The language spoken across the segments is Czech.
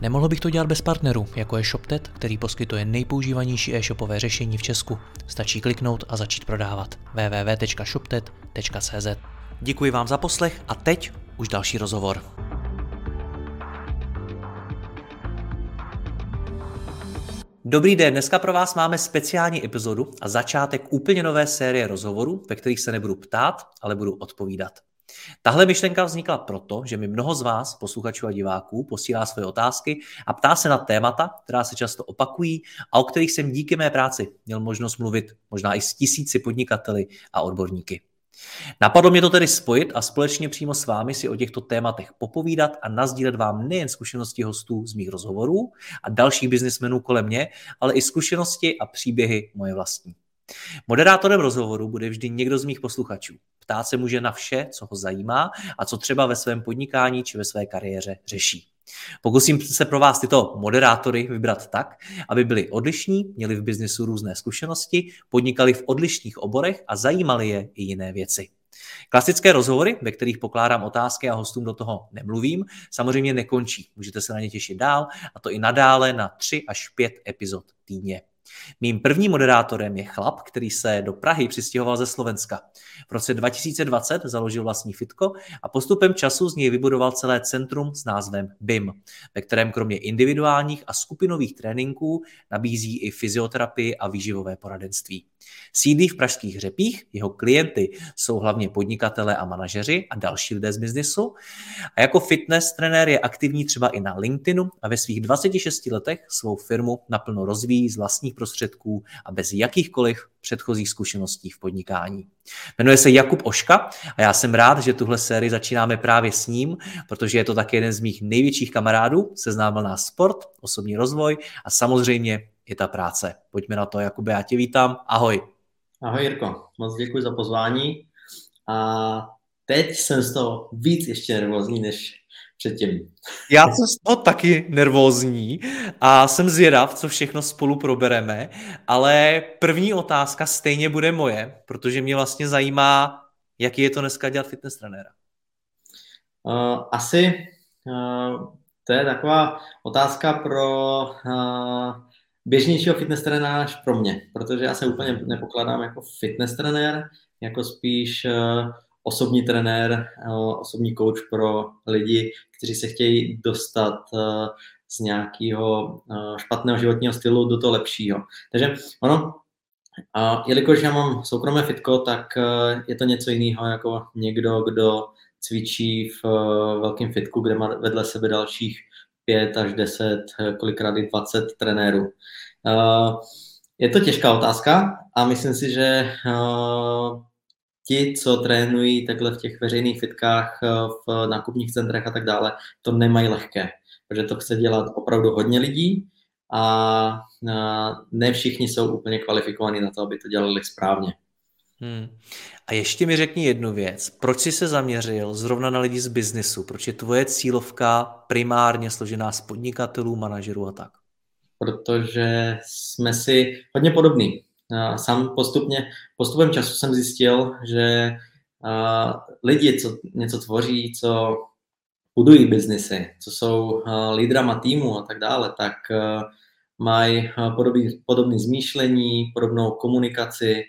Nemohl bych to dělat bez partnerů, jako je ShopTet, který poskytuje nejpoužívanější e-shopové řešení v Česku. Stačí kliknout a začít prodávat. www.shoptet.cz Děkuji vám za poslech a teď už další rozhovor. Dobrý den, dneska pro vás máme speciální epizodu a začátek úplně nové série rozhovorů, ve kterých se nebudu ptát, ale budu odpovídat. Tahle myšlenka vznikla proto, že mi mnoho z vás, posluchačů a diváků, posílá své otázky a ptá se na témata, která se často opakují a o kterých jsem díky mé práci měl možnost mluvit možná i s tisíci podnikateli a odborníky. Napadlo mě to tedy spojit a společně přímo s vámi si o těchto tématech popovídat a nazdílet vám nejen zkušenosti hostů z mých rozhovorů a dalších biznismenů kolem mě, ale i zkušenosti a příběhy moje vlastní. Moderátorem rozhovoru bude vždy někdo z mých posluchačů. Ptát se může na vše, co ho zajímá a co třeba ve svém podnikání či ve své kariéře řeší. Pokusím se pro vás tyto moderátory vybrat tak, aby byli odlišní, měli v biznesu různé zkušenosti, podnikali v odlišných oborech a zajímali je i jiné věci. Klasické rozhovory, ve kterých pokládám otázky a hostům do toho nemluvím, samozřejmě nekončí. Můžete se na ně těšit dál a to i nadále na 3 až 5 epizod týdně. Mým prvním moderátorem je chlap, který se do Prahy přistěhoval ze Slovenska. V roce 2020 založil vlastní fitko a postupem času z něj vybudoval celé centrum s názvem BIM, ve kterém kromě individuálních a skupinových tréninků nabízí i fyzioterapii a výživové poradenství. Sídlí v pražských hřepích, jeho klienty jsou hlavně podnikatele a manažeři a další lidé z biznisu. A jako fitness trenér je aktivní třeba i na LinkedInu a ve svých 26 letech svou firmu naplno rozvíjí z vlastních prostředků a bez jakýchkoliv předchozích zkušeností v podnikání. Jmenuje se Jakub Oška a já jsem rád, že tuhle sérii začínáme právě s ním, protože je to také jeden z mých největších kamarádů, seznámil nás sport, osobní rozvoj a samozřejmě je ta práce. Pojďme na to, Jakube, já tě vítám. Ahoj. Ahoj Jirko, moc děkuji za pozvání. A teď jsem z toho víc ještě nervózní než předtím. Já jsem z toho taky nervózní a jsem zvědav, co všechno spolu probereme, ale první otázka stejně bude moje, protože mě vlastně zajímá, jaký je to dneska dělat fitness trenéra. Uh, asi uh, to je taková otázka pro uh, běžnějšího fitness trenéra než pro mě, protože já se úplně nepokládám jako fitness trenér, jako spíš uh, osobní trenér, uh, osobní coach pro lidi, kteří se chtějí dostat uh, z nějakého špatného životního stylu do toho lepšího. Takže ono, a jelikož já mám soukromé fitko, tak je to něco jiného jako někdo, kdo cvičí v velkém fitku, kde má vedle sebe dalších 5 až 10, kolikrát i 20 trenérů. Eh, je to těžká otázka a myslím si, že eh, ti, co trénují takhle v těch veřejných fitkách, eh, v nákupních centrech a tak dále, to nemají lehké, protože to chce dělat opravdu hodně lidí a ne všichni jsou úplně kvalifikovaní na to, aby to dělali správně. Hmm. A ještě mi řekni jednu věc. Proč jsi se zaměřil zrovna na lidi z biznesu? Proč je tvoje cílovka primárně složená z podnikatelů, manažerů a tak? Protože jsme si hodně podobní. Sám postupně, postupem času jsem zjistil, že lidi, co něco tvoří, co budují biznesy, co jsou lídrama týmu a tak dále, tak mají podobný, podobný zmýšlení, podobnou komunikaci,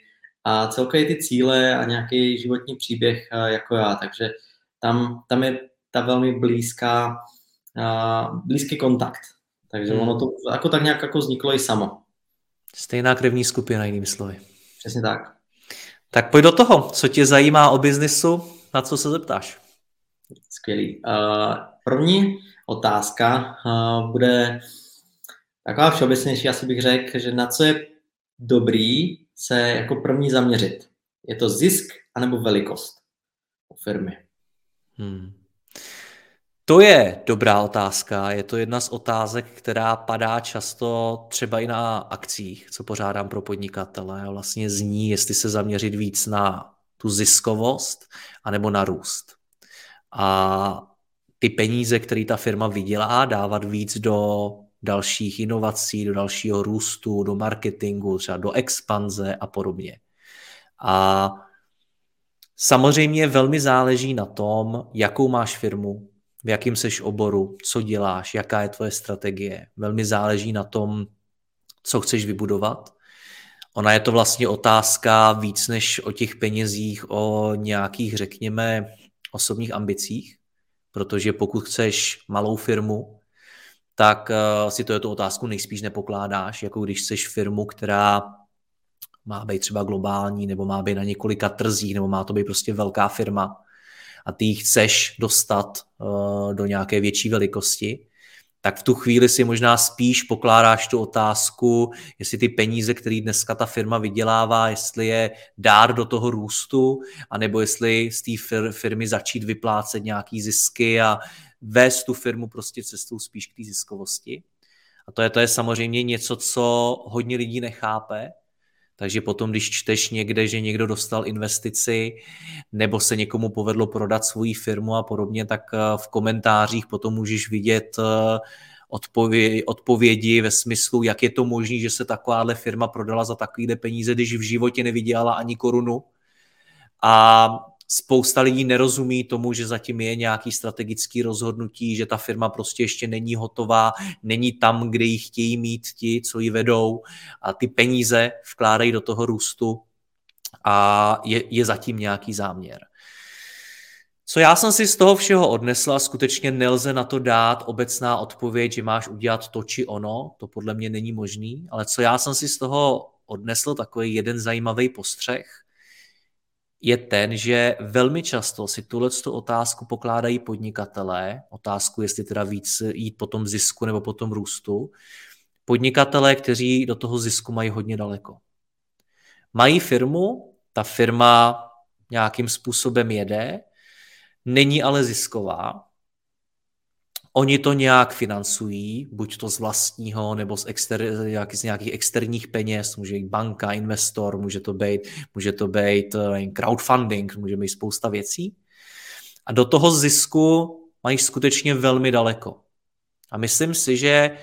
a celkově ty cíle a nějaký životní příběh jako já, takže tam, tam je ta velmi blízká, blízký kontakt. Takže hmm. ono to jako tak nějak jako vzniklo i samo. Stejná krevní skupina, jinými slovy. Přesně tak. Tak pojď do toho, co tě zajímá o biznisu, na co se zeptáš? Skvělý. Uh, první otázka uh, bude taková všeobecnější, asi bych řekl, že na co je dobrý se jako první zaměřit? Je to zisk anebo velikost u firmy? Hmm. To je dobrá otázka. Je to jedna z otázek, která padá často třeba i na akcích, co pořádám pro podnikatele. Vlastně zní, jestli se zaměřit víc na tu ziskovost anebo na růst. A ty peníze, které ta firma vydělá, dávat víc do dalších inovací, do dalšího růstu, do marketingu, třeba do expanze a podobně. A samozřejmě velmi záleží na tom, jakou máš firmu, v jakém seš oboru, co děláš, jaká je tvoje strategie. Velmi záleží na tom, co chceš vybudovat. Ona je to vlastně otázka víc než o těch penězích, o nějakých, řekněme, osobních ambicích, protože pokud chceš malou firmu, tak uh, si to je tu otázku nejspíš nepokládáš, jako když chceš firmu, která má být třeba globální, nebo má být na několika trzích, nebo má to být prostě velká firma a ty ji chceš dostat uh, do nějaké větší velikosti, tak v tu chvíli si možná spíš pokládáš tu otázku, jestli ty peníze, které dneska ta firma vydělává, jestli je dár do toho růstu, anebo jestli z té fir- firmy začít vyplácet nějaký zisky a vést tu firmu prostě cestou spíš k té ziskovosti. A to je, to je samozřejmě něco, co hodně lidí nechápe, takže potom, když čteš někde, že někdo dostal investici nebo se někomu povedlo prodat svoji firmu a podobně, tak eh, v komentářích potom můžeš vidět eh, odpovědi, odpovědi ve smyslu, jak je to možné, že se takováhle firma prodala za takovýhle peníze, když v životě nevydělala ani korunu. A spousta lidí nerozumí tomu, že zatím je nějaký strategický rozhodnutí, že ta firma prostě ještě není hotová, není tam, kde ji chtějí mít ti, co ji vedou a ty peníze vkládají do toho růstu a je, je zatím nějaký záměr. Co já jsem si z toho všeho odnesla, skutečně nelze na to dát obecná odpověď, že máš udělat to či ono, to podle mě není možný, ale co já jsem si z toho odnesl, takový jeden zajímavý postřeh, je ten, že velmi často si tuhle otázku pokládají podnikatelé, otázku, jestli teda víc jít po tom zisku nebo po tom růstu, podnikatelé, kteří do toho zisku mají hodně daleko. Mají firmu, ta firma nějakým způsobem jede, není ale zisková, Oni to nějak financují, buď to z vlastního, nebo z, exter, z nějakých externích peněz, může být banka, investor, může to být, může to být eh, crowdfunding, může být spousta věcí. A do toho zisku mají skutečně velmi daleko. A myslím si, že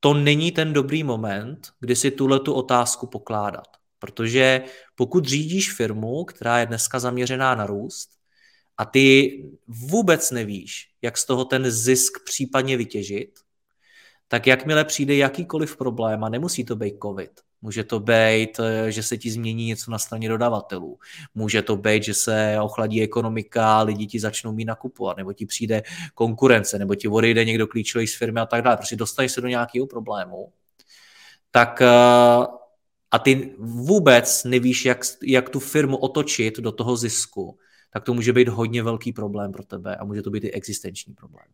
to není ten dobrý moment, kdy si tuhle tu otázku pokládat. Protože pokud řídíš firmu, která je dneska zaměřená na růst, a ty vůbec nevíš, jak z toho ten zisk případně vytěžit, tak jakmile přijde jakýkoliv problém, a nemusí to být COVID, může to být, eh, že se ti změní něco na straně dodavatelů, může to být, že se ochladí ekonomika, lidi ti začnou mít nakupovat, nebo ti přijde konkurence, nebo ti odejde někdo klíčový z firmy a tak dále. Prostě dostaneš se do nějakého problému, tak eh, a ty vůbec nevíš, jak, jak tu firmu otočit do toho zisku, tak to může být hodně velký problém pro tebe a může to být i existenční problém.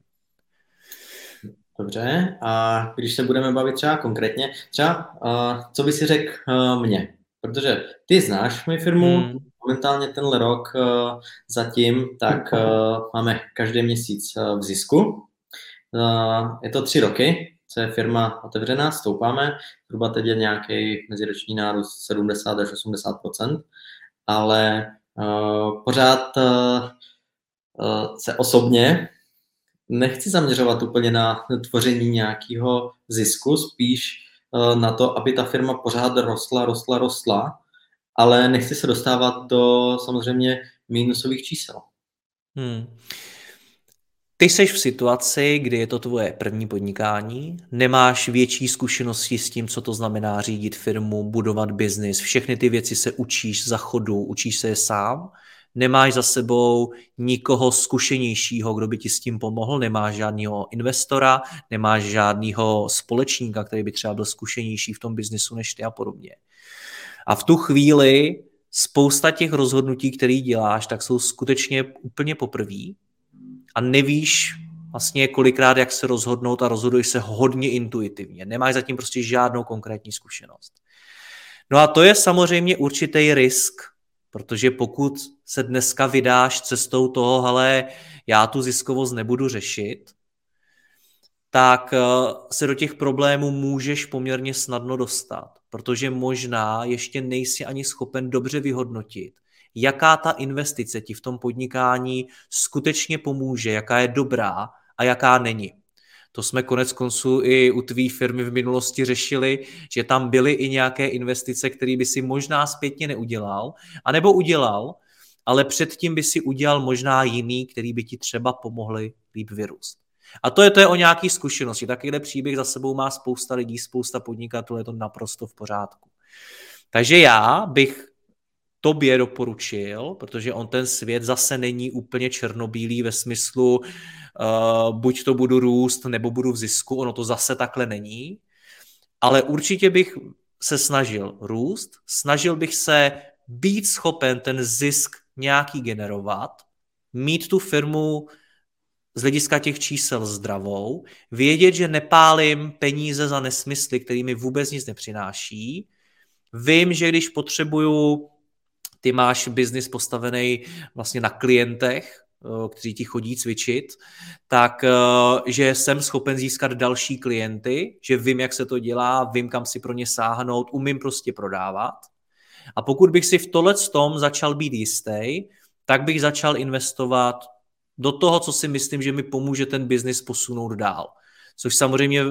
Dobře, a když se budeme bavit třeba konkrétně, třeba uh, co by si řekl uh, mně? Protože ty znáš moji firmu, hmm. momentálně tenhle rok uh, zatím, tak uh, máme každý měsíc uh, v zisku. Uh, je to tři roky, co je firma otevřená, stoupáme, zhruba teď je nějaký meziroční nárůst 70 až 80% ale pořád eh, eh, se osobně nechci zaměřovat úplně na tvoření nějakého zisku, spíš na to, aby ta firma pořád rostla, rostla, rostla, ale nechci se dostávat do samozřejmě mínusových čísel. Hmm. Ty jsi v situaci, kdy je to tvoje první podnikání, nemáš větší zkušenosti s tím, co to znamená řídit firmu, budovat biznis, všechny ty věci se učíš za chodu, učíš se je sám, nemáš za sebou nikoho zkušenějšího, kdo by ti s tím pomohl, nemáš žádného investora, nemáš žádného společníka, který by třeba byl zkušenější v tom biznisu než ty a podobně. A v tu chvíli spousta těch rozhodnutí, které děláš, tak jsou skutečně úplně poprvé a nevíš vlastně kolikrát, jak se rozhodnout a rozhoduješ se hodně intuitivně. Nemáš zatím prostě žádnou konkrétní zkušenost. No a to je samozřejmě určitý risk Protože pokud se dneska vydáš cestou toho, ale já tu ziskovost nebudu řešit, tak eh, se do těch problémů můžeš poměrně snadno dostat, protože možná ještě nejsi ani schopen dobře vyhodnotit, jaká ta investice ti v tom podnikání skutečně pomůže, jaká je dobrá a jaká není. To jsme konec konců i u tvý firmy v minulosti řešili, že tam byly i nějaké investice, které by si možná zpětně neudělal, anebo udělal, ale předtím by si udělal možná jiný, který by ti třeba pomohli líp vyrůst. A to je, to je o nějaký zkušenosti. Takovýhle příběh za sebou má spousta lidí, spousta podnikatelů, je to naprosto v pořádku. Takže já bych tobě doporučil, protože on ten svět zase není úplně černobílý ve smyslu uh, buď to budu růst, nebo budu v zisku, ono to zase takhle není, ale určitě bych se snažil růst, snažil bych se být schopen ten zisk nějaký generovat, mít tu firmu z hlediska těch čísel zdravou, vědět, že nepálím peníze za nesmysly, kterými vůbec nic nepřináší, vím, že když potřebuju ty máš biznis postavený vlastně na klientech, eh, kteří ti chodí cvičit, tak eh, že jsem schopen získat další klienty, že vím, jak se to dělá, vím, kam si pro ně sáhnout, umím prostě prodávat. A pokud bych si v tohle tom začal být jistý, tak bych začal investovat do toho, co si myslím, že mi pomůže ten biznis posunout dál. Což samozřejmě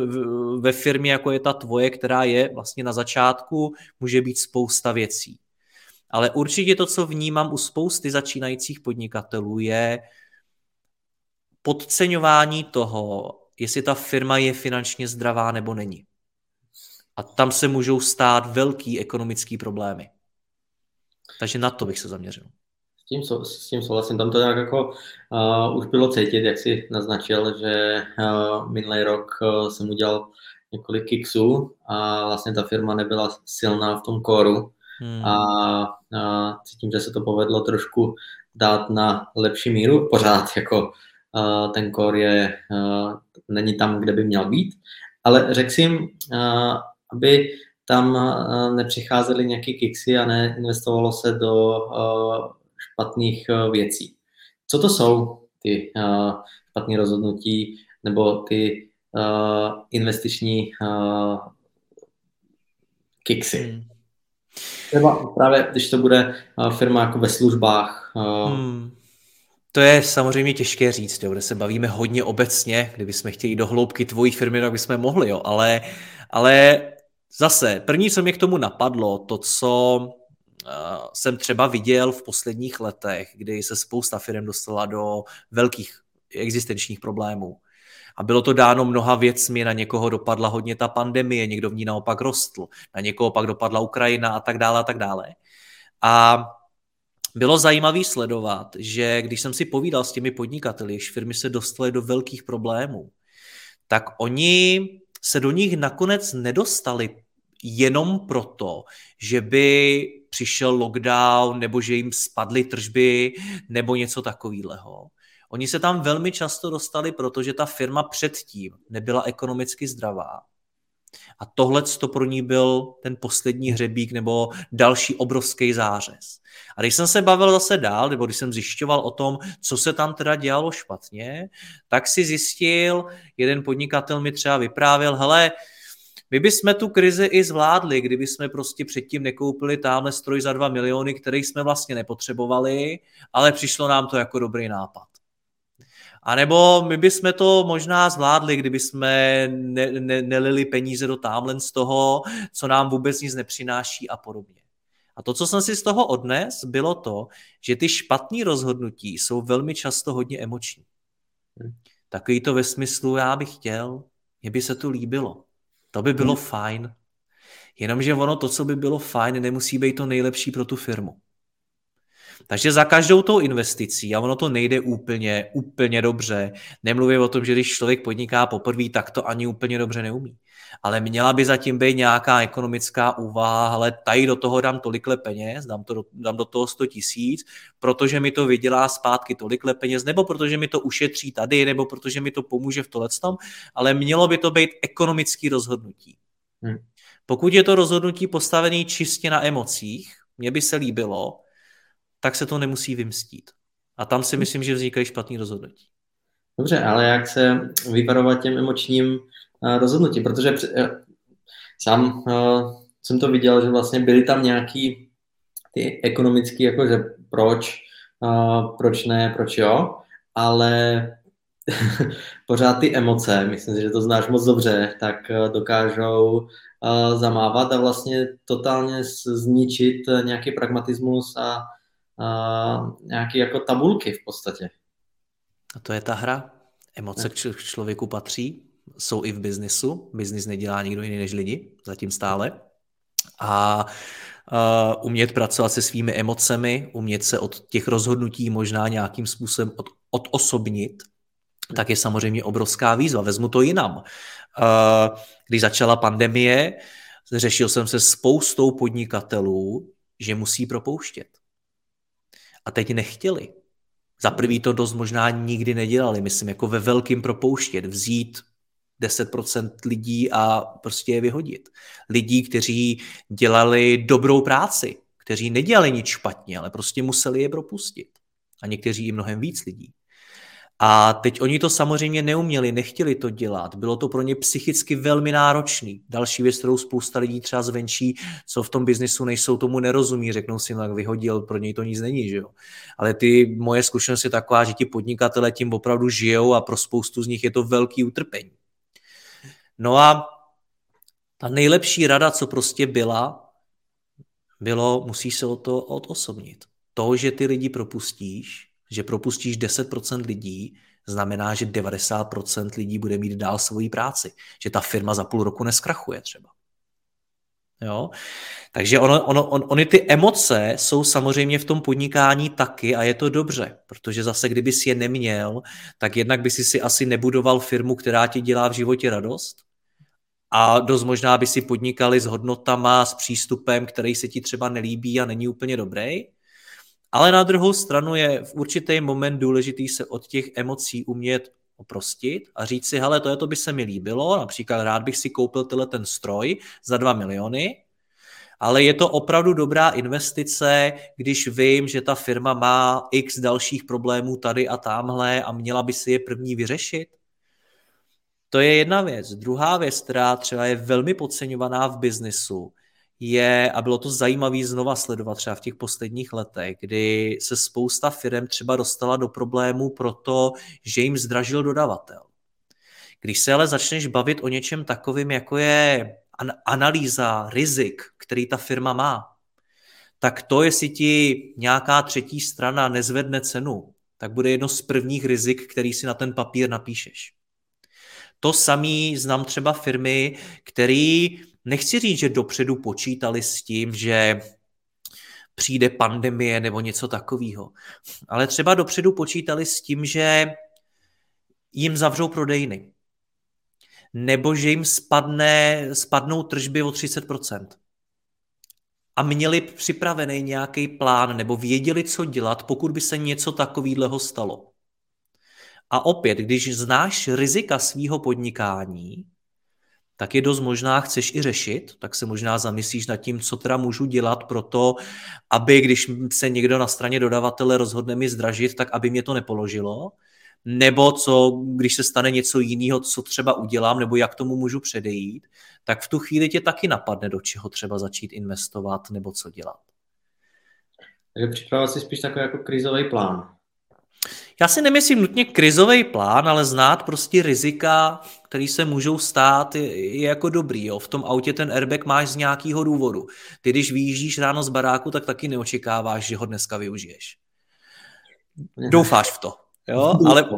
ve firmě, jako je ta tvoje, která je vlastně na začátku, může být spousta věcí. Ale určitě to, co vnímám u spousty začínajících podnikatelů, je podceňování toho, jestli ta firma je finančně zdravá nebo není. A tam se můžou stát velký ekonomický problémy. Takže na to bych se zaměřil. S tím, s tím souhlasím. Tam to nějak jako uh, už bylo cítit, jak si naznačil, že uh, minulý rok uh, jsem udělal několik kiksů a vlastně ta firma nebyla silná v tom koru Hmm. A, a cítím, že se to povedlo trošku dát na lepší míru. Pořád jako ten core je, není tam, kde by měl být, ale řekl a, aby tam nepřicházely nějaké kiksy a neinvestovalo se do špatných věcí. Co to jsou ty a, špatné rozhodnutí nebo ty investiční a, kiksy? Hmm. Třeba právě, když to bude eh, firma jako ve službách. Eh, hmm. To je samozřejmě těžké říct, jo, kde se bavíme hodně obecně, kdybychom chtěli do hloubky tvojí firmy, tak bychom mohli, jo, ale, ale zase, první, co mě k tomu napadlo, to, co uh, jsem třeba viděl v posledních letech, kdy se spousta firm dostala do velkých existenčních problémů, a bylo to dáno mnoha věcmi, na někoho dopadla hodně ta pandemie, někdo v ní naopak rostl, na někoho pak dopadla Ukrajina a tak dále a tak dále. A bylo zajímavé sledovat, že když jsem si povídal s těmi podnikateli, jež firmy se dostaly do velkých problémů, tak oni se do nich nakonec nedostali jenom proto, že by přišel lockdown nebo že jim spadly tržby nebo něco takového. Oni se tam velmi často dostali, protože ta firma předtím nebyla ekonomicky zdravá. A tohle to pro ní byl ten poslední hřebík nebo další obrovský zářez. A když jsem se bavil zase dál, nebo když jsem zjišťoval o tom, co se tam teda dělalo špatně, tak si zjistil, jeden podnikatel mi třeba vyprávěl, hele, my bychom tu krizi i zvládli, kdyby jsme prostě předtím nekoupili tamhle stroj za 2 miliony, který jsme vlastně nepotřebovali, ale přišlo nám to jako dobrý nápad. A nebo my bychom to možná zvládli, kdyby jsme ne, ne, nelili peníze do támlen z toho, co nám vůbec nic nepřináší a podobně. A to, co jsem si z toho odnes, bylo to, že ty špatné rozhodnutí jsou velmi často hodně emoční. Hmm. Takový to ve smyslu, já bych chtěl, mě by se to líbilo. To by bylo hmm. fajn. Jenomže ono to, co by bylo fajn, nemusí být to nejlepší pro tu firmu. Takže za každou tou investicí, a ono to nejde úplně, úplně dobře, nemluvím o tom, že když člověk podniká poprvé, tak to ani úplně dobře neumí. Ale měla by zatím být nějaká ekonomická úvaha, ale tady do toho dám tolikle peněz, dám, to, dám do toho 100 tisíc, protože mi to vydělá zpátky tolikle peněz, nebo protože mi to ušetří tady, nebo protože mi to pomůže v tohle ale mělo by to být ekonomický rozhodnutí. Hmm. Pokud je to rozhodnutí postavené čistě na emocích, mně by se líbilo, tak se to nemusí vymstít. A tam si myslím, že vznikají špatný rozhodnutí. Dobře, ale jak se vyvarovat těm emočním uh, rozhodnutím? Protože uh, sám uh, jsem to viděl, že vlastně byly tam nějaký ty ekonomický, jakože proč, proč ne, proč jo, ale pořád ty emoce, myslím si, že to znáš moc dobře, tak dokážou zamávat a vlastně totálně zničit nějaký pragmatismus a nějaký jako tabulky v podstatě. A to je ta hra. Emoce k člověku patří, jsou i v biznisu. Biznis nedělá nikdo jiný než lidi, zatím stále. A uh, umět pracovat se svými emocemi, umět se od těch rozhodnutí možná nějakým způsobem od, odosobnit, tak je samozřejmě obrovská výzva. Vezmu to jinam. Uh, když začala pandemie, řešil jsem se spoustou podnikatelů, že musí propouštět. A teď nechtěli. Za prvý to dost možná nikdy nedělali, myslím, jako ve velkým propouštět, vzít 10% lidí a prostě je vyhodit. Lidí, kteří dělali dobrou práci, kteří nedělali nic špatně, ale prostě museli je propustit. A někteří i mnohem víc lidí. A teď oni to samozřejmě neuměli, nechtěli to dělat. Bylo to pro ně psychicky velmi náročný. Další věc, kterou spousta lidí třeba zvenčí, co v tom biznisu nejsou, tomu nerozumí. Řeknou si, no jak vyhodil, pro něj to nic není. Že jo? Ale ty moje zkušenost je taková, že ti podnikatele tím opravdu žijou a pro spoustu z nich je to velký utrpení. No a ta nejlepší rada, co prostě byla, bylo, musíš se o to odosobnit. To, že ty lidi propustíš, že propustíš 10% lidí, znamená, že 90% lidí bude mít dál svoji práci. Že ta firma za půl roku neskrachuje třeba. Jo? Takže ono, ono, on, ony ty emoce jsou samozřejmě v tom podnikání taky a je to dobře, protože zase kdyby si je neměl, tak jednak by si si asi nebudoval firmu, která ti dělá v životě radost a dost možná by si podnikali s hodnotama, s přístupem, který se ti třeba nelíbí a není úplně dobrý. Ale na druhou stranu je v určitý moment důležitý se od těch emocí umět oprostit a říct si, hele, to, je to by se mi líbilo, například rád bych si koupil tenhle ten stroj za 2 miliony, ale je to opravdu dobrá investice, když vím, že ta firma má x dalších problémů tady a tamhle a měla by si je první vyřešit. To je jedna věc. Druhá věc, která třeba je velmi podceňovaná v biznisu, je, a bylo to zajímavé znova sledovat třeba v těch posledních letech, kdy se spousta firm třeba dostala do problémů proto, že jim zdražil dodavatel. Když se ale začneš bavit o něčem takovým, jako je analýza rizik, který ta firma má, tak to, jestli ti nějaká třetí strana nezvedne cenu, tak bude jedno z prvních rizik, který si na ten papír napíšeš. To samý znám třeba firmy, který nechci říct, že dopředu počítali s tím, že přijde pandemie nebo něco takového, ale třeba dopředu počítali s tím, že jim zavřou prodejny, nebo že jim spadne, spadnou tržby o 30%. A měli připravený nějaký plán, nebo věděli, co dělat, pokud by se něco takového stalo. A opět, když znáš rizika svého podnikání, tak je dost možná chceš i řešit, tak se možná zamyslíš nad tím, co teda můžu dělat pro to, aby když se někdo na straně dodavatele rozhodne mi zdražit, tak aby mě to nepoložilo, nebo co, když se stane něco jiného, co třeba udělám, nebo jak tomu můžu předejít, tak v tu chvíli tě taky napadne, do čeho třeba začít investovat, nebo co dělat. Takže připravovat si spíš takový jako krizový plán. Já si nemyslím nutně krizový plán, ale znát prostě rizika, které se můžou stát, je, je jako dobrý. Jo. V tom autě ten airbag máš z nějakého důvodu. Ty, když vyjíždíš ráno z baráku, tak taky neočekáváš, že ho dneska využiješ. Doufáš v to, jo? Ale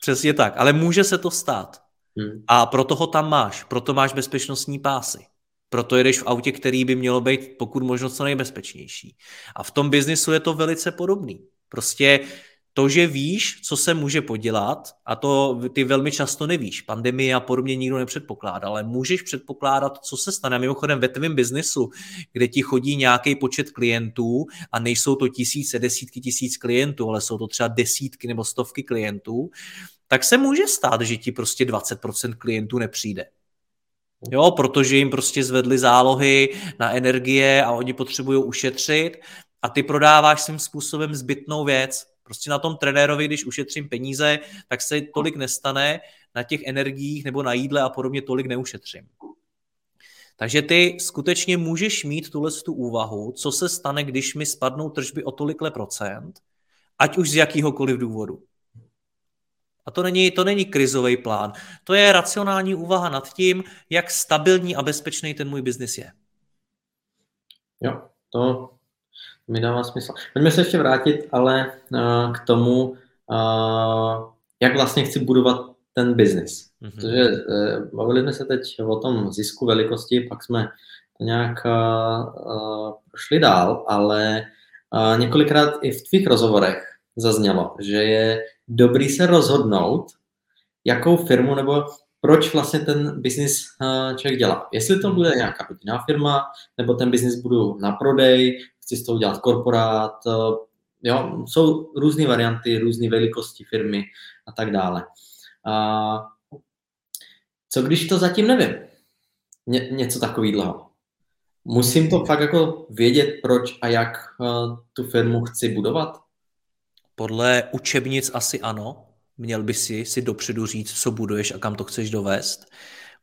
přesně tak. Ale může se to stát. Hmm. A proto ho tam máš. Proto máš bezpečnostní pásy. Proto jedeš v autě, který by mělo být pokud možno co nejbezpečnější. A v tom biznisu je to velice podobný. Prostě to, že víš, co se může podělat, a to ty velmi často nevíš, pandemie a podobně nikdo nepředpokládá, ale můžeš předpokládat, co se stane. Mimochodem ve tvém biznesu, kde ti chodí nějaký počet klientů a nejsou to tisíce, desítky tisíc klientů, ale jsou to třeba desítky nebo stovky klientů, tak se může stát, že ti prostě 20% klientů nepřijde. Jo, protože jim prostě zvedly zálohy na energie a oni potřebují ušetřit a ty prodáváš svým způsobem zbytnou věc. Prostě na tom trenérovi, když ušetřím peníze, tak se tolik nestane, na těch energiích nebo na jídle a podobně tolik neušetřím. Takže ty skutečně můžeš mít tuhle tu úvahu, co se stane, když mi spadnou tržby o tolikle procent, ať už z jakýhokoliv důvodu. A to není, to není krizový plán. To je racionální úvaha nad tím, jak stabilní a bezpečný ten můj biznis je. Jo, to mi dává smysl. Pojďme se ještě vrátit ale uh, k tomu, uh, jak vlastně chci budovat ten biznis. Mm-hmm. Protože uh, bavili jsme se teď o tom zisku velikosti, pak jsme to nějak uh, prošli dál, ale uh, několikrát i v tvých rozhovorech zaznělo, že je dobrý se rozhodnout, jakou firmu nebo proč vlastně ten biznis člověk dělá. Jestli to bude nějaká rodinná firma, nebo ten biznis budu na prodej, chci z toho udělat korporát, jo, jsou různé varianty, různé velikosti firmy a tak dále. A co když to zatím nevím? Ně, něco takového. Musím to fakt jako vědět, proč a jak tu firmu chci budovat? Podle učebnic asi ano. Měl by si si dopředu říct, co buduješ a kam to chceš dovést.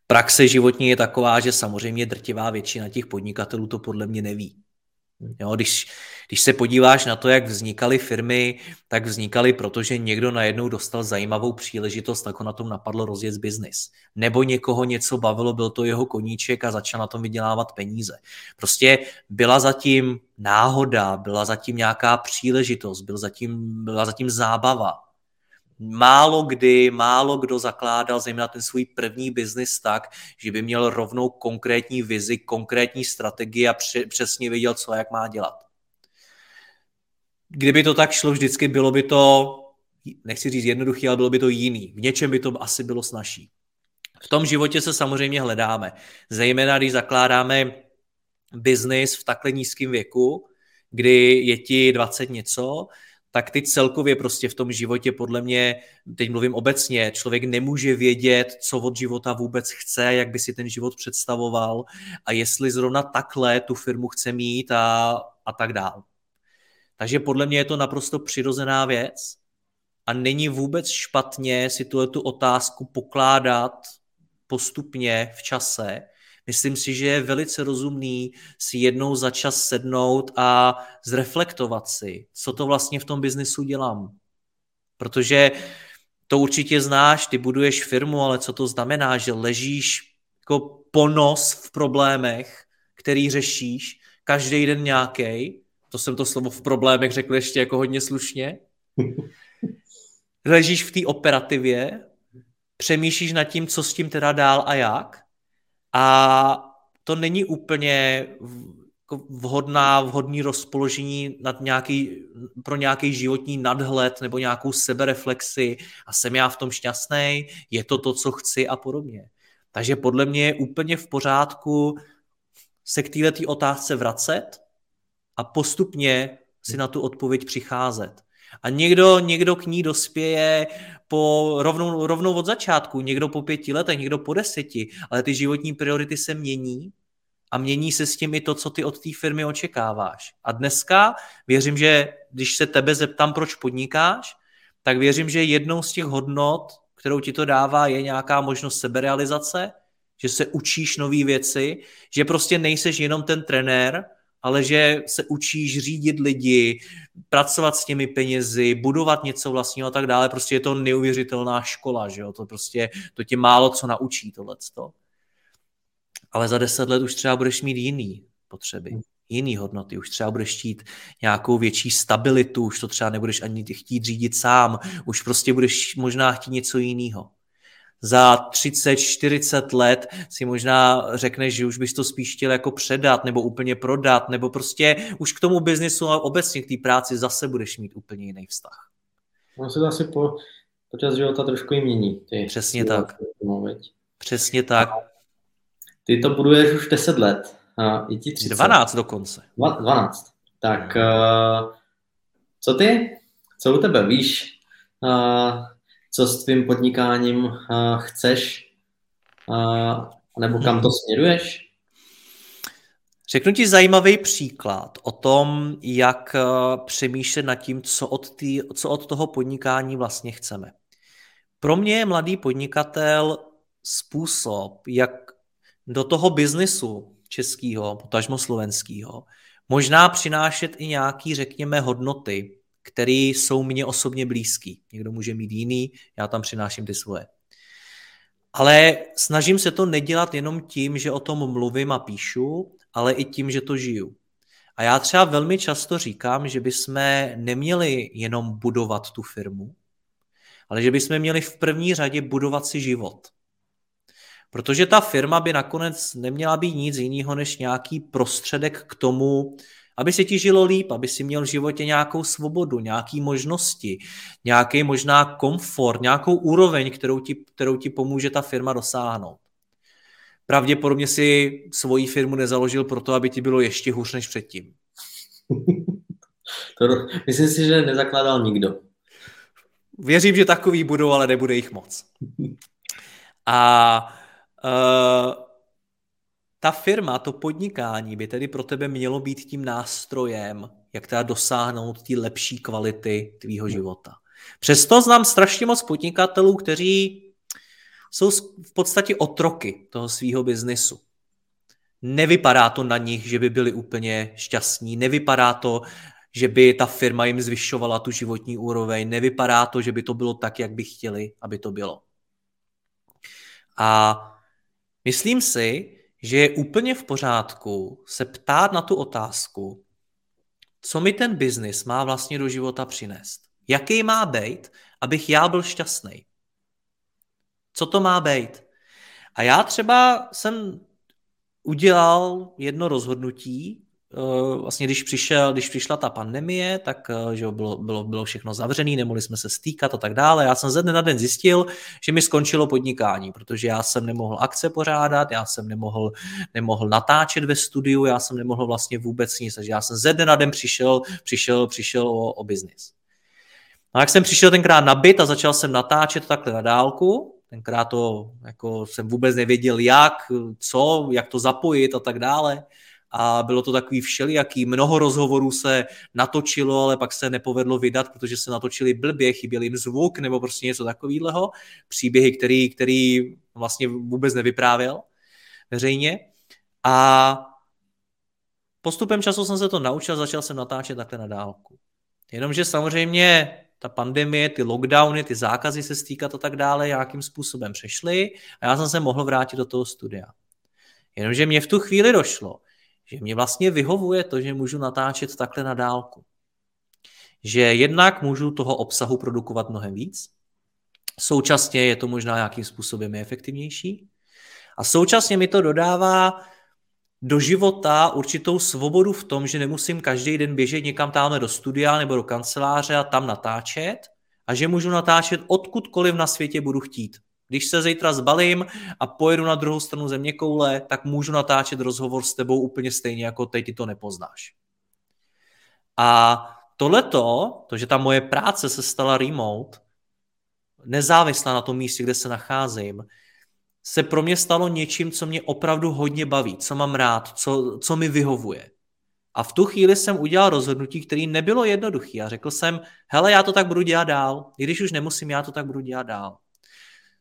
Praxe životní je taková, že samozřejmě drtivá většina těch podnikatelů to podle mě neví. Jo, když, když se podíváš na to, jak vznikaly firmy, tak vznikaly, protože někdo najednou dostal zajímavou příležitost, tak ho na tom napadlo rozjet biznis. Nebo někoho něco bavilo, byl to jeho koníček a začal na tom vydělávat peníze. Prostě byla zatím náhoda, byla zatím nějaká příležitost, byl zatím, byla zatím zábava. Málo kdy, málo kdo zakládal zejména ten svůj první biznis tak, že by měl rovnou konkrétní vizi, konkrétní strategii a přesně věděl, co a jak má dělat. Kdyby to tak šlo vždycky, bylo by to, nechci říct jednoduchý, ale bylo by to jiný. V něčem by to asi bylo snažší. V tom životě se samozřejmě hledáme. Zejména, když zakládáme biznis v takhle nízkém věku, kdy je ti 20 něco, tak ty celkově prostě v tom životě podle mě, teď mluvím obecně, člověk nemůže vědět, co od života vůbec chce, jak by si ten život představoval a jestli zrovna takhle tu firmu chce mít a, a tak dál. Takže podle mě je to naprosto přirozená věc a není vůbec špatně si tu otázku pokládat postupně v čase, Myslím si, že je velice rozumný si jednou za čas sednout a zreflektovat si, co to vlastně v tom biznesu dělám. Protože to určitě znáš, ty buduješ firmu, ale co to znamená, že ležíš jako ponos v problémech, který řešíš, každý den nějaký. To jsem to slovo v problémech řekl ještě jako hodně slušně. Ležíš v té operativě, přemýšlíš nad tím, co s tím teda dál a jak a to není úplně jako vhodná, vhodný rozpoložení nad nějaký, pro nějaký životní nadhled nebo nějakou sebereflexi a jsem já v tom šťastný, je to to, co chci a podobně. Takže podle mě je úplně v pořádku se k této otázce vracet a postupně si na tu odpověď přicházet. A někdo, někdo k ní dospěje po rovnou, rovnou od začátku, někdo po pěti letech, někdo po deseti, ale ty životní priority se mění a mění se s tím i to, co ty od té firmy očekáváš. A dneska věřím, že když se tebe zeptám, proč podnikáš, tak věřím, že jednou z těch hodnot, kterou ti to dává, je nějaká možnost seberealizace, že se učíš nové věci, že prostě nejseš jenom ten trenér, ale že se učíš řídit lidi, pracovat s těmi penězi, budovat něco vlastního a tak dále. Prostě je to neuvěřitelná škola, že jo? To prostě, to tě málo co naučí tohleto. Ale za deset let už třeba budeš mít jiný potřeby, jiný hodnoty, už třeba budeš chtít nějakou větší stabilitu, už to třeba nebudeš ani chtít řídit sám, už prostě budeš možná chtít něco jiného za 30-40 let si možná řekneš, že už bys to spíš chtěl jako předat nebo úplně prodat, nebo prostě už k tomu biznisu a obecně k té práci zase budeš mít úplně jiný vztah. On se to asi po, počas života trošku i mění. Ty Přesně tak. Přesně tak. Ty to buduješ už 10 let. A i ti 30. 12 dokonce. 12. Tak uh, co ty? Co u tebe? Víš, uh, co s tvým podnikáním uh, chceš, uh, nebo kam to směruješ? Řeknu ti zajímavý příklad o tom, jak eh, přemýšlet nad tím, co od, tý, co od toho podnikání vlastně chceme. Pro mě je mladý podnikatel způsob, jak do toho biznesu českého, potažmo slovenského, možná přinášet i nějaký, řekněme, hodnoty, které jsou mně osobně blízký. Někdo může mít jiný, já tam přináším ty svoje. Ale snažím se to nedělat jenom tím, že o tom mluvím a píšu, ale i tím, že to žiju. A já třeba velmi často říkám, že bychom neměli jenom budovat tu firmu, ale že bychom měli v první řadě budovat si život. Protože ta firma by nakonec neměla být nic jiného než nějaký prostředek k tomu, aby se ti žilo líp, aby si měl v životě nějakou svobodu, nějaké možnosti, nějaký možná komfort, nějakou úroveň, kterou ti, kterou ti pomůže ta firma dosáhnout. Pravděpodobně si svoji firmu nezaložil proto, aby ti bylo ještě hůř než předtím. to, myslím si, že nezakládal nikdo. Věřím, že takový budou, ale nebude jich moc. A uh, ta firma, to podnikání by tedy pro tebe mělo být tím nástrojem, jak teda dosáhnout ty lepší kvality tvýho života. Přesto znám strašně moc podnikatelů, kteří jsou v podstatě otroky toho svého biznesu. Nevypadá to na nich, že by byli úplně šťastní, nevypadá to, že by ta firma jim zvyšovala tu životní úroveň, nevypadá to, že by to bylo tak, jak by chtěli, aby to bylo. A myslím si, že je úplně v pořádku se ptát na tu otázku, co mi ten biznis má vlastně do života přinést. Jaký má být, abych já byl šťastný. Co to má být? A já třeba jsem udělal jedno rozhodnutí, vlastně když, přišel, když přišla ta pandemie, tak eh, že bylo, bylo, bylo všechno zavřené, nemohli jsme se stýkat a tak dále. Já jsem ze dne na den zjistil, že mi skončilo podnikání, protože já jsem nemohl akce pořádat, já jsem nemohl, nemohl natáčet ve studiu, já jsem nemohl vlastně vůbec nic, takže já jsem ze dne na den přišel, přišel, přišel o, o biznis. No jak jsem přišel tenkrát na byt a začal jsem natáčet takhle na dálku, Tenkrát to jako jsem vůbec nevěděl jak, co, jak to zapojit a tak dále. A bylo to takový všelijaký, mnoho rozhovorů se natočilo, ale pak se nepovedlo vydat, protože se natočili blbě, chyběl jim zvuk nebo prostě něco takového. Příběhy, který, který vlastně vůbec nevyprávěl veřejně. A postupem času jsem se to naučil, začal jsem natáčet takhle na dálku. Jenomže samozřejmě ta pandemie, ty lockdowny, ty zákazy se stýkat a tak dále nějakým způsobem přešly a já jsem se mohl vrátit do toho studia. Jenomže mě v tu chvíli došlo, že mě vlastně vyhovuje to, že můžu natáčet takhle na dálku. Že jednak můžu toho obsahu produkovat mnohem víc, současně je to možná nějakým způsobem efektivnější a současně mi to dodává do života určitou svobodu v tom, že nemusím každý den běžet někam tamhle do studia nebo do kanceláře a tam natáčet a že můžu natáčet odkudkoliv na světě budu chtít. Když se zítra zbalím a pojedu na druhou stranu země koule, tak můžu natáčet rozhovor s tebou úplně stejně, jako teď ty to nepoznáš. A tohleto, to, že ta moje práce se stala remote, nezávislá na tom místě, kde se nacházím, se pro mě stalo něčím, co mě opravdu hodně baví, co mám rád, co, co mi vyhovuje. A v tu chvíli jsem udělal rozhodnutí, které nebylo jednoduché. A řekl jsem, hele, já to tak budu dělat dál. I když už nemusím, já to tak budu dělat dál.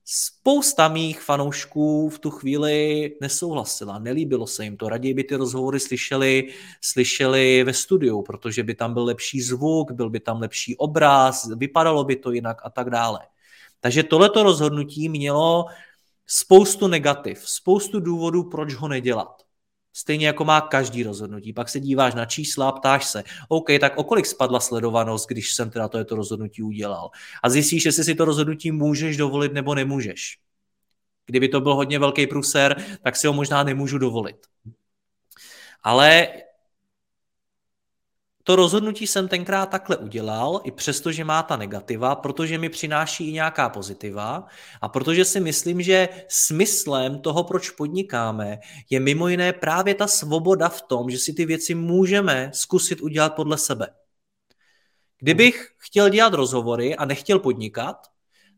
Spousta mých fanoušků v tu chvíli nesouhlasila, nelíbilo se jim to. Raději by ty rozhovory slyšeli, slyšeli ve studiu, protože by tam byl lepší zvuk, byl by tam lepší obraz, vypadalo by to jinak a tak dále. Takže tohleto rozhodnutí mělo spoustu negativ, spoustu důvodů, proč ho nedělat. Stejně jako má každý rozhodnutí. Pak se díváš na čísla ptáš se, OK, tak o kolik spadla sledovanost, když jsem teda to, to rozhodnutí udělal. A zjistíš, jestli si to rozhodnutí můžeš dovolit nebo nemůžeš. Kdyby to byl hodně velký pruser, tak si ho možná nemůžu dovolit. Ale to rozhodnutí jsem tenkrát takhle udělal, i přesto, že má ta negativa, protože mi přináší i nějaká pozitiva a protože si myslím, že smyslem toho, proč podnikáme, je mimo jiné právě ta svoboda v tom, že si ty věci můžeme zkusit udělat podle sebe. Kdybych chtěl dělat rozhovory a nechtěl podnikat,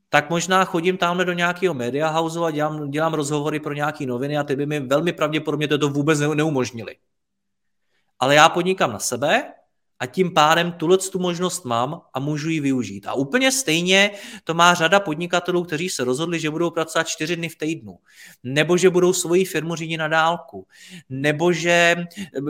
tak možná chodím tamhle do nějakého media house a dělám, dělám rozhovory pro nějaké noviny a ty by mi velmi pravděpodobně to vůbec neumožnili. ale já podnikám na sebe a tím pádem tuhle tu možnost mám a můžu ji využít. A úplně stejně to má řada podnikatelů, kteří se rozhodli, že budou pracovat čtyři dny v týdnu, nebo že budou svoji firmu řídit na dálku, nebo že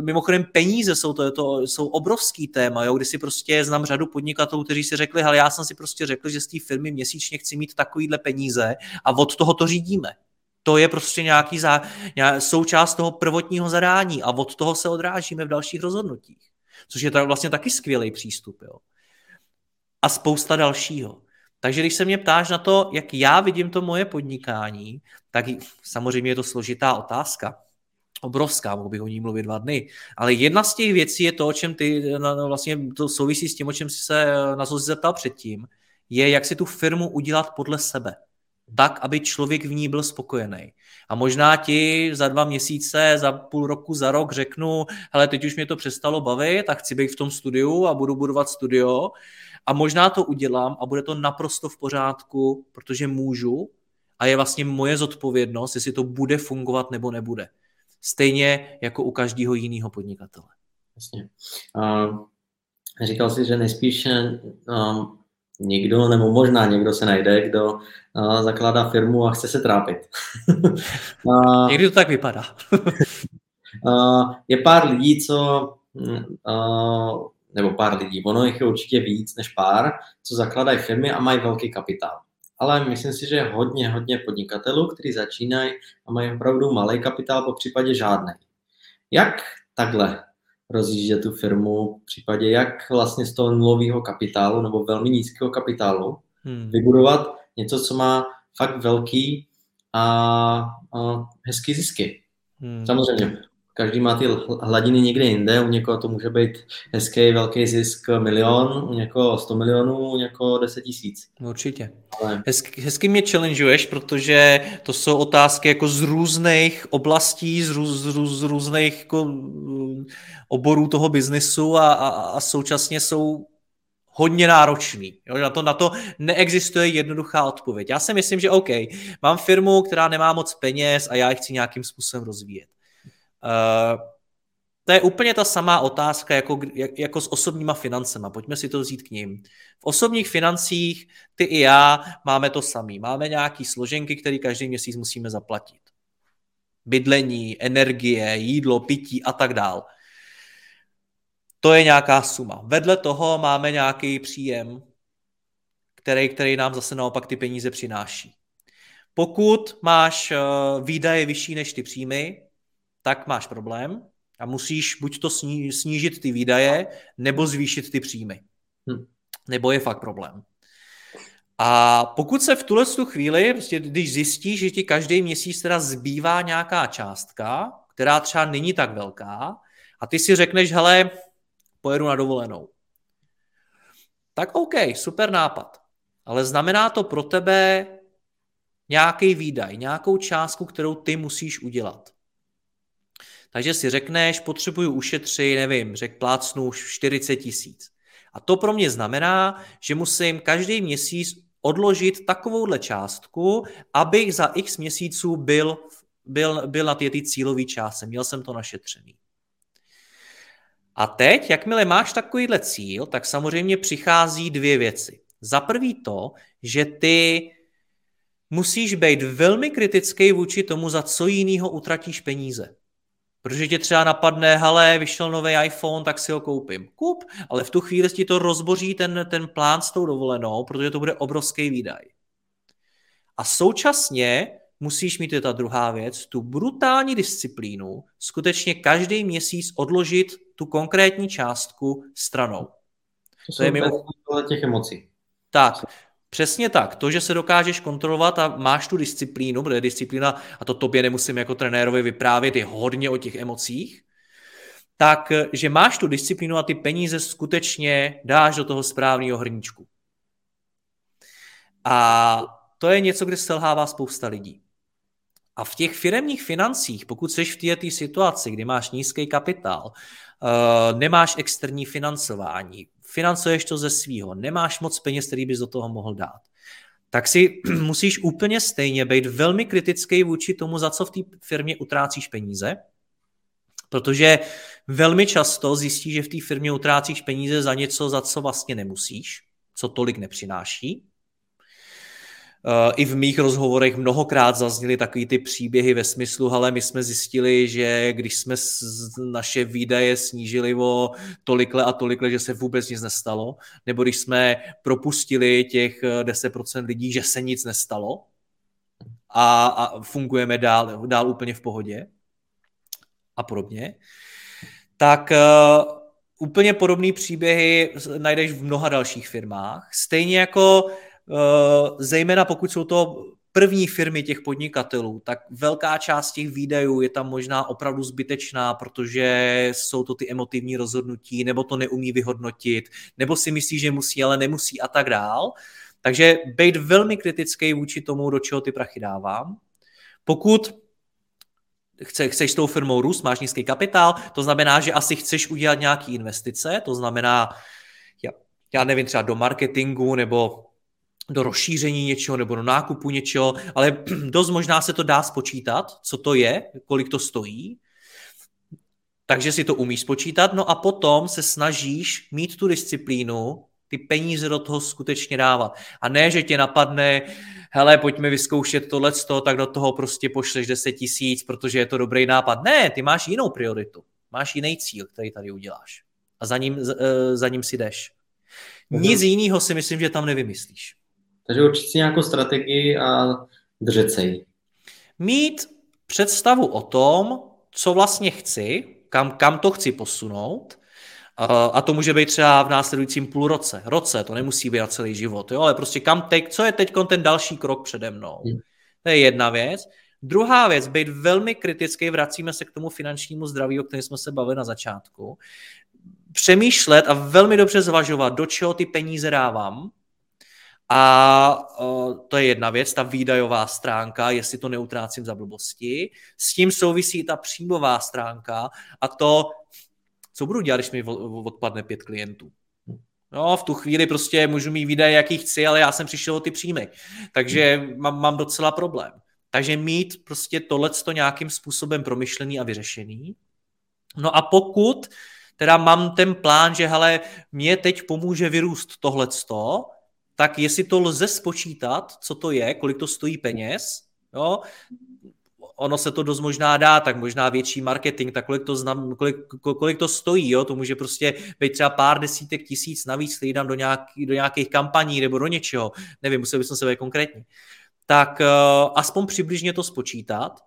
mimochodem peníze jsou to, to jsou obrovský téma, jo, kdy si prostě znám řadu podnikatelů, kteří si řekli, ale já jsem si prostě řekl, že z té firmy měsíčně chci mít takovýhle peníze a od toho to řídíme. To je prostě nějaký zá, součást toho prvotního zadání a od toho se odrážíme v dalších rozhodnutích což je vlastně taky skvělý přístup. Jo. A spousta dalšího. Takže když se mě ptáš na to, jak já vidím to moje podnikání, tak samozřejmě je to složitá otázka. Obrovská, mohl bych o ní mluvit dva dny. Ale jedna z těch věcí je to, o čem ty, no, vlastně to souvisí s tím, o čem jsi se na co jsi zeptal předtím, je, jak si tu firmu udělat podle sebe tak, aby člověk v ní byl spokojený. A možná ti za dva měsíce, za půl roku, za rok řeknu, hele, teď už mě to přestalo bavit, tak chci být v tom studiu a budu budovat studio. A možná to udělám a bude to naprosto v pořádku, protože můžu a je vlastně moje zodpovědnost, jestli to bude fungovat nebo nebude. Stejně jako u každého jiného podnikatele. Jasně. Uh, říkal jsi, že nejspíš uh, někdo, nebo možná někdo se najde, kdo uh, zakládá firmu a chce se trápit. uh, Někdy to tak vypadá. uh, je pár lidí, co, uh, nebo pár lidí, ono jich je určitě víc než pár, co zakladají firmy a mají velký kapitál. Ale myslím si, že je hodně, hodně podnikatelů, kteří začínají a mají opravdu malý kapitál, po případě žádný. Jak takhle rozjíždět tu firmu, v případě jak vlastně z toho nulového kapitálu nebo velmi nízkého kapitálu hmm. vybudovat něco, co má fakt velký a, a hezký zisky. Hmm. Samozřejmě, každý má ty hladiny někde jinde, u někoho to může být hezký velký zisk milion, u někoho 100 milionů, u někoho 10 tisíc. Určitě. Ale... Hezky, hezky mě challengeuješ, protože to jsou otázky jako z různých oblastí, z, růz, z, růz, z různých jako, mm, oborů toho biznesu a, a, a současně jsou hodně náročný. Jo, na, to, na to neexistuje jednoduchá odpověď. Já si myslím, že OK, mám firmu, která nemá moc peněz a já ji chci nějakým způsobem rozvíjet. Uh, to je úplně ta samá otázka jako, jako s osobníma financema. Pojďme si to vzít k ním. V osobních financích ty i já máme to samý. Máme nějaký složenky, které každý měsíc musíme zaplatit. Bydlení, energie, jídlo, pití a tak dál. To je nějaká suma. Vedle toho máme nějaký příjem, který, který nám zase naopak ty peníze přináší. Pokud máš eh, výdaje vyšší než ty příjmy, tak máš problém a musíš buď to snížit ty výdaje, nebo zvýšit ty příjmy. Hm. Nebo je fakt problém. A pokud se v tuhle tu chvíli, prostě když zjistíš, že ti každý měsíc teda zbývá nějaká částka, která třeba není tak velká, a ty si řekneš, hele, pojedu na dovolenou. Tak OK, super nápad. Ale znamená to pro tebe nějaký výdaj, nějakou částku, kterou ty musíš udělat. Takže si řekneš, potřebuju ušetřit, nevím, řek plácnu 40 tisíc. A to pro mě znamená, že musím každý měsíc odložit takovouhle částku, abych za x měsíců byl, byl, byl na té cílové částce. Měl jsem to našetřený. A teď, jakmile máš takovýhle cíl, tak samozřejmě přichází dvě věci. Za prvý to, že ty musíš být velmi kritický vůči tomu, za co jiného utratíš peníze. Protože tě třeba napadne, hele, vyšel nový iPhone, tak si ho koupím. Kup, ale v tu chvíli ti to rozboří ten, ten plán s tou dovolenou, protože to bude obrovský výdaj. A současně musíš mít, je ta druhá věc, tu brutální disciplínu, skutečně každý měsíc odložit tu konkrétní částku stranou. To, to je mimo... těch emocí. Tak, Přesně tak. To, že se dokážeš kontrolovat a máš tu disciplínu, protože disciplína, a to tobě nemusím jako trenérovi vyprávět, je hodně o těch emocích, tak, že máš tu disciplínu a ty peníze skutečně dáš do toho správného hrníčku. A to je něco, kde selhává spousta lidí. A v těch firemních financích, pokud jsi v této situaci, kdy máš nízký kapitál, uh, nemáš externí financování, financuješ to ze svýho, nemáš moc peněz, který bys do toho mohl dát, tak si musíš úplně stejně být velmi kritický vůči tomu, za co v té firmě utrácíš peníze, protože velmi často zjistíš, že v té firmě utrácíš peníze za něco, za co vlastně nemusíš, co tolik nepřináší. Eh, I v mých rozhovorech mnohokrát zazněly takový ty příběhy ve smyslu, ale my jsme zjistili, že když jsme naše výdaje snížili o tolikle a tolikle, že se vůbec nic nestalo, nebo když jsme propustili těch 10% eh, lidí, že se nic nestalo a, a fungujeme dál, dál úplně v pohodě a podobně, tak uh, úplně podobné příběhy najdeš v mnoha dalších firmách. Stejně jako zejména pokud jsou to první firmy těch podnikatelů, tak velká část těch výdajů je tam možná opravdu zbytečná, protože jsou to ty emotivní rozhodnutí, nebo to neumí vyhodnotit, nebo si myslí, že musí, ale nemusí a tak dál. Takže být velmi kritický vůči tomu, do čeho ty prachy dávám. Pokud chce, chceš s tou firmou růst, máš nízký kapitál, to znamená, že asi chceš udělat nějaké investice, to znamená, já, já nevím, třeba do marketingu nebo do rozšíření něčeho nebo do nákupu něčeho, ale dost možná se to dá spočítat, co to je, kolik to stojí, takže si to umíš spočítat, no a potom se snažíš mít tu disciplínu, ty peníze do toho skutečně dávat. A ne, že tě napadne, hele, pojďme vyzkoušet tohle, tak do toho prostě pošleš 10 tisíc, protože je to dobrý nápad. Ne, ty máš jinou prioritu. Máš jiný cíl, který tady uděláš. A za ním, eh, za ním si jdeš. Mhm. Nic jiného si myslím, že tam nevymyslíš. Takže určitě si nějakou strategii a držet se jí. Mít představu o tom, co vlastně chci, kam, kam to chci posunout, a to může být třeba v následujícím půl roce, roce, to nemusí být na celý život, jo, ale prostě kam teď, co je teď ten další krok přede mnou. Hmm. To je jedna věc. Druhá věc, být velmi kritický, vracíme se k tomu finančnímu zdraví, o kterém jsme se bavili na začátku. Přemýšlet a velmi dobře zvažovat, do čeho ty peníze dávám, a to je jedna věc, ta výdajová stránka, jestli to neutrácím za blbosti. S tím souvisí ta příjmová stránka a to, co budu dělat, když mi odpadne pět klientů. No, v tu chvíli prostě můžu mít výdaje, jaký chci, ale já jsem přišel o ty příjmy. Takže mám, mám docela problém. Takže mít prostě tohleto nějakým způsobem promyšlený a vyřešený. No a pokud teda mám ten plán, že hele, mě teď pomůže vyrůst tohleto, tak jestli to lze spočítat, co to je, kolik to stojí peněz, jo, ono se to dost možná dá, tak možná větší marketing, tak kolik to, znam, kolik, kolik to stojí, jo? to může prostě být třeba pár desítek tisíc navíc, který dám do, nějaký, do nějakých kampaní nebo do něčeho, nevím, musel bych se být konkrétně. Tak uh, aspoň přibližně to spočítat.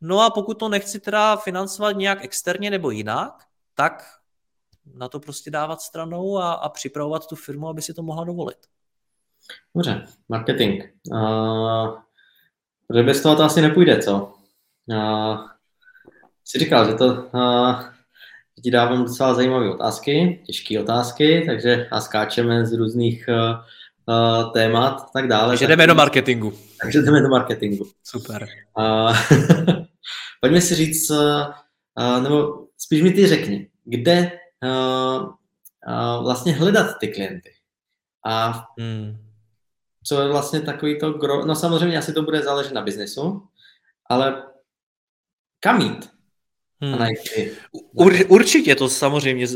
No a pokud to nechci teda financovat nějak externě nebo jinak, tak na to prostě dávat stranou a, a připravovat tu firmu, aby si to mohla dovolit. Dobře, marketing. Uh, protože bez toho to asi nepůjde, co? Uh, jsi říkal, že to uh, ti dávám docela zajímavé otázky, těžké otázky, takže a skáčeme z různých uh, uh, témat tak dále. Takže jdeme do marketingu. Takže jdeme do marketingu. Super. Uh, pojďme si říct, uh, nebo spíš mi ty řekni, kde uh, uh, vlastně hledat ty klienty. A hmm. Co je vlastně takový to gro... No samozřejmě asi to bude záležet na biznesu, ale kam jít? Hmm. Ur, určitě to samozřejmě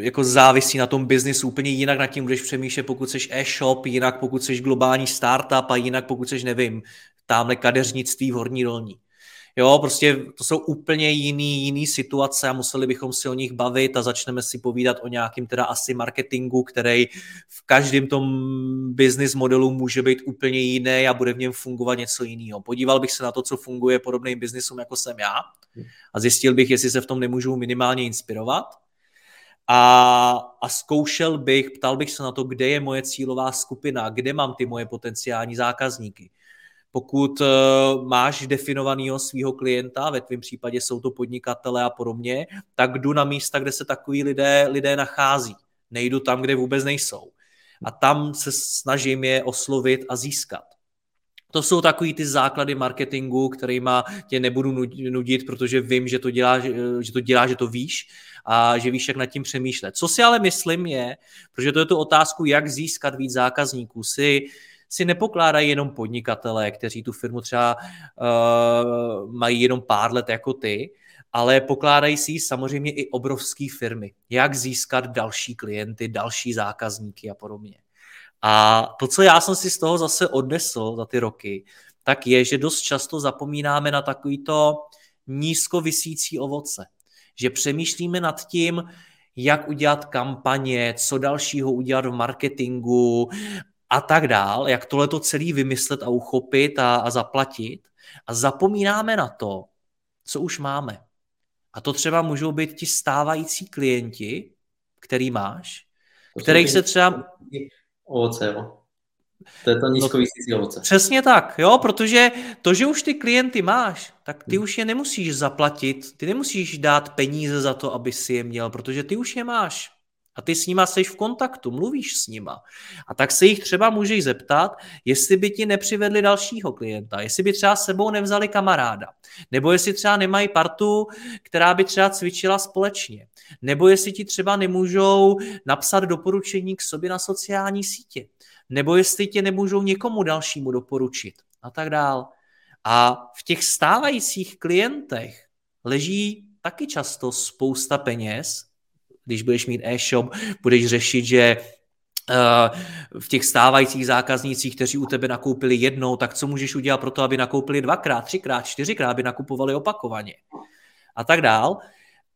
jako závisí na tom biznisu úplně jinak nad tím budeš přemýšlet, pokud jsi e-shop, jinak pokud jsi globální startup a jinak pokud jsi, nevím, tamhle kadeřnictví v Horní dolní. Jo, prostě to jsou úplně jiný, jiný situace a museli bychom si o nich bavit a začneme si povídat o nějakým teda asi marketingu, který v každém tom business modelu může být úplně jiný a bude v něm fungovat něco jiného. Podíval bych se na to, co funguje podobným biznisům, jako jsem já a zjistil bych, jestli se v tom nemůžu minimálně inspirovat. A, a zkoušel bych, ptal bych se na to, kde je moje cílová skupina, kde mám ty moje potenciální zákazníky pokud eh, máš definovaného svého klienta, ve tvém případě jsou to podnikatele a podobně, tak jdu na místa, kde se takový lidé, lidé nachází. Nejdu tam, kde vůbec nejsou. A tam se snažím je oslovit a získat. To jsou takový ty základy marketingu, kterýma tě nebudu nudit, protože vím, že to dělá, že to, dělá, že to víš a že víš, jak nad tím přemýšlet. Co si ale myslím je, protože to je tu otázku, jak získat víc zákazníků, si uh, si nepokládají jenom podnikatelé, kteří tu firmu třeba uh, mají jenom pár let jako ty, ale pokládají si samozřejmě i obrovské firmy. Jak získat další klienty, další zákazníky a podobně. A to, co já jsem si z toho zase odnesl za ty roky, tak je, že dost často zapomínáme na takovýto nízkovisící ovoce. Že přemýšlíme nad tím, jak udělat kampaně, co dalšího udělat v marketingu a tak dál, jak tohle to celý vymyslet a uchopit a, a zaplatit. A zapomínáme na to, co už máme. A to třeba můžou být ti stávající klienti, který máš, kterých se třeba... Ovoce, jo. To je to nízkovisící no, ovoce. Přesně tak, jo, protože to, že už ty klienty máš, tak ty hmm. už je nemusíš zaplatit, ty nemusíš dát peníze za to, aby si je měl, protože ty už je máš. A ty s nima jsi v kontaktu, mluvíš s nima. A tak se jich třeba můžeš zeptat, jestli by ti nepřivedli dalšího klienta, jestli by třeba sebou nevzali kamaráda, nebo jestli třeba nemají partu, která by třeba cvičila společně, nebo jestli ti třeba nemůžou napsat doporučení k sobě na sociální sítě, nebo jestli tě nemůžou někomu dalšímu doporučit a tak dál. A v těch stávajících klientech leží taky často spousta peněz, když budeš mít e-shop, budeš řešit, že uh, v těch stávajících zákaznících, kteří u tebe nakoupili jednou, tak co můžeš udělat pro to, aby nakoupili dvakrát, třikrát, čtyřikrát, aby nakupovali opakovaně a tak dál.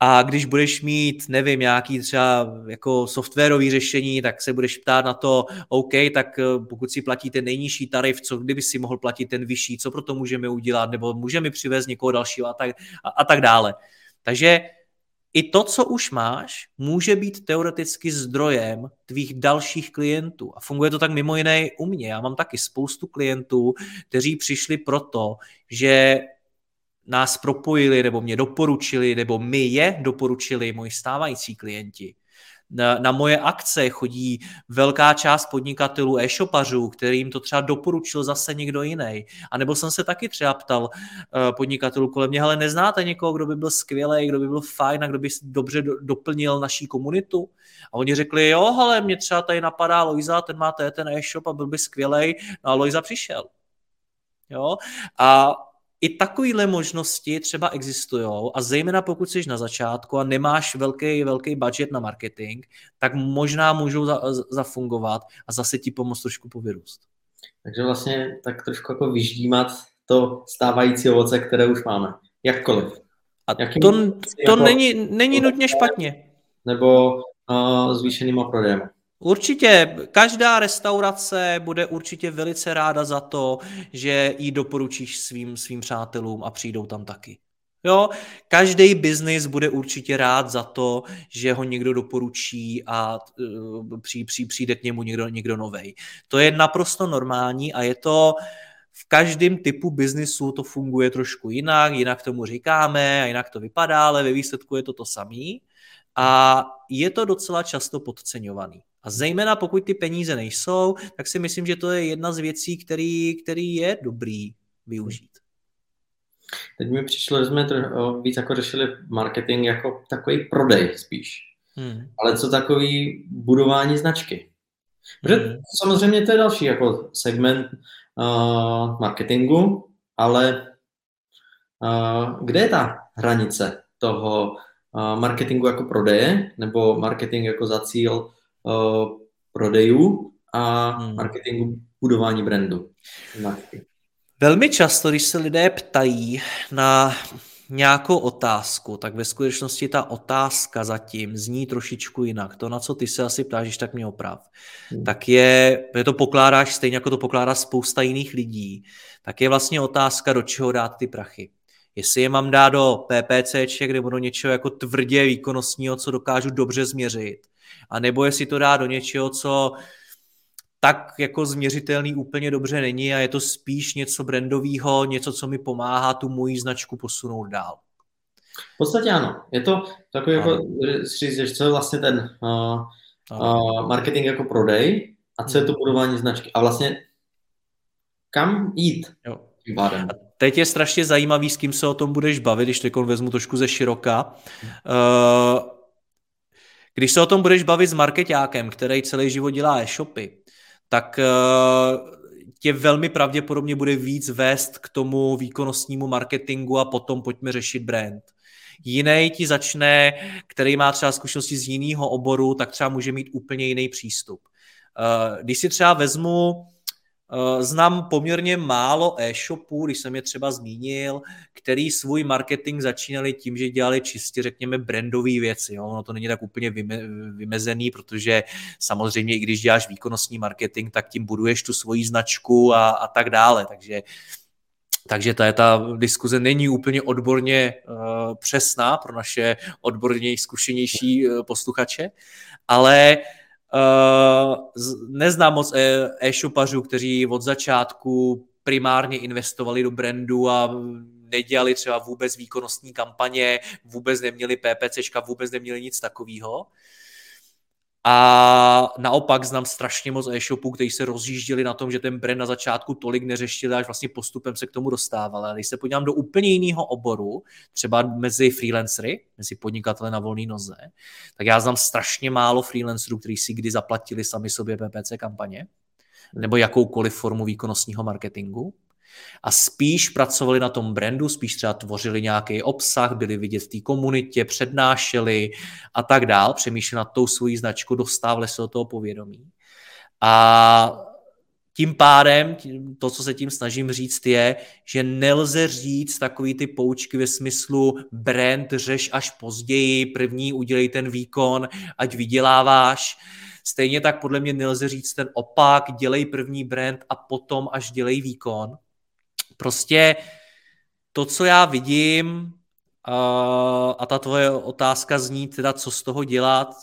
A když budeš mít, nevím, nějaký třeba jako softwarový řešení, tak se budeš ptát na to, OK, tak eh, pokud si platíte nejnižší tarif, co kdyby si mohl platit ten vyšší, co pro to můžeme udělat, nebo můžeme přivést někoho dalšího a tak, a, a tak dále. Takže i to, co už máš, může být teoreticky zdrojem tvých dalších klientů. A funguje to tak mimo jiné u mě. Já mám taky spoustu klientů, kteří přišli proto, že nás propojili, nebo mě doporučili, nebo my je doporučili moji stávající klienti. Na, na moje akce chodí velká část podnikatelů e-shopařů, kterým to třeba doporučil zase někdo jiný. A nebo jsem se taky třeba ptal uh, podnikatelů kolem mě, ale neznáte někoho, kdo by byl skvělý, kdo by byl fajn a kdo by dobře do, doplnil naší komunitu? A oni řekli, jo, ale mě třeba tady napadá Loiza, ten má ten e-shop a byl by skvělý. No a Loiza přišel. Jo? A i takovéhle možnosti třeba existují a zejména pokud jsi na začátku a nemáš velký, velký budget na marketing, tak možná můžou za, zafungovat a zase ti pomoct trošku povyrůst. Takže vlastně tak trošku jako vyždímat to stávající ovoce, které už máme. Jakkoliv. A Jakým to, to jako není, není nutně špatně. Nebo uh, zvýšenýma prodejem. Určitě, každá restaurace bude určitě velice ráda za to, že ji doporučíš svým, svým přátelům a přijdou tam taky. Jo, každý biznis bude určitě rád za to, že ho někdo doporučí a uh, při, při, přijde k němu někdo, někdo novej. To je naprosto normální a je to v každém typu biznisu to funguje trošku jinak, jinak tomu říkáme a jinak to vypadá, ale ve výsledku je to to samý a je to docela často podceňovaný. A zejména pokud ty peníze nejsou, tak si myslím, že to je jedna z věcí, který, který je dobrý využít. Teď mi přišlo, že jsme to víc jako řešili marketing jako takový prodej spíš. Hmm. Ale co takový budování značky. Protože hmm. samozřejmě to je další jako segment uh, marketingu, ale uh, kde je ta hranice toho uh, marketingu jako prodeje nebo marketing jako za cíl prodejů a hmm. marketingu budování brandu. Velmi často, když se lidé ptají na nějakou otázku, tak ve skutečnosti ta otázka zatím zní trošičku jinak. To, na co ty se asi ptáš, tak mě oprav. Hmm. Tak je, je to pokládáš stejně, jako to pokládá spousta jiných lidí, tak je vlastně otázka, do čeho dát ty prachy. Jestli je mám dát do PPCček nebo do něčeho jako tvrdě výkonnostního, co dokážu dobře změřit, a nebo jestli to dá do něčeho, co tak jako změřitelný úplně dobře není a je to spíš něco brandového, něco, co mi pomáhá tu moji značku posunout dál. V podstatě ano. Je to takový jako říct, co je vlastně ten uh, uh, marketing jako prodej a co je to hmm. budování značky. A vlastně kam jít jo. tím teď je strašně zajímavý, s kým se o tom budeš bavit, když teď vezmu trošku ze široka. Uh, když se o tom budeš bavit s marketákem, který celý život dělá e-shopy, tak uh, tě velmi pravděpodobně bude víc vést k tomu výkonnostnímu marketingu a potom pojďme řešit brand. Jiný ti začne, který má třeba zkušenosti z jiného oboru, tak třeba může mít úplně jiný přístup. Eh, když si třeba vezmu Eh, znám poměrně málo e-shopů, když jsem je třeba zmínil, který svůj marketing začínali tím, že dělali čistě, řekněme, brandové věci. Jo? Ono to není tak úplně vymezený, protože samozřejmě, i když děláš výkonnostní marketing, tak tím buduješ tu svoji značku a, a tak dále. Takže takže ta, ta diskuze není úplně odborně uh, přesná pro naše odborně zkušenější uh, posluchače, ale Uh, neznám moc e- e-shopařů, kteří od začátku primárně investovali do brandu a nedělali třeba vůbec výkonnostní kampaně, vůbec neměli PPCčka, vůbec neměli nic takového. A naopak znám strašně moc e-shopů, kteří se rozjížděli na tom, že ten brand na začátku tolik neřešili, až vlastně postupem se k tomu dostával. A když se podívám do úplně jiného oboru, třeba mezi freelancery, mezi podnikatele na volné noze, tak já znám strašně málo freelancerů, kteří si kdy zaplatili sami sobě PPC kampaně nebo jakoukoliv formu výkonnostního marketingu a spíš pracovali na tom brandu, spíš třeba tvořili nějaký obsah, byli vidět v té komunitě, přednášeli a tak dál, přemýšleli nad tou svojí značkou, dostávali se do toho povědomí. A tím pádem, to, co se tím snažím říct, je, že nelze říct takový ty poučky ve smyslu brand řeš až později, první udělej ten výkon, ať vyděláváš. Stejně tak podle mě nelze říct ten opak, dělej první brand a potom až dělej výkon, Prostě to, co já vidím, a ta tvoje otázka zní teda, co z toho dělat,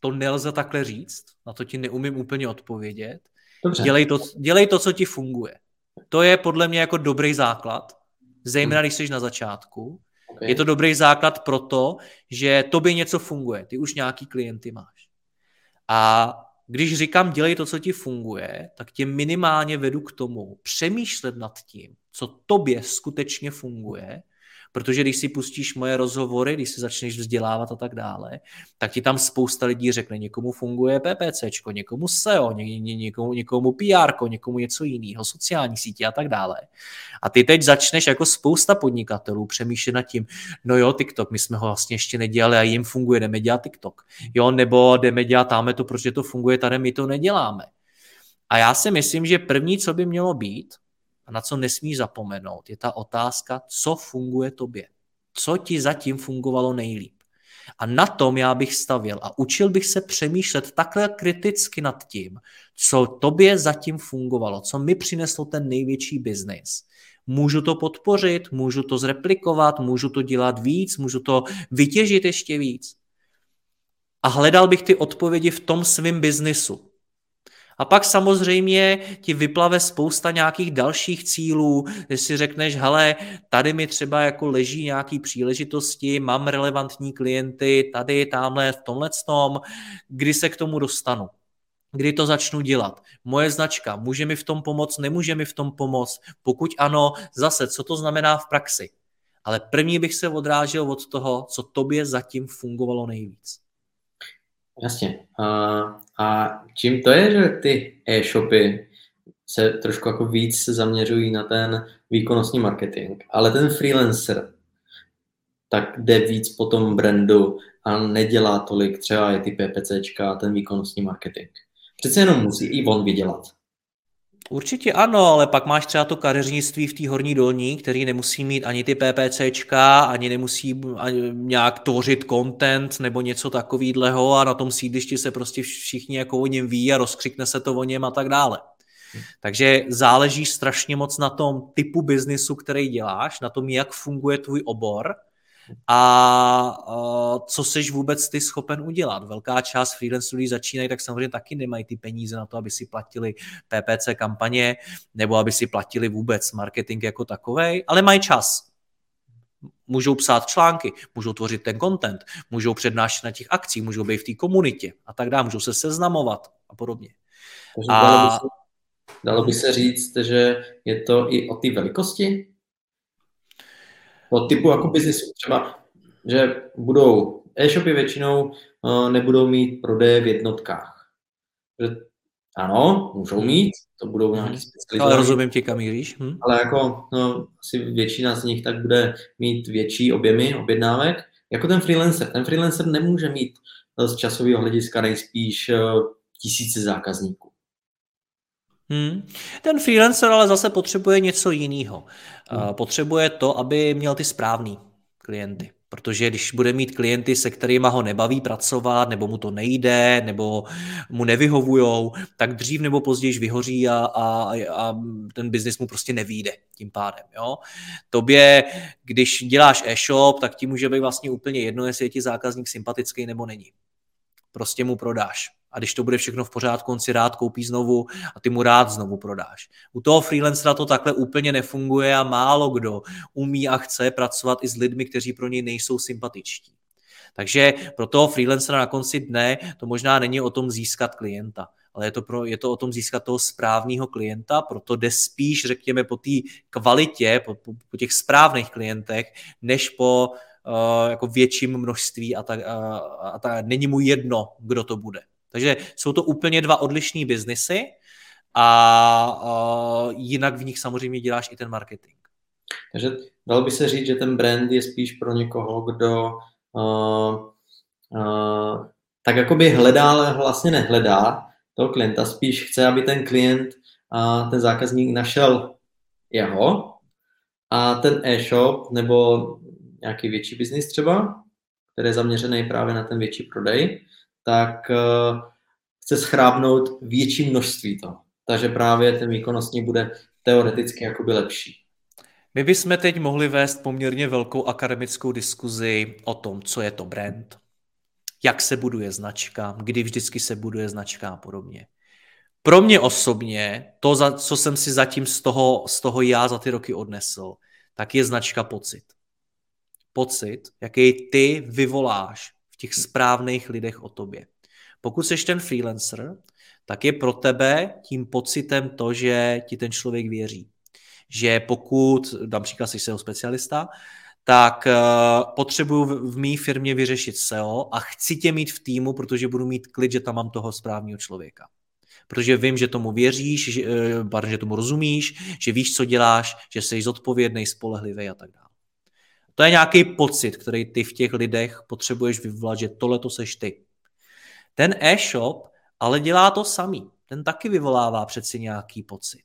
to nelze takhle říct, na to ti neumím úplně odpovědět. Dobře. Dělej to, dělej to, co ti funguje. To je podle mě jako dobrý základ, zejména hmm. když jsi na začátku. Okay. Je to dobrý základ proto, že tobě něco funguje, ty už nějaký klienty máš. A když říkám dělej to, co ti funguje, tak tě minimálně vedu k tomu přemýšlet nad tím, co tobě skutečně funguje Protože když si pustíš moje rozhovory, když si začneš vzdělávat a tak dále, tak ti tam spousta lidí řekne, někomu funguje PPC, někomu SEO, ně, ně, někomu, někomu PR, někomu něco jiného, sociální sítě a tak dále. A ty teď začneš jako spousta podnikatelů přemýšlet nad tím, no jo, TikTok, my jsme ho vlastně ještě nedělali a jim funguje, jdeme dělat TikTok. Jo, nebo jdeme dělat tamhle to, protože to funguje, tady my to neděláme. A já si myslím, že první, co by mělo být, a na co nesmíš zapomenout, je ta otázka, co funguje tobě. Co ti zatím fungovalo nejlíp. A na tom já bych stavěl a učil bych se přemýšlet takhle kriticky nad tím, co tobě zatím fungovalo, co mi přineslo ten největší biznis. Můžu to podpořit, můžu to zreplikovat, můžu to dělat víc, můžu to vytěžit ještě víc. A hledal bych ty odpovědi v tom svém biznisu. A pak samozřejmě ti vyplave spousta nějakých dalších cílů, že si řekneš, hele, tady mi třeba jako leží nějaký příležitosti, mám relevantní klienty, tady, tamhle, v tomhle tom, kdy se k tomu dostanu kdy to začnu dělat. Moje značka, může mi v tom pomoct, nemůže mi v tom pomoct? Pokud ano, zase, co to znamená v praxi? Ale první bych se odrážel od toho, co tobě zatím fungovalo nejvíc. Jasně. A, a čím to je, že ty e-shopy se trošku jako víc zaměřují na ten výkonnostní marketing, ale ten freelancer tak jde víc po tom brandu a nedělá tolik třeba i ty PPCčka a ten výkonnostní marketing. Přece jenom musí i on vydělat. Určitě ano, ale pak máš třeba to kadeřnictví v té horní dolní, který nemusí mít ani ty PPCčka, ani nemusí ani nějak tvořit content nebo něco takového a na tom sídlišti se prostě všichni jako o něm ví a rozkřikne se to o něm a tak dále. Takže záleží strašně moc na tom typu biznisu, který děláš, na tom, jak funguje tvůj obor a uh, co jsi vůbec ty schopen udělat. Velká část freelancerů, když začínají, tak samozřejmě taky nemají ty peníze na to, aby si platili PPC kampaně nebo aby si platili vůbec marketing jako takový, ale mají čas. Můžou psát články, můžou tvořit ten content, můžou přednášet na těch akcích, můžou být v té komunitě a tak dále, můžou se seznamovat a podobně. Takže a... dalo, by se, dalo by se říct, že je to i o té velikosti od typu jako biznisu. Třeba, že budou e-shopy většinou uh, nebudou mít prodeje v jednotkách. Že Ano, můžou Hmm. mít, to budou nějaký Ale specializovaný, rozumím tě, kam míříš. Hm? ale jako no, asi většina z nich tak bude mít větší objemy objednávek. Jako ten freelancer. Ten freelancer nemůže mít eh, z časového hlediska nejspíš eh, tisíce zákazníků. Hmm. Ten freelancer ale zase potřebuje něco jiného. Hmm. Potřebuje to, aby měl ty správný klienty. Protože když bude mít klienty, se kterými ho nebaví pracovat, nebo mu to nejde, nebo mu nevyhovujou, tak dřív nebo později vyhoří a, a, a ten biznis mu prostě nevíde tím pádem. Jo? Tobě, když děláš e-shop, tak ti může být vlastně úplně jedno, jestli je ti zákazník sympatický nebo není. Prostě mu prodáš. A když to bude všechno v pořádku, on si rád koupí znovu a ty mu rád znovu prodáš. U toho freelancera to takhle úplně nefunguje a málo kdo umí a chce pracovat i s lidmi, kteří pro něj nejsou sympatičtí. Takže pro toho freelancera na konci dne to možná není o tom získat klienta, ale je to, pro, je to o tom získat toho správného klienta, proto jde spíš, řekněme, po té kvalitě, po, po, po těch správných klientech, než po uh, jako větším množství a tak, a, a tak není mu jedno, kdo to bude. Takže jsou to úplně dva odlišní biznesy a, a jinak v nich samozřejmě děláš i ten marketing. Takže dalo by se říct, že ten brand je spíš pro někoho, kdo uh, uh, tak jakoby hledá, ale vlastně nehledá toho klienta, spíš chce, aby ten klient a uh, ten zákazník našel jeho a ten e-shop nebo nějaký větší biznis třeba, který je zaměřený právě na ten větší prodej, tak uh, chce schrábnout větší množství toho. Takže právě ten výkonnostní bude teoreticky jakoby lepší. My bychom teď mohli vést poměrně velkou akademickou diskuzi o tom, co je to brand, jak se buduje značka, kdy vždycky se buduje značka a podobně. Pro mě osobně, to, co jsem si zatím z toho, z toho já za ty roky odnesl, tak je značka pocit. Pocit, jaký ty vyvoláš těch správných lidech o tobě. Pokud jsi ten freelancer, tak je pro tebe tím pocitem to, že ti ten člověk věří. Že pokud, například jsi SEO specialista, tak uh, potřebuju v, mý firmě vyřešit SEO a chci tě mít v týmu, protože budu mít klid, že tam mám toho správného člověka. Protože vím, že tomu věříš, že, uh, že tomu rozumíš, že víš, co děláš, že jsi zodpovědný, spolehlivý a tak dále. To je nějaký pocit, který ty v těch lidech potřebuješ vyvolat, že tohle to seš ty. Ten e-shop ale dělá to samý. Ten taky vyvolává přeci nějaký pocit.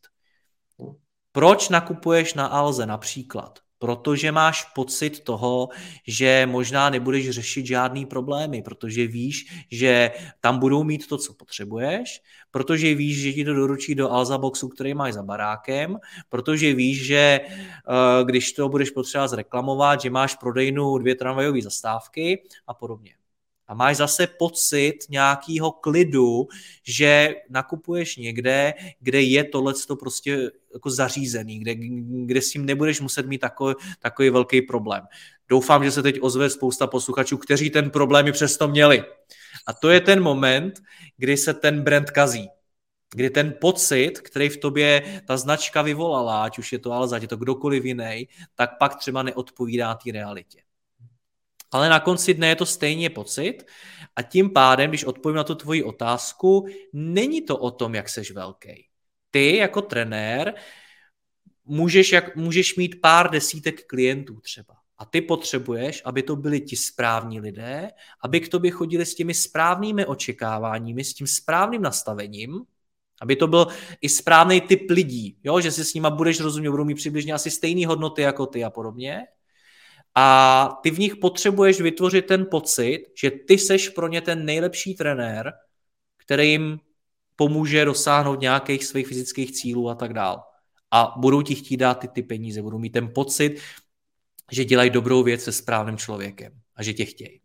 Proč nakupuješ na Alze například? Protože máš pocit toho, že možná nebudeš řešit žádný problémy, protože víš, že tam budou mít to, co potřebuješ, protože víš, že ti to doručí do Alza boxu, který máš za barákem, protože víš, že uh, když to budeš potřebovat zreklamovat, že máš prodejnu dvě tramvajové zastávky a podobně a máš zase pocit nějakého klidu, že nakupuješ někde, kde je tohle prostě jako zařízený, kde, kde s tím nebudeš muset mít takový, takový velký problém. Doufám, že se teď ozve spousta posluchačů, kteří ten problém i přesto měli. A to je ten moment, kdy se ten brand kazí. Kdy ten pocit, který v tobě ta značka vyvolala, ať už je to Alza, je to kdokoliv jiný, tak pak třeba neodpovídá té realitě ale na konci dne je to stejně pocit a tím pádem, když odpovím na tu tvoji otázku, není to o tom, jak seš velký. Ty jako trenér můžeš, jak, můžeš mít pár desítek klientů třeba. A ty potřebuješ, aby to byli ti správní lidé, aby k tobě chodili s těmi správnými očekáváními, s tím správným nastavením, aby to byl i správný typ lidí, jo? že si s nima budeš rozumět, budou mít přibližně asi stejné hodnoty jako ty a podobně. A ty v nich potřebuješ vytvořit ten pocit, že ty seš pro ně ten nejlepší trenér, který jim pomůže dosáhnout nějakých svých fyzických cílů a tak dál. A budou ti chtít dát ty, ty peníze, budou mít ten pocit, že dělají dobrou věc se správným člověkem a že tě chtějí.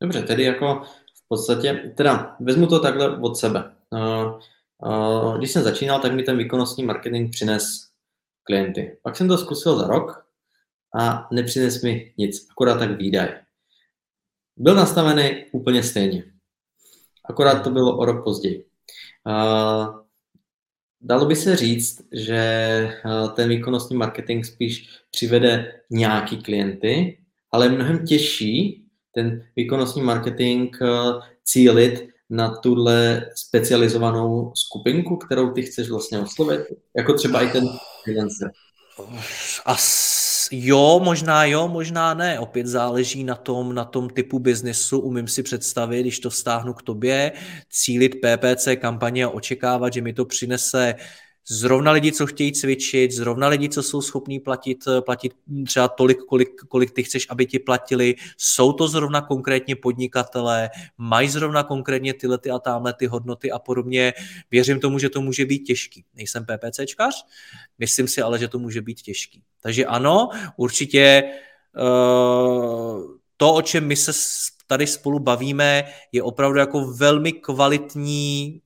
Dobře, tedy jako v podstatě, teda vezmu to takhle od sebe. Uh, uh, když jsem začínal, tak mi ten výkonnostní marketing přines klienty. Pak jsem to zkusil za rok, a nepřines mi nic, akorát tak výdaj. Byl nastavený úplně stejně. Akorát to bylo o rok později. Dalo by se říct, že ten výkonnostní marketing spíš přivede nějaký klienty, ale mnohem těžší ten výkonnostní marketing cílit na tuhle specializovanou skupinku, kterou ty chceš vlastně oslovit? Jako třeba i ten freelancer. Jo, možná jo, možná ne. Opět záleží na tom, na tom typu biznesu. Umím si představit, když to vztáhnu k tobě, cílit PPC kampaně a očekávat, že mi to přinese zrovna lidi, co chtějí cvičit, zrovna lidi, co jsou schopní platit, platit třeba tolik, kolik, kolik ty chceš, aby ti platili, jsou to zrovna konkrétně podnikatelé, mají zrovna konkrétně tyhle ty a tamhle ty hodnoty a podobně. Věřím tomu, že to může být těžký. Nejsem PPCčkař, myslím si ale, že to může být těžký. Takže ano, určitě uh, to, o čem my se tady spolu bavíme, je opravdu jako velmi kvalitní,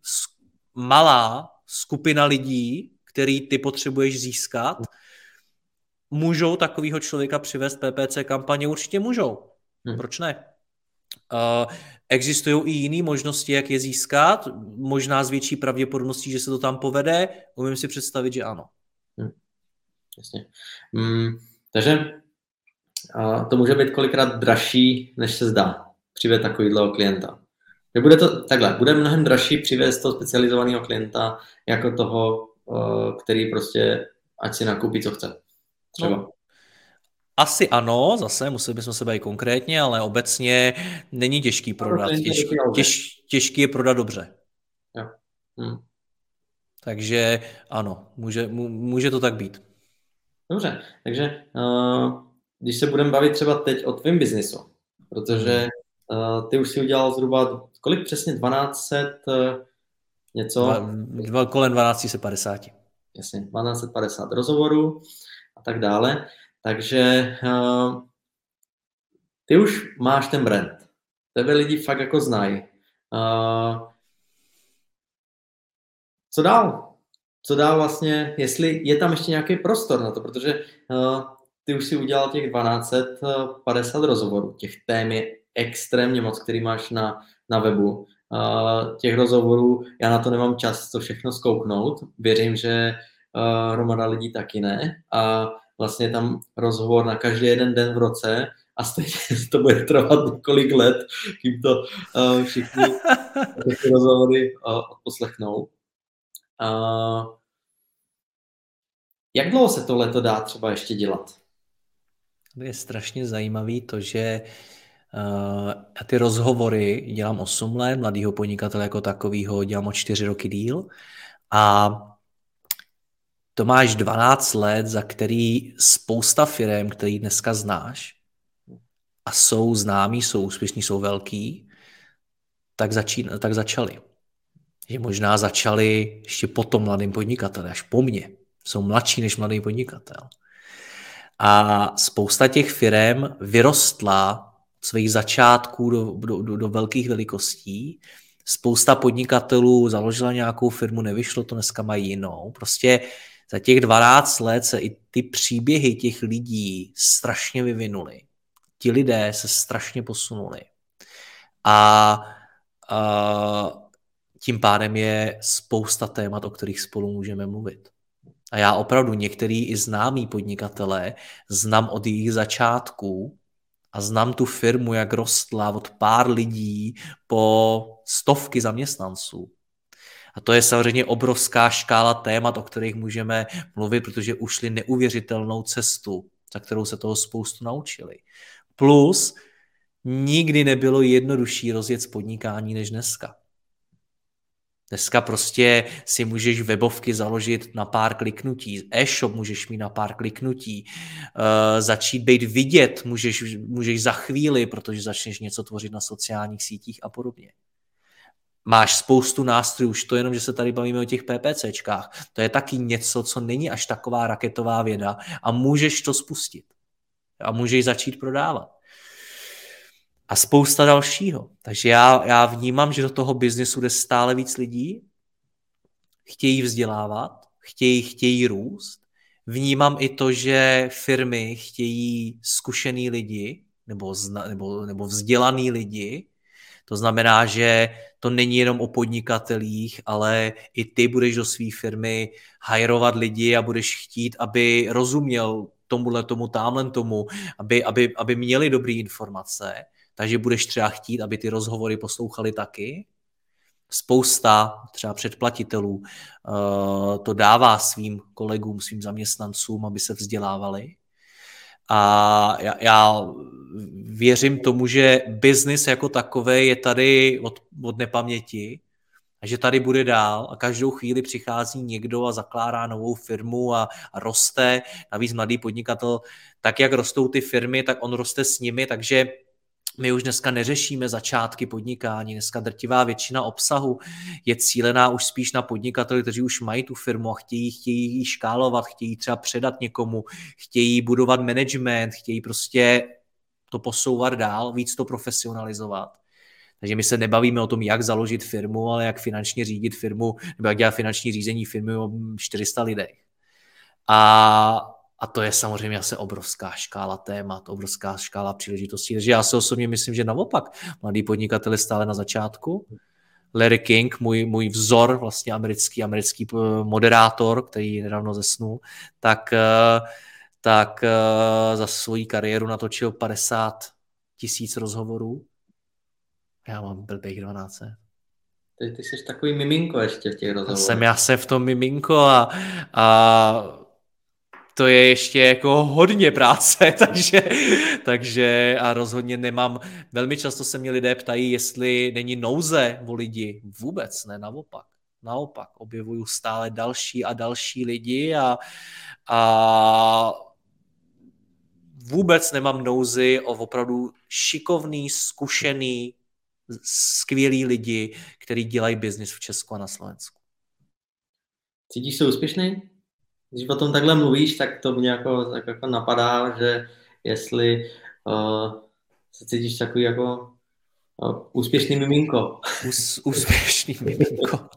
malá skupina lidí, který ty potřebuješ získat, můžou takového člověka přivést PPC kampaně? Určitě můžou. Hmm. Proč ne? Uh, existují i jiné možnosti, jak je získat, možná s větší pravděpodobností, že se to tam povede. Umím si představit, že ano. Hmm. Jasně. Hmm, takže uh, to může být kolikrát dražší, než se zdá, přivést takovýhle klienta. Že bude to takhle, bude mnohem dražší přivést toho specializovaného klienta jako toho, eh, který prostě ať si nakoupí, co chce. Třeba. No. Asi ano, zase museli bychom se bavit konkrétně, ale obecně není těžký prodat. Těž, těž, těžký je prodat dobře. Jo. Hm. Takže ano, může, může to tak být. Dobře, takže uh, když se budeme bavit třeba teď o tvém biznisu, protože hmm. Ty už si udělal zhruba, kolik přesně, 1200 uh, eh, něco? Dva, kolem 1250. Jasně, 1250 rozhovorů a tak dále. Takže uh, ty už máš ten brand. Tebe lidi fakt jako znají. Co dál? Co dál vlastně, jestli je tam ještě nějaký prostor na to, protože ty už si udělal těch 1250 rozhovorů. Těch tém je extrémně moc, který máš na, na webu. Uh, těch rozhovorů, já na to nemám čas to všechno zkouknout. Věřím, že uh, hromada lidí taky ne. A vlastně tam rozhovor na každý jeden den v roce a stejně to bude trvat několik let, kým to uh, všichni ty rozhovory uh, odposlechnou. Uh, jak dlouho se tohle to dá třeba ještě dělat? Je strašně zajímavý to, že uh, já ty rozhovory dělám 8 let, mladýho podnikatele jako takovýho dělám o 4 roky díl a to máš 12 let, za který spousta firm, který dneska znáš a jsou známí, jsou úspěšní, jsou velký, tak, začín, tak začali. Že možná začali ještě po tom mladým podnikateli, až po mně. Jsou mladší než mladý podnikatel. A spousta těch firm vyrostla svých začátků do, do, do, do velkých velikostí. Spousta podnikatelů založila nějakou firmu, nevyšlo to, dneska mají jinou. Prostě za těch 12 let se i ty příběhy těch lidí strašně vyvinuly. Ti lidé se strašně posunuli. A, a tím pádem je spousta témat, o kterých spolu můžeme mluvit. A já opravdu některý i známý podnikatelé znám od jejich začátků a znám tu firmu, jak rostla od pár lidí po stovky zaměstnanců. A to je samozřejmě obrovská škála témat, o kterých můžeme mluvit, protože ušli neuvěřitelnou cestu, za kterou se toho spoustu naučili. Plus nikdy nebylo jednodušší rozjet podnikání než dneska. Dneska prostě si můžeš webovky založit na pár kliknutí, e-shop můžeš mít na pár kliknutí, uh, začít být vidět můžeš, můžeš za chvíli, protože začneš něco tvořit na sociálních sítích a podobně. Máš spoustu nástrojů, už to jenom, že se tady bavíme o těch PPCčkách. To je taky něco, co není až taková raketová věda a můžeš to spustit. A můžeš začít prodávat a spousta dalšího. Takže já, já vnímám, že do toho biznesu jde stále víc lidí, chtějí vzdělávat, chtějí, chtějí růst. Vnímám i to, že firmy chtějí zkušený lidi nebo, zna, nebo, nebo vzdělaný lidi. To znamená, že to není jenom o podnikatelích, ale i ty budeš do své firmy hajrovat lidi a budeš chtít, aby rozuměl tomuhle tomu, tamhle tomu, aby, aby, aby měli dobré informace takže budeš třeba chtít, aby ty rozhovory poslouchali taky. Spousta třeba předplatitelů to dává svým kolegům, svým zaměstnancům, aby se vzdělávali. A já, já věřím tomu, že biznis jako takový je tady od, od nepaměti a že tady bude dál a každou chvíli přichází někdo a zakládá novou firmu a, a roste. Navíc mladý podnikatel, tak jak rostou ty firmy, tak on roste s nimi, takže my už dneska neřešíme začátky podnikání, dneska drtivá většina obsahu je cílená už spíš na podnikatele, kteří už mají tu firmu a chtějí, chtějí ji škálovat, chtějí třeba předat někomu, chtějí budovat management, chtějí prostě to posouvat dál, víc to profesionalizovat. Takže my se nebavíme o tom, jak založit firmu, ale jak finančně řídit firmu, nebo jak dělat finanční řízení firmy o 400 lidech. A a to je samozřejmě asi obrovská škála témat, obrovská škála příležitostí. Takže já si osobně myslím, že naopak mladý podnikatel je stále na začátku. Larry King, můj, můj vzor, vlastně americký, americký eh, moderátor, který nedávno zesnul, tak, eh, tak eh, za svoji kariéru natočil 50 tisíc rozhovorů. Já mám blbých 12. Ty, ty jsi takový miminko ještě v těch rozhovorech. Jsem já jsem v tom miminko a, a to je ještě jako hodně práce, takže, takže a rozhodně nemám, velmi často se mě lidé ptají, jestli není nouze o lidi. Vůbec ne, naopak. Naopak, objevuju stále další a další lidi a, a vůbec nemám nouzy o opravdu šikovný, zkušený, skvělý lidi, kteří dělají biznis v Česku a na Slovensku. Cítíš se úspěšný? Když o tom takhle mluvíš, tak to mě jako, tak jako napadá, že jestli uh, se cítíš takový jako uh, úspěšný miminko. Ús, úspěšný miminko.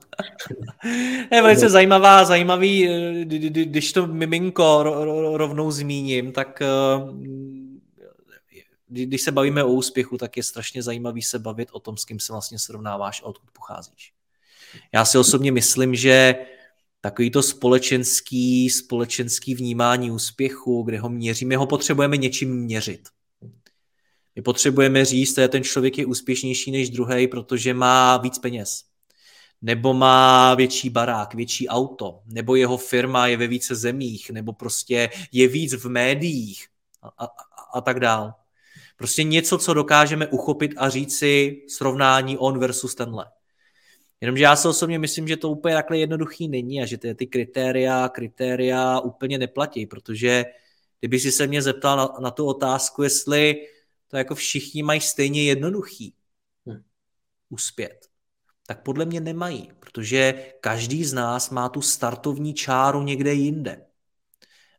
je velice zajímavá, zajímavý, eh, když to miminko rovnou zmíním, tak když se bavíme o úspěchu, tak je strašně zajímavý se bavit o tom, s kým se vlastně srovnáváš a odkud pocházíš. Já si osobně myslím, že takový to společenský, společenský vnímání úspěchu, kde ho měříme, ho potřebujeme něčím měřit. My potřebujeme říct, že ten člověk je úspěšnější než druhý, protože má víc peněz. Nebo má větší barák, větší auto, nebo jeho firma je ve více zemích, nebo prostě je víc v médiích a, a, a tak dál. Prostě něco, co dokážeme uchopit a říct si srovnání on versus tenhle. Jenomže já si osobně myslím, že to úplně takhle jednoduchý není a že ty, ty kritéria, kritéria úplně neplatí, protože kdyby si se mě zeptal na, na tu otázku, jestli to jako všichni mají stejně jednoduchý hmm. uspět, tak podle mě nemají, protože každý z nás má tu startovní čáru někde jinde.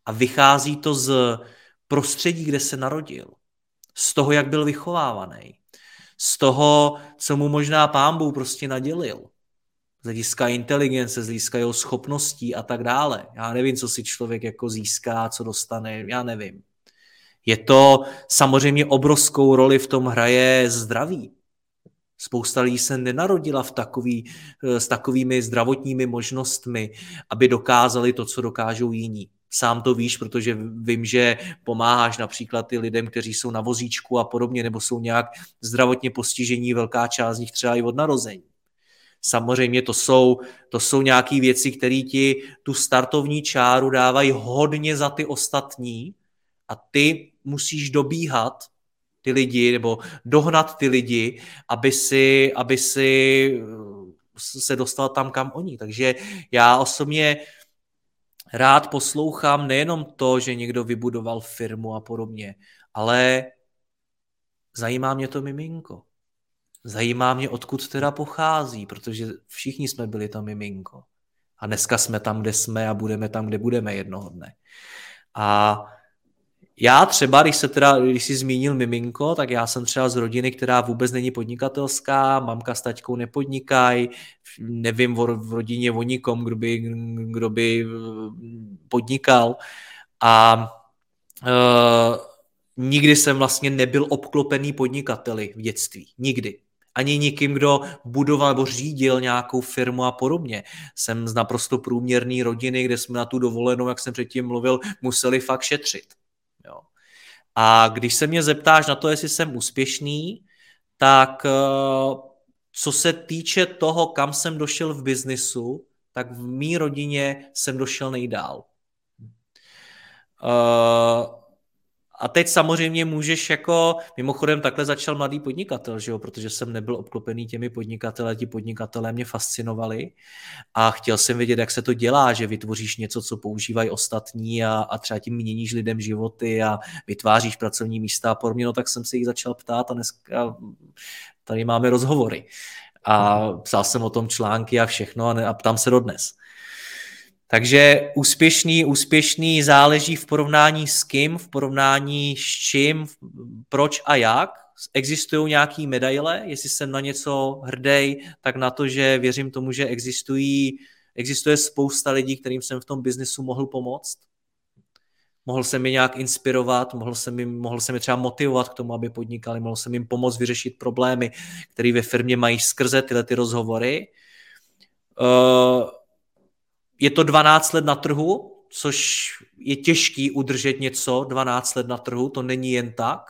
A vychází to z prostředí, kde se narodil, z toho, jak byl vychovávaný, z toho, co mu možná pámbu prostě nadělil z hlediska inteligence, z hlediska jeho schopností a tak dále. Já nevím, co si člověk jako získá, co dostane, já nevím. Je to samozřejmě obrovskou roli v tom hraje zdraví. Spousta lidí se nenarodila v takový, s takovými zdravotními možnostmi, aby dokázali to, co dokážou jiní. Sám to víš, protože vím, že pomáháš například ty lidem, kteří jsou na vozíčku a podobně, nebo jsou nějak zdravotně postižení, velká část z nich třeba i od narození. Samozřejmě to jsou, to jsou nějaké věci, které ti tu startovní čáru dávají hodně za ty ostatní a ty musíš dobíhat ty lidi nebo dohnat ty lidi, aby si, aby si eh, se dostal tam, kam oni. Takže já osobně rád poslouchám nejenom to, že někdo vybudoval firmu a podobně, ale zajímá mě to miminko. Zajímá mě, odkud teda pochází, protože všichni jsme byli to miminko. A dneska jsme tam, kde jsme a budeme tam, kde budeme jednoho dne. A já třeba, když se teda, když jsi zmínil miminko, tak já jsem třeba z rodiny, která vůbec není podnikatelská, mamka s taťkou nepodnikají, nevím v rodině o nikom, kdo by, kdo by podnikal. A uh, nikdy jsem vlastně nebyl obklopený podnikateli v dětství. Nikdy ani nikým, kdo budoval nebo řídil nějakou firmu a podobně. Jsem z naprosto průměrné rodiny, kde jsme na tu dovolenou, jak jsem předtím mluvil, museli fakt šetřit. Jo. A když se mě zeptáš na to, jestli jsem úspěšný, tak uh, co se týče toho, kam jsem došel v biznisu, tak v mý rodině jsem došel nejdál. Uh, a teď samozřejmě můžeš jako, mimochodem takhle začal mladý podnikatel, že jo? protože jsem nebyl obklopený těmi podnikateli, ti podnikatelé mě fascinovali a chtěl jsem vědět, jak se to dělá, že vytvoříš něco, co používají ostatní a, a třeba tím měníš lidem životy a vytváříš pracovní místa a podobně, no tak jsem se jich začal ptát a dneska tady máme rozhovory. A psal jsem o tom články a všechno a, ne, a ptám se dodnes. Takže úspěšný, úspěšný záleží v porovnání s kým, v porovnání s čím, proč a jak. Existují nějaké medaile, jestli jsem na něco hrdý, tak na to, že věřím tomu, že existují, existuje spousta lidí, kterým jsem v tom biznesu mohl pomoct. Mohl jsem je nějak inspirovat, mohl jsem, jim, mohl jsem je třeba motivovat k tomu, aby podnikali, mohl jsem jim pomoct vyřešit problémy, které ve firmě mají skrze tyhle ty rozhovory. Uh, je to 12 let na trhu, což je těžký udržet něco 12 let na trhu, to není jen tak.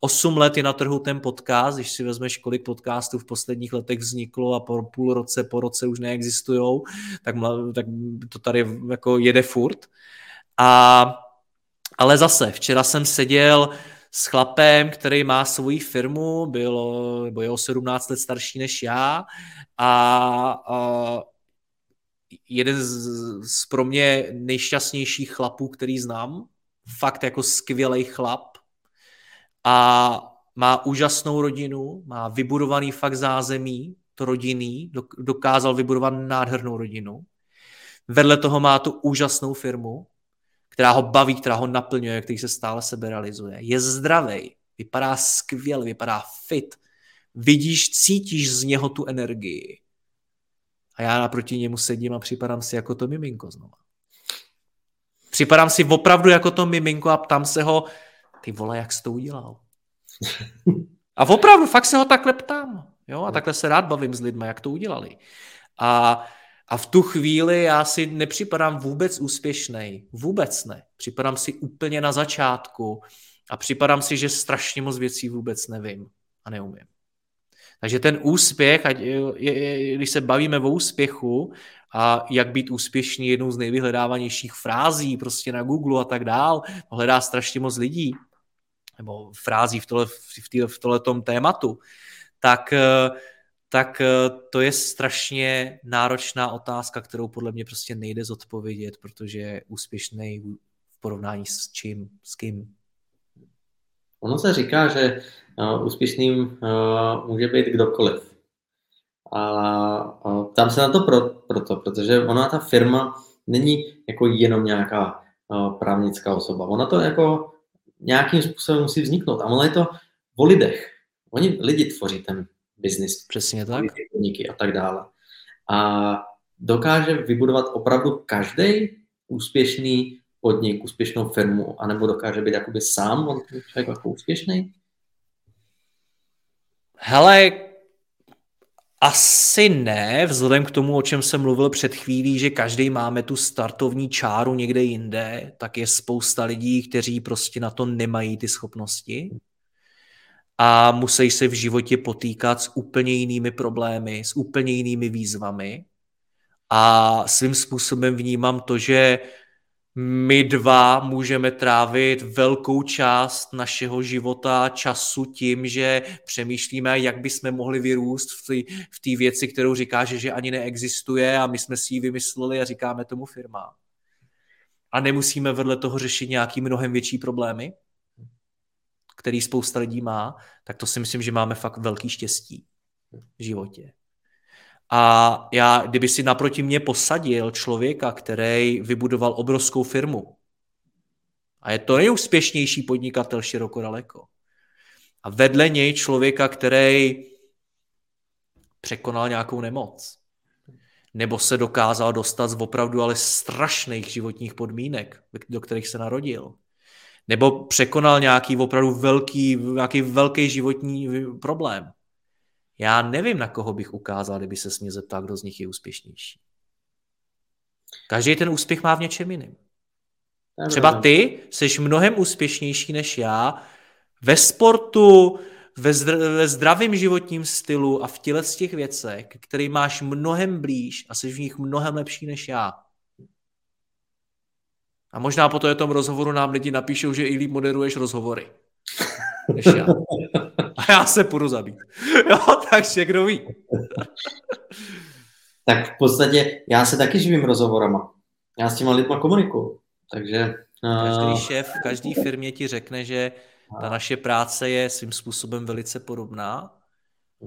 8 let je na trhu ten podcast, když si vezmeš, kolik podcastů v posledních letech vzniklo a po půl roce, po roce už neexistují, tak, tak to tady jako jede furt. A, ale zase, včera jsem seděl s chlapem, který má svoji firmu, bylo, byl jeho 17 let starší než já a, a jeden z, z pro mě nejšťastnějších chlapů, který znám. Fakt jako skvělý chlap. A má úžasnou rodinu, má vybudovaný fakt zázemí, to rodinný, dokázal vybudovat nádhernou rodinu. Vedle toho má tu úžasnou firmu, která ho baví, která ho naplňuje, který se stále sebe realizuje. Je zdravý, vypadá skvěle, vypadá fit. Vidíš, cítíš z něho tu energii. A já naproti němu sedím a připadám si jako to miminko znova. Připadám si opravdu jako to miminko a ptám se ho, ty vole, jak jsi to udělal? A opravdu, fakt se ho takhle ptám. Jo? A takhle se rád bavím s lidmi, jak to udělali. A, a v tu chvíli já si nepřipadám vůbec úspěšný. Vůbec ne. Připadám si úplně na začátku a připadám si, že strašně moc věcí vůbec nevím a neumím. Takže ten úspěch, ať, je, je, když se bavíme o úspěchu a jak být úspěšný jednou z nejvyhledávanějších frází prostě na Google a tak dál, hledá strašně moc lidí, nebo frází v, tohle, v, tý, v tohletom tématu, tak, tak to je strašně náročná otázka, kterou podle mě prostě nejde zodpovědět, protože úspěšný v porovnání s čím, s kým. Ono se říká, že uh, úspěšným uh, může být kdokoliv. A uh, tam se na to pro, proto, protože ona ta firma není jako jenom nějaká uh, právnická osoba. Ona to jako nějakým způsobem musí vzniknout. A ono je to o lidech. Oni lidi tvoří ten biznis. Přesně tak. Podniky a tak dále. A dokáže vybudovat opravdu každý úspěšný podnik, úspěšnou firmu, anebo dokáže být jakoby sám on člověk jako úspěšný? Hele, asi ne, vzhledem k tomu, o čem jsem mluvil před chvílí, že každý máme tu startovní čáru někde jinde, tak je spousta lidí, kteří prostě na to nemají ty schopnosti a musí se v životě potýkat s úplně jinými problémy, s úplně jinými výzvami. A svým způsobem vnímám to, že my dva můžeme trávit velkou část našeho života, času tím, že přemýšlíme, jak bychom mohli vyrůst v té věci, kterou říká, že, že ani neexistuje a my jsme si ji vymysleli a říkáme tomu firma. A nemusíme vedle toho řešit nějaký mnohem větší problémy, který spousta lidí má, tak to si myslím, že máme fakt velký štěstí v životě. A já, kdyby si naproti mě posadil člověka, který vybudoval obrovskou firmu, a je to nejúspěšnější podnikatel široko daleko, a vedle něj člověka, který překonal nějakou nemoc, nebo se dokázal dostat z opravdu ale strašných životních podmínek, do kterých se narodil, nebo překonal nějaký opravdu velký, nějaký velký životní problém, já nevím, na koho bych ukázal, kdyby se mě zeptal, kdo z nich je úspěšnější. Každý ten úspěch má v něčem jiném. Třeba ty jsi mnohem úspěšnější než já ve sportu, ve, zdr- ve zdravém životním stylu a v těle z těch věcech, který máš mnohem blíž a jsi v nich mnohem lepší než já. A možná po tom rozhovoru nám lidi napíšou, že i líp moderuješ rozhovory. Než já. A já se půjdu zabít. Jo, takže kdo ví. tak v podstatě já se taky živím rozhovorama. Já s těma lidma komunikuju. Takže... Každý šéf v každé firmě ti řekne, že ta naše práce je svým způsobem velice podobná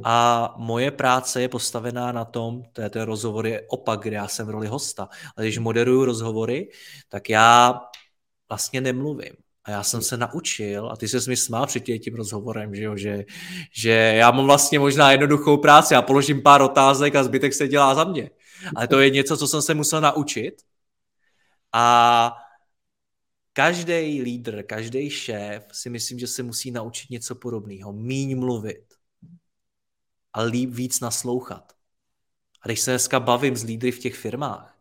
a moje práce je postavená na tom, to je ten rozhovor je opak, kde já jsem v roli hosta. Ale když moderuju rozhovory, tak já vlastně nemluvím. A já jsem se naučil, a ty se mi smál před tím rozhovorem, že, jo, že, že já mám vlastně možná jednoduchou práci, já položím pár otázek a zbytek se dělá za mě. Ale to je něco, co jsem se musel naučit. A každý lídr, každý šéf si myslím, že se musí naučit něco podobného. Míň mluvit a líp víc naslouchat. A když se dneska bavím s lídry v těch firmách,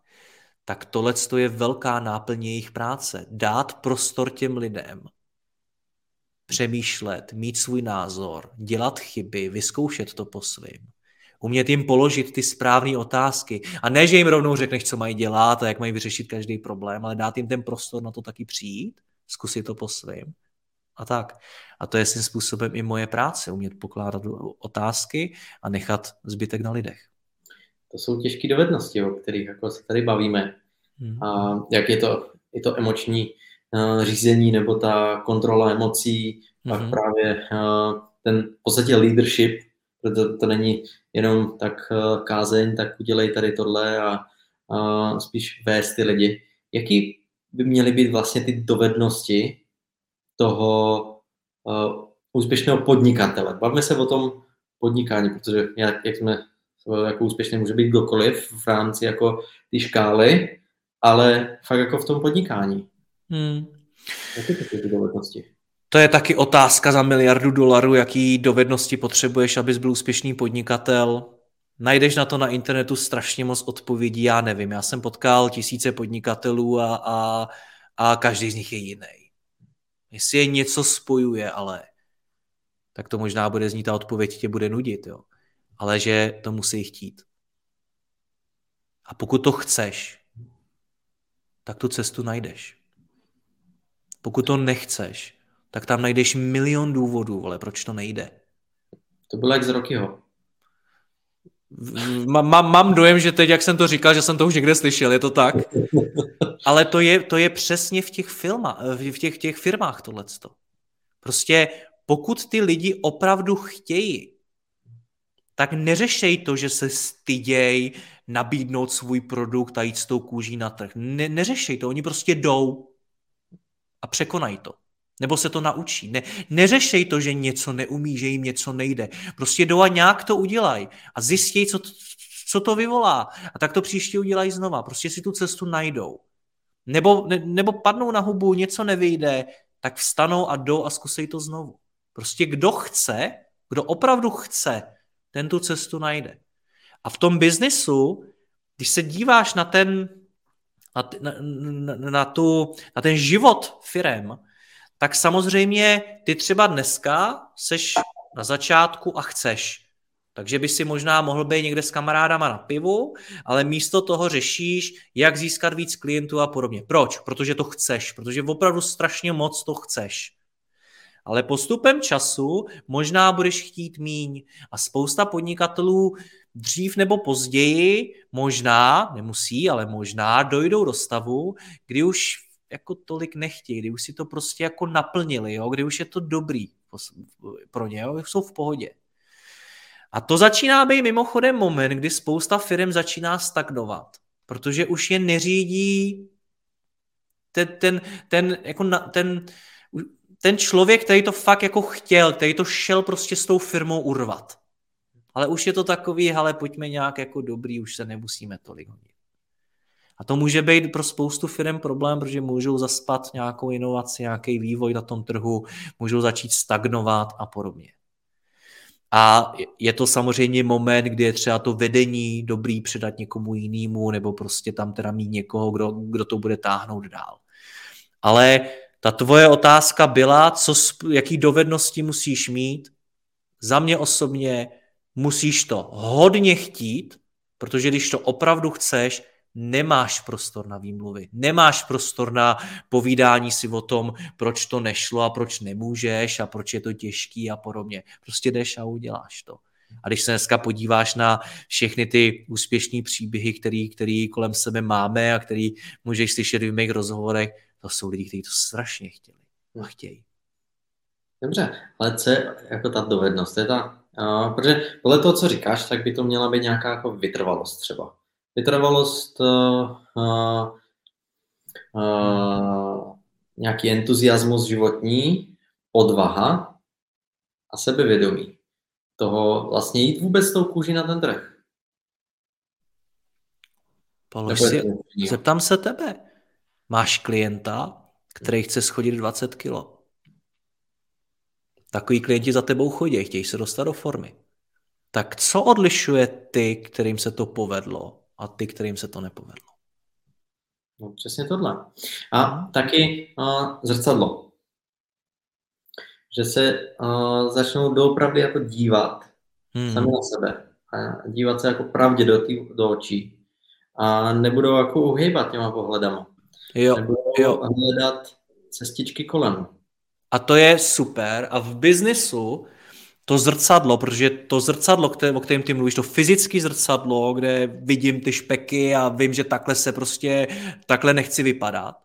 tak tohle je velká náplň jejich práce. Dát prostor těm lidem, přemýšlet, mít svůj názor, dělat chyby, vyzkoušet to po svým. Umět jim položit ty správné otázky. A ne, že jim rovnou řekneš, co mají dělat a jak mají vyřešit každý problém, ale dát jim ten prostor na to taky přijít, zkusit to po svým. A tak. A to je svým způsobem i moje práce, umět pokládat otázky a nechat zbytek na lidech. To jsou těžké dovednosti, o kterých jako se tady bavíme. Hmm. A jak je to, je to emoční uh, řízení nebo ta kontrola emocí, hmm. pak právě uh, ten v podstatě leadership, protože to není jenom tak uh, kázeň, tak udělej tady tohle a uh, spíš vést ty lidi. Jaký by měly být vlastně ty dovednosti toho uh, úspěšného podnikatele? Bavme se o tom podnikání, protože jak, jak jsme jako úspěšný může být kdokoliv v rámci jako ty škály, ale fakt jako v tom podnikání. Hmm. Jaké to ty dovednosti? To je taky otázka za miliardu dolarů, jaký dovednosti potřebuješ, abys byl úspěšný podnikatel. Najdeš na to na internetu strašně moc odpovědí, já nevím. Já jsem potkal tisíce podnikatelů a, a, a každý z nich je jiný. Jestli je něco spojuje, ale tak to možná bude znít ta odpověď tě bude nudit, jo. Ale že to musí chtít. A pokud to chceš, tak tu cestu najdeš. Pokud to nechceš, tak tam najdeš milion důvodů, ale proč to nejde. To bylo jak z Rockyho. Mám, mám dojem, že teď, jak jsem to říkal, že jsem to už někde slyšel, je to tak? Ale to je, to je přesně v těch, filmách, v těch, těch firmách tohleto. Prostě pokud ty lidi opravdu chtějí, tak neřešej to, že se styděj nabídnout svůj produkt a jít s tou kůží na trh. Ne, neřešej to, oni prostě jdou a překonají to. Nebo se to naučí. Ne, neřešej to, že něco neumí, že jim něco nejde. Prostě jdou a nějak to udělají a zjistí, co, co to vyvolá. A tak to příště udělají znova. Prostě si tu cestu najdou. Nebo, ne, nebo padnou na hubu, něco nevyjde, tak vstanou a jdou a zkusej to znovu. Prostě kdo chce, kdo opravdu chce, ten tu cestu najde. A v tom biznesu, když se díváš na ten, na, na, na, na, tu, na ten život firem, tak samozřejmě ty třeba dneska seš na začátku a chceš. Takže by si možná mohl být někde s kamarádama na pivu, ale místo toho řešíš, jak získat víc klientů a podobně. Proč? Protože to chceš, protože opravdu strašně moc to chceš. Ale postupem času možná budeš chtít míň a spousta podnikatelů dřív nebo později, možná, nemusí, ale možná dojdou do stavu, kdy už jako tolik nechtějí, kdy už si to prostě jako naplnili, jo? kdy už je to dobrý pro ně, jo? jsou v pohodě. A to začíná být mimochodem moment, kdy spousta firm začíná stagnovat, protože už je neřídí ten, ten, ten, jako na, ten, ten člověk, který to fakt jako chtěl, který to šel prostě s tou firmou urvat. Ale už je to takový, ale pojďme nějak jako dobrý, už se nemusíme tolik hodit. A to může být pro spoustu firm problém, protože můžou zaspat nějakou inovaci, nějaký vývoj na tom trhu, můžou začít stagnovat a podobně. A je to samozřejmě moment, kdy je třeba to vedení dobrý předat někomu jinému, nebo prostě tam teda mít někoho, kdo, kdo to bude táhnout dál. Ale ta tvoje otázka byla, co, jaký dovednosti musíš mít, za mě osobně musíš to hodně chtít, protože když to opravdu chceš, nemáš prostor na výmluvy, nemáš prostor na povídání si o tom, proč to nešlo a proč nemůžeš a proč je to těžký a podobně. Prostě jdeš a uděláš to. A když se dneska podíváš na všechny ty úspěšné příběhy, který, který kolem sebe máme a který můžeš slyšet v mých rozhovorech, to jsou lidi, kteří to strašně chtěli a chtějí. Dobře, ale co je jako ta dovednost? Je ta, uh, protože podle toho, co říkáš, tak by to měla být nějaká jako vytrvalost třeba. Vytrvalost, uh, uh, nějaký entuziasmus životní, odvaha a sebevědomí. Toho vlastně jít vůbec s tou kůží na ten trh. Polož si, zeptám se tebe. Máš klienta, který chce schodit 20 kilo. Takový klienti za tebou chodí, chtějí se dostat do formy. Tak co odlišuje ty, kterým se to povedlo a ty, kterým se to nepovedlo? No, přesně tohle. A taky uh, zrcadlo. Že se uh, začnou doopravdy jako dívat hmm. sami na sebe. A dívat se jako pravdě do, tý, do očí. A nebudou jako uhýbat těma pohledama. Jo, nebudou jo. hledat cestičky kolem. A to je super. A v biznisu to zrcadlo, protože to zrcadlo, které, o kterém ty mluvíš, to fyzické zrcadlo, kde vidím ty špeky a vím, že takhle se prostě, takhle nechci vypadat,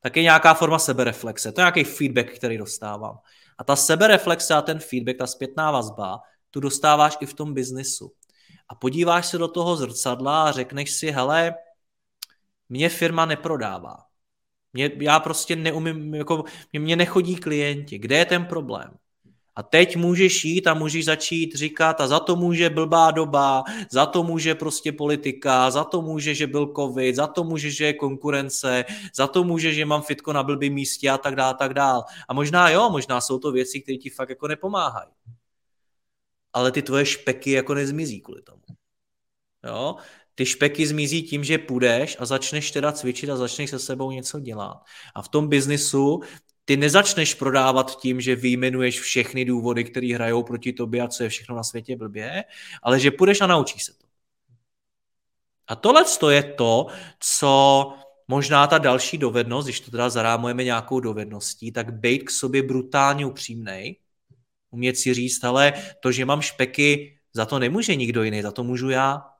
tak je nějaká forma sebereflexe. To je nějaký feedback, který dostávám. A ta sebereflexe a ten feedback, ta zpětná vazba, tu dostáváš i v tom biznisu. A podíváš se do toho zrcadla a řekneš si, hele, mě firma neprodává. Mě, já prostě neumím, jako, mě, mě nechodí klienti. Kde je ten problém? A teď můžeš jít a můžeš začít říkat a za to může blbá doba, za to může prostě politika, za to může, že byl covid, za to může, že je konkurence, za to může, že mám fitko na blbým místě a tak dále, tak dál. A možná jo, možná jsou to věci, které ti fakt jako nepomáhají. Ale ty tvoje špeky jako nezmizí kvůli tomu. Jo? Ty špeky zmizí tím, že půjdeš a začneš teda cvičit a začneš se sebou něco dělat. A v tom biznisu ty nezačneš prodávat tím, že vyjmenuješ všechny důvody, které hrajou proti tobě a co je všechno na světě blbě, ale že půjdeš a naučíš se to. A tohle je to, co možná ta další dovednost, když to teda zarámujeme nějakou dovedností, tak být k sobě brutálně upřímnej, umět si říct, ale to, že mám špeky, za to nemůže nikdo jiný, za to můžu já.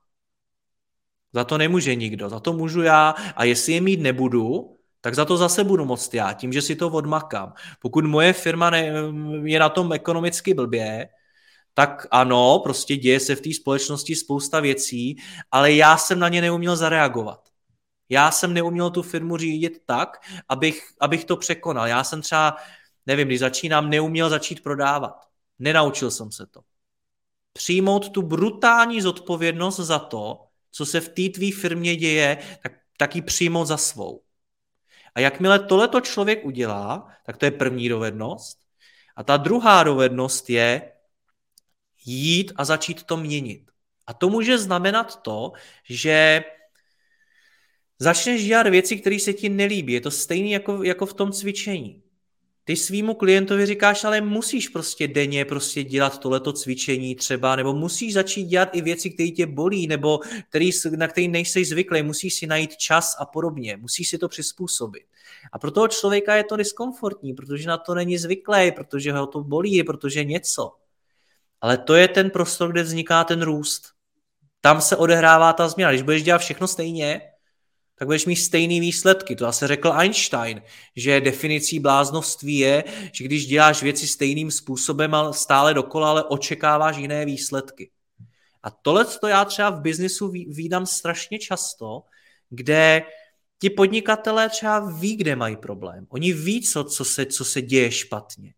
Za to nemůže nikdo, za to můžu já a jestli je mít nebudu, tak za to zase budu moct já, tím, že si to odmakám. Pokud moje firma ne, je na tom ekonomicky blbě, tak ano, prostě děje se v té společnosti spousta věcí, ale já jsem na ně neuměl zareagovat. Já jsem neuměl tu firmu řídit tak, abych, abych to překonal. Já jsem třeba, nevím, když začínám, neuměl začít prodávat. Nenaučil jsem se to. Přijmout tu brutální zodpovědnost za to, co se v té tvý firmě děje, tak, tak ji přijmout za svou. A jakmile tohleto člověk udělá, tak to je první dovednost. A ta druhá dovednost je jít a začít to měnit. A to může znamenat to, že začneš dělat věci, které se ti nelíbí. Je to stejné jako, jako v tom cvičení. Ty svýmu klientovi říkáš, ale musíš prostě denně prostě dělat tohleto cvičení třeba, nebo musíš začít dělat i věci, které tě bolí, nebo který, na které nejsi zvyklý, musíš si najít čas a podobně, musíš si to přizpůsobit. A pro toho člověka je to diskomfortní, protože na to není zvyklý, protože ho to bolí, protože něco. Ale to je ten prostor, kde vzniká ten růst. Tam se odehrává ta změna. Když budeš dělat všechno stejně, tak budeš mít stejné výsledky. To zase řekl Einstein, že definicí bláznovství je, že když děláš věci stejným způsobem a stále dokola, ale očekáváš jiné výsledky. A tohle to já třeba v biznisu výdám strašně často, kde ti podnikatelé třeba ví, kde mají problém. Oni ví, co, co, se, co se děje špatně.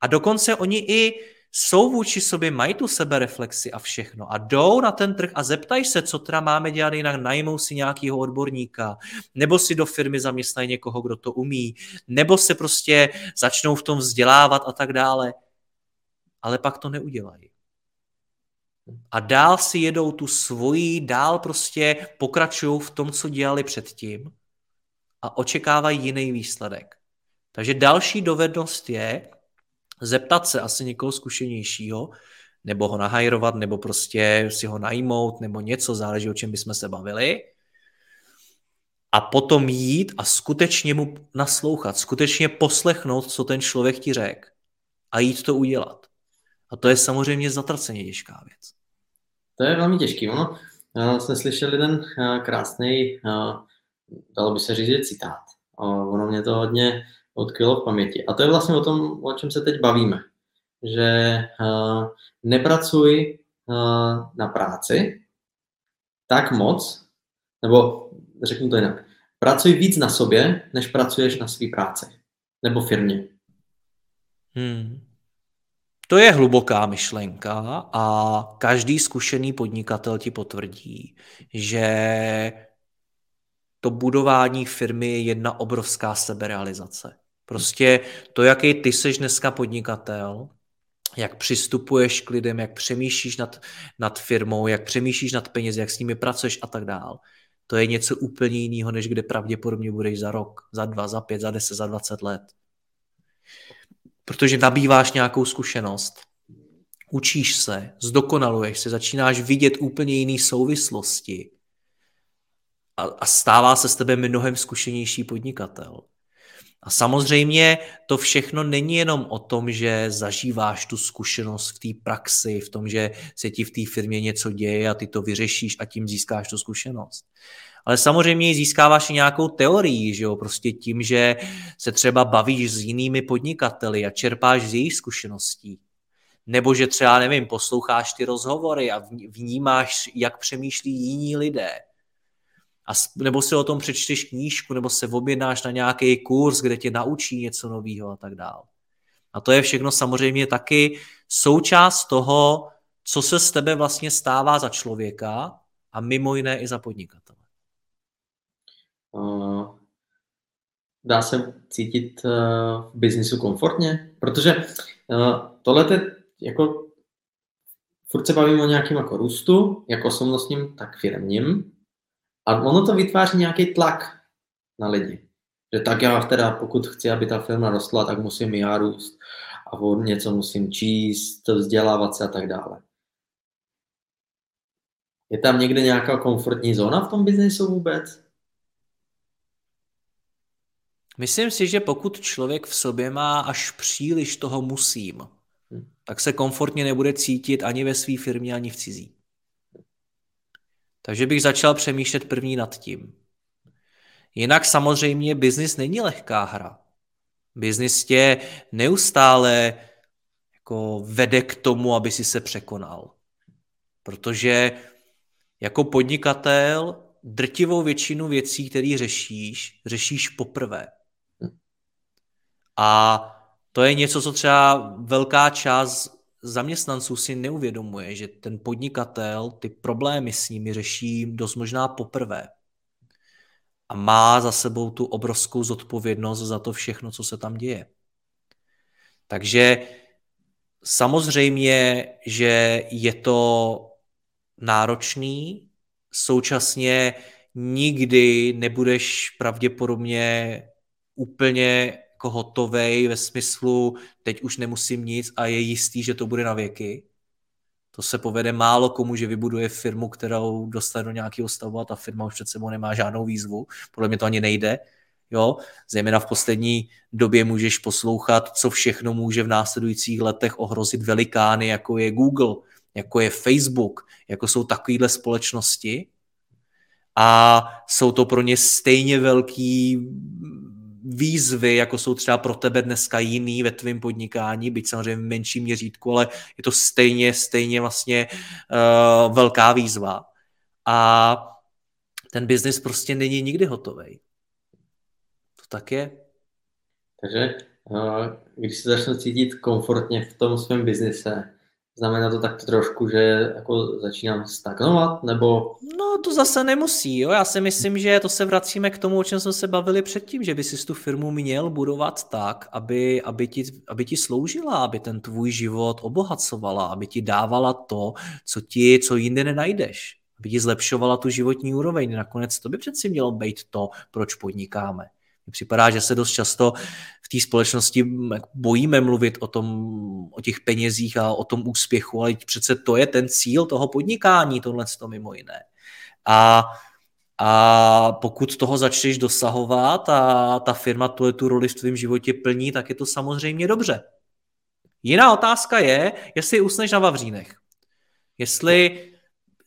A dokonce oni i jsou vůči sobě, mají tu sebereflexi a všechno a jdou na ten trh a zeptají se, co teda máme dělat jinak, najmou si nějakého odborníka, nebo si do firmy zaměstnají někoho, kdo to umí, nebo se prostě začnou v tom vzdělávat a tak dále. Ale pak to neudělají. A dál si jedou tu svoji, dál prostě pokračují v tom, co dělali předtím a očekávají jiný výsledek. Takže další dovednost je zeptat se asi někoho zkušenějšího, nebo ho nahajrovat, nebo prostě si ho najmout, nebo něco, záleží, o čem bychom se bavili. A potom jít a skutečně mu naslouchat, skutečně poslechnout, co ten člověk ti řekl a jít to udělat. A to je samozřejmě zatraceně těžká věc. To je velmi těžký. Ono, já jsem slyšel jeden eh, krásný, eh, dalo by se říct, citát. Ono mě to hodně odkrylo v paměti. A to je vlastně o tom, o čem se teď bavíme. Že eh, nepracuj na práci tak moc, nebo řeknu to jinak, pracuj víc na sobě, než pracuješ na své práci nebo firmě. Hmm. To je hluboká myšlenka a každý zkušený podnikatel ti potvrdí, že to budování firmy je jedna obrovská seberealizace. Prostě to, jaký ty seš dneska podnikatel, jak přistupuješ k lidem, jak přemýšlíš nad, nad firmou, jak přemýšlíš nad penězi, jak s nimi pracuješ a tak dál. To je něco úplně jiného, než kde pravděpodobně budeš za rok, za dva, za pět, za deset, za dvacet let protože nabýváš nějakou zkušenost, učíš se, zdokonaluješ se, začínáš vidět úplně jiné souvislosti a, a stává se z tebe mnohem zkušenější podnikatel. A samozřejmě to všechno není jenom o tom, že zažíváš tu zkušenost v té praxi, v tom, že se ti v té firmě něco děje a ty to vyřešíš a tím získáš tu zkušenost ale samozřejmě získáváš i nějakou teorii, že jo, prostě tím, že se třeba bavíš s jinými podnikateli a čerpáš z jejich zkušeností. Nebo že třeba, nevím, posloucháš ty rozhovory a vnímáš, jak přemýšlí jiní lidé. A, nebo si o tom přečteš knížku, nebo se objednáš na nějaký kurz, kde tě naučí něco nového a tak dále. A to je všechno samozřejmě taky součást toho, co se z tebe vlastně stává za člověka a mimo jiné i za podnikatele dá se cítit eh, v biznisu komfortně, protože eh, tohle je jako furt se bavíme o nějakém jako růstu, jak osobnostním, tak firmním. A ono to vytváří nějaký tlak na lidi. Že tak já teda, pokud chci, aby ta firma rostla, tak musím já růst a něco musím číst, vzdělávat se a tak dále. Je tam někde nějaká komfortní zóna v tom biznesu vůbec? Myslím si, že pokud člověk v sobě má až příliš toho musím, hm. tak se komfortně nebude cítit ani ve své firmě, ani v cizí. Takže bych začal přemýšlet první nad tím. Jinak samozřejmě biznis není lehká hra. Biznis tě neustále jako vede k tomu, aby si se překonal. Protože jako podnikatel drtivou většinu věcí, které řešíš, řešíš poprvé. A to je něco, co třeba velká část zaměstnanců si neuvědomuje, že ten podnikatel ty problémy s nimi řeší dost možná poprvé. A má za sebou tu obrovskou zodpovědnost za to všechno, co se tam děje. Takže samozřejmě, že je to náročný, současně nikdy nebudeš pravděpodobně úplně jako hotovej ve smyslu, teď už nemusím nic a je jistý, že to bude na věky. To se povede málo komu, že vybuduje firmu, kterou dostane do nějakého stavu a ta firma už před sebou nemá žádnou výzvu. Podle mě to ani nejde. Jo? Zejména v poslední době můžeš poslouchat, co všechno může v následujících letech ohrozit velikány, jako je Google, jako je Facebook, jako jsou takovéhle společnosti. A jsou to pro ně stejně velký výzvy, jako jsou třeba pro tebe dneska jiný ve tvém podnikání, byť samozřejmě v menším měřítku, ale je to stejně, stejně vlastně uh, velká výzva. A ten biznis prostě není nikdy hotový. To tak je. Takže uh, když se začnu cítit komfortně v tom svém biznise, Znamená to tak trošku, že jako začínám stagnovat, nebo... No to zase nemusí, jo. Já si myslím, že to se vracíme k tomu, o čem jsme se bavili předtím, že by si tu firmu měl budovat tak, aby, aby, ti, aby ti sloužila, aby ten tvůj život obohacovala, aby ti dávala to, co ti, co jinde nenajdeš. Aby ti zlepšovala tu životní úroveň. Nakonec to by přeci mělo být to, proč podnikáme. Mně připadá, že se dost často v té společnosti bojíme mluvit o, tom, o těch penězích a o tom úspěchu, ale přece to je ten cíl toho podnikání, tohle to mimo jiné. A, a pokud toho začneš dosahovat a ta firma tu, tu roli v tvém životě plní, tak je to samozřejmě dobře. Jiná otázka je, jestli usneš na Vavřínech. Jestli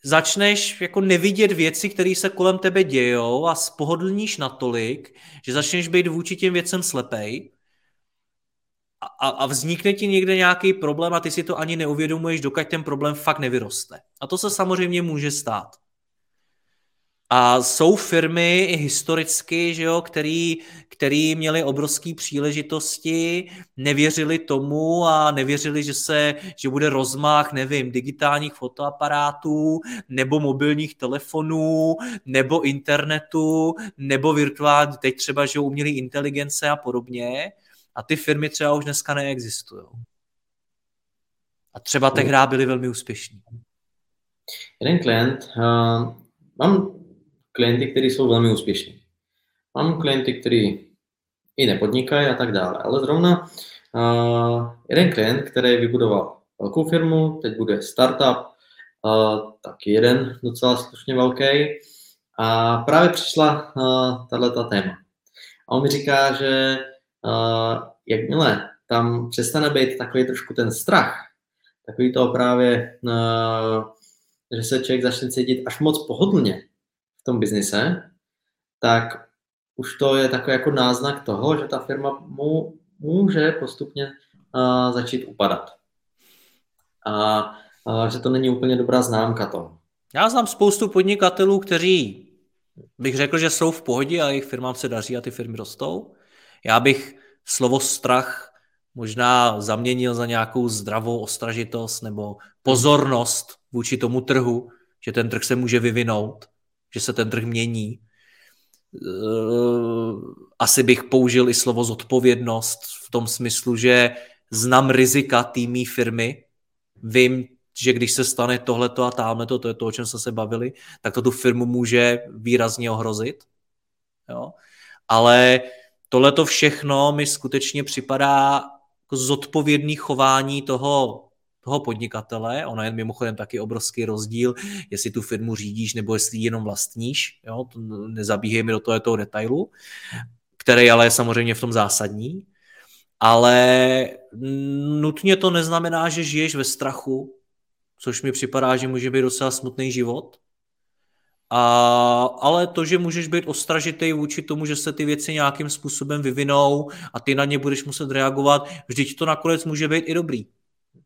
začneš jako nevidět věci, které se kolem tebe dějou a spohodlníš natolik, že začneš být vůči těm věcem slepej a, a vznikne ti někde nějaký problém a ty si to ani neuvědomuješ, dokud ten problém fakt nevyroste. A to se samozřejmě může stát. A jsou firmy i historicky, že jo, který, který měli obrovské příležitosti, nevěřili tomu a nevěřili, že se, že bude rozmach, nevím, digitálních fotoaparátů, nebo mobilních telefonů, nebo internetu, nebo virtuální, teď třeba, že umělý inteligence a podobně. A ty firmy třeba už dneska neexistují. A třeba tehdy byly velmi úspěšní. Jeden klient, uh, mám klienty, kteří jsou velmi úspěšní. Mám klienty, kteří i nepodnikají a tak dále, ale zrovna uh, jeden klient, který vybudoval velkou firmu, teď bude startup, uh, taky jeden docela slušně velký a právě přišla uh, tato téma. A on mi říká, že uh, jakmile tam přestane být takový trošku ten strach, takový to právě, uh, že se člověk začne cítit až moc pohodlně tom biznise, tak už to je takový jako náznak toho, že ta firma mu může postupně uh, začít upadat. A uh, že to není úplně dobrá známka toho. Já znám spoustu podnikatelů, kteří bych řekl, že jsou v pohodě a jejich firmám se daří a ty firmy rostou. Já bych slovo strach možná zaměnil za nějakou zdravou ostražitost nebo pozornost vůči tomu trhu, že ten trh se může vyvinout že se ten trh mění. Eh, asi bych použil i slovo zodpovědnost v tom smyslu, že znám rizika týmí firmy, vím, že když se stane tohleto a tamhleto, to je to, o čem jsme se bavili, tak to tu firmu může výrazně ohrozit. Jo? Ale tohleto všechno mi skutečně připadá jako zodpovědný chování toho toho podnikatele. Ono je mimochodem taky obrovský rozdíl, jestli tu firmu řídíš nebo jestli ji jenom vlastníš. Jo? To nezabíhejme do toho, toho detailu, který ale je samozřejmě v tom zásadní. Ale nutně to neznamená, že žiješ ve strachu, což mi připadá, že může být docela smutný život. A, ale to, že můžeš být ostražitý vůči tomu, že se ty věci nějakým způsobem vyvinou a ty na ně budeš muset reagovat, vždyť to nakonec může být i dobrý.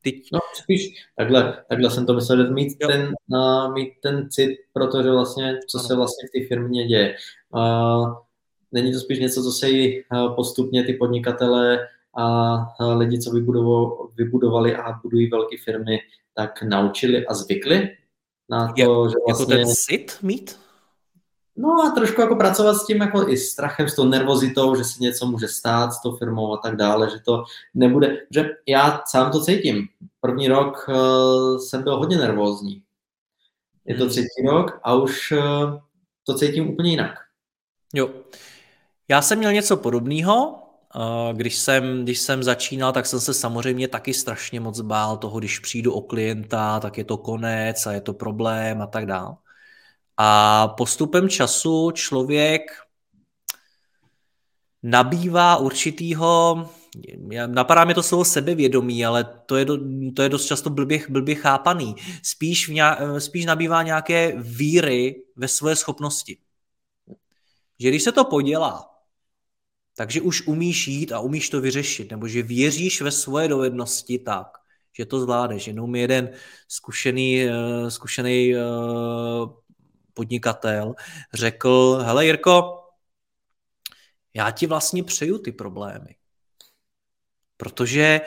Teď... No spíš takhle, takhle jsem to myslel, mít ten, uh, mít ten cit, protože vlastně, co ano. se vlastně v té firmě děje. Uh, není to spíš něco, co se jí uh, postupně ty podnikatele a uh, lidi, co vybudovali a budují velké firmy, tak naučili a zvykli na to, Je, že vlastně... Jako ten vlastně- cit mít? No a trošku jako pracovat s tím jako i strachem, s tou nervozitou, že se něco může stát s tou firmou a tak dále, že to nebude, že já sám to cítím. První rok uh, jsem byl hodně nervózní. Je to hmm. třetí rok a už uh, to cítím úplně jinak. Jo. Já jsem měl něco podobného, když jsem, když jsem začínal, tak jsem se samozřejmě taky strašně moc bál toho, když přijdu o klienta, tak je to konec a je to problém a tak dále. A postupem času člověk nabývá určitýho, napadá mi to slovo sebevědomí, ale to je, do, to je dost často blbě, blbě chápaný. Spíš, v nějak, spíš nabývá nějaké víry ve svoje schopnosti. Že když se to podělá, takže už umíš jít a umíš to vyřešit, nebo že věříš ve svoje dovednosti tak, že to zvládneš. Jenom jeden zkušený, eh, zkušený eh, podnikatel, řekl, hele Jirko, já ti vlastně přeju ty problémy. Protože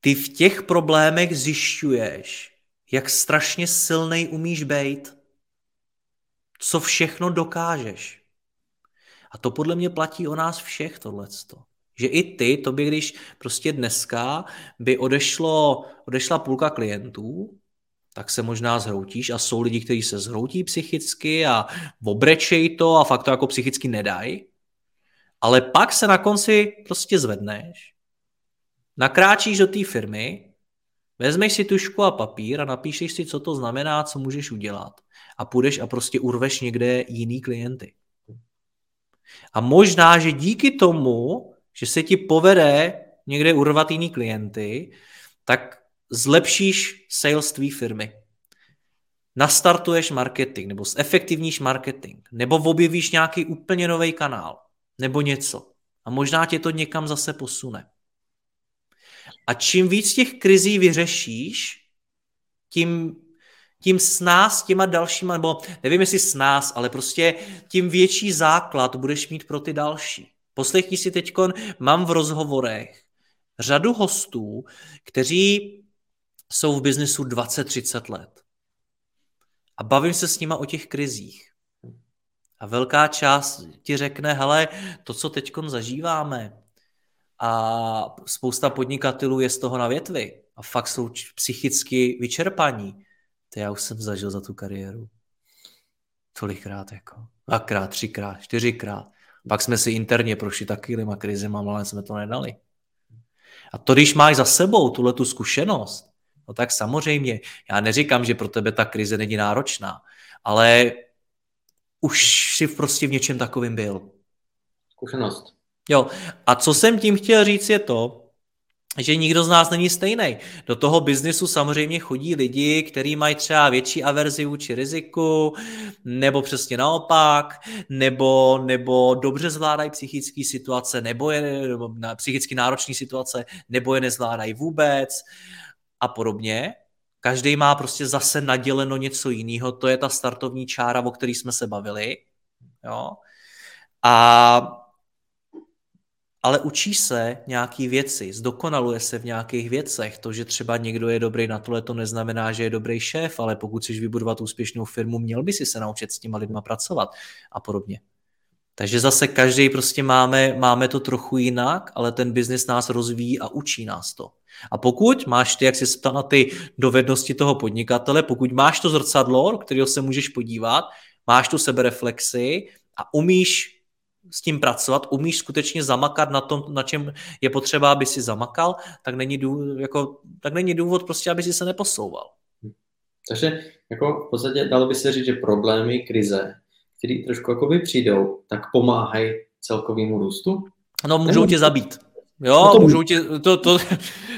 ty v těch problémech zjišťuješ, jak strašně silnej umíš být, co všechno dokážeš. A to podle mě platí o nás všech tohleto. Že i ty, to by když prostě dneska by odešlo, odešla půlka klientů, tak se možná zhroutíš a jsou lidi, kteří se zhroutí psychicky a obrečej to a fakt to jako psychicky nedají. Ale pak se na konci prostě zvedneš, nakráčíš do té firmy, vezmeš si tušku a papír a napíšeš si, co to znamená, co můžeš udělat. A půjdeš a prostě urveš někde jiný klienty. A možná, že díky tomu, že se ti povede někde urvat jiný klienty, tak zlepšíš sales tvý firmy. Nastartuješ marketing, nebo zefektivníš marketing, nebo objevíš nějaký úplně nový kanál, nebo něco. A možná tě to někam zase posune. A čím víc těch krizí vyřešíš, tím, tím s nás, těma dalšíma, nebo nevím jestli s nás, ale prostě tím větší základ budeš mít pro ty další. Poslechni si teď, mám v rozhovorech řadu hostů, kteří jsou v biznesu 20-30 let. A bavím se s nima o těch krizích. A velká část ti řekne, hele, to, co teď zažíváme, a spousta podnikatelů je z toho na větvi a fakt jsou psychicky vyčerpaní. To já už jsem zažil za tu kariéru. Tolikrát jako. Dvakrát, třikrát, čtyřikrát. Pak jsme si interně prošli takovýma krizema, ale jsme to nedali. A to, když máš za sebou tuhle tu zkušenost, no tak samozřejmě, já neříkám, že pro tebe ta krize není náročná, ale už si prostě v něčem takovým byl. Zkušenost. Jo, a co jsem tím chtěl říct je to, že nikdo z nás není stejný. Do toho biznisu samozřejmě chodí lidi, kteří mají třeba větší averzi vůči riziku, nebo přesně naopak, nebo, nebo dobře zvládají psychické situace, nebo je nebo psychicky náročné situace, nebo je nezvládají vůbec a podobně. Každý má prostě zase naděleno něco jiného, to je ta startovní čára, o který jsme se bavili. Jo? A ale učí se nějaký věci, zdokonaluje se v nějakých věcech. To, že třeba někdo je dobrý na tohle, to neznamená, že je dobrý šéf, ale pokud chceš vybudovat úspěšnou firmu, měl by si se naučit s těma lidma pracovat a podobně. Takže zase každý prostě máme, máme to trochu jinak, ale ten biznis nás rozvíjí a učí nás to. A pokud máš ty, jak jsi ptal na ty dovednosti toho podnikatele, pokud máš to zrcadlo, kterého se můžeš podívat, máš tu sebereflexi a umíš s tím pracovat, umíš skutečně zamakat na tom, na čem je potřeba, aby si zamakal, tak není, důvod, jako, tak není důvod prostě, aby si se neposouval. Takže jako v podstatě dalo by se říct, že problémy, krize, které trošku jakoby přijdou, tak pomáhají celkovému růstu? No, můžou tě zabít. Jo, no to... můžou tě, to, to,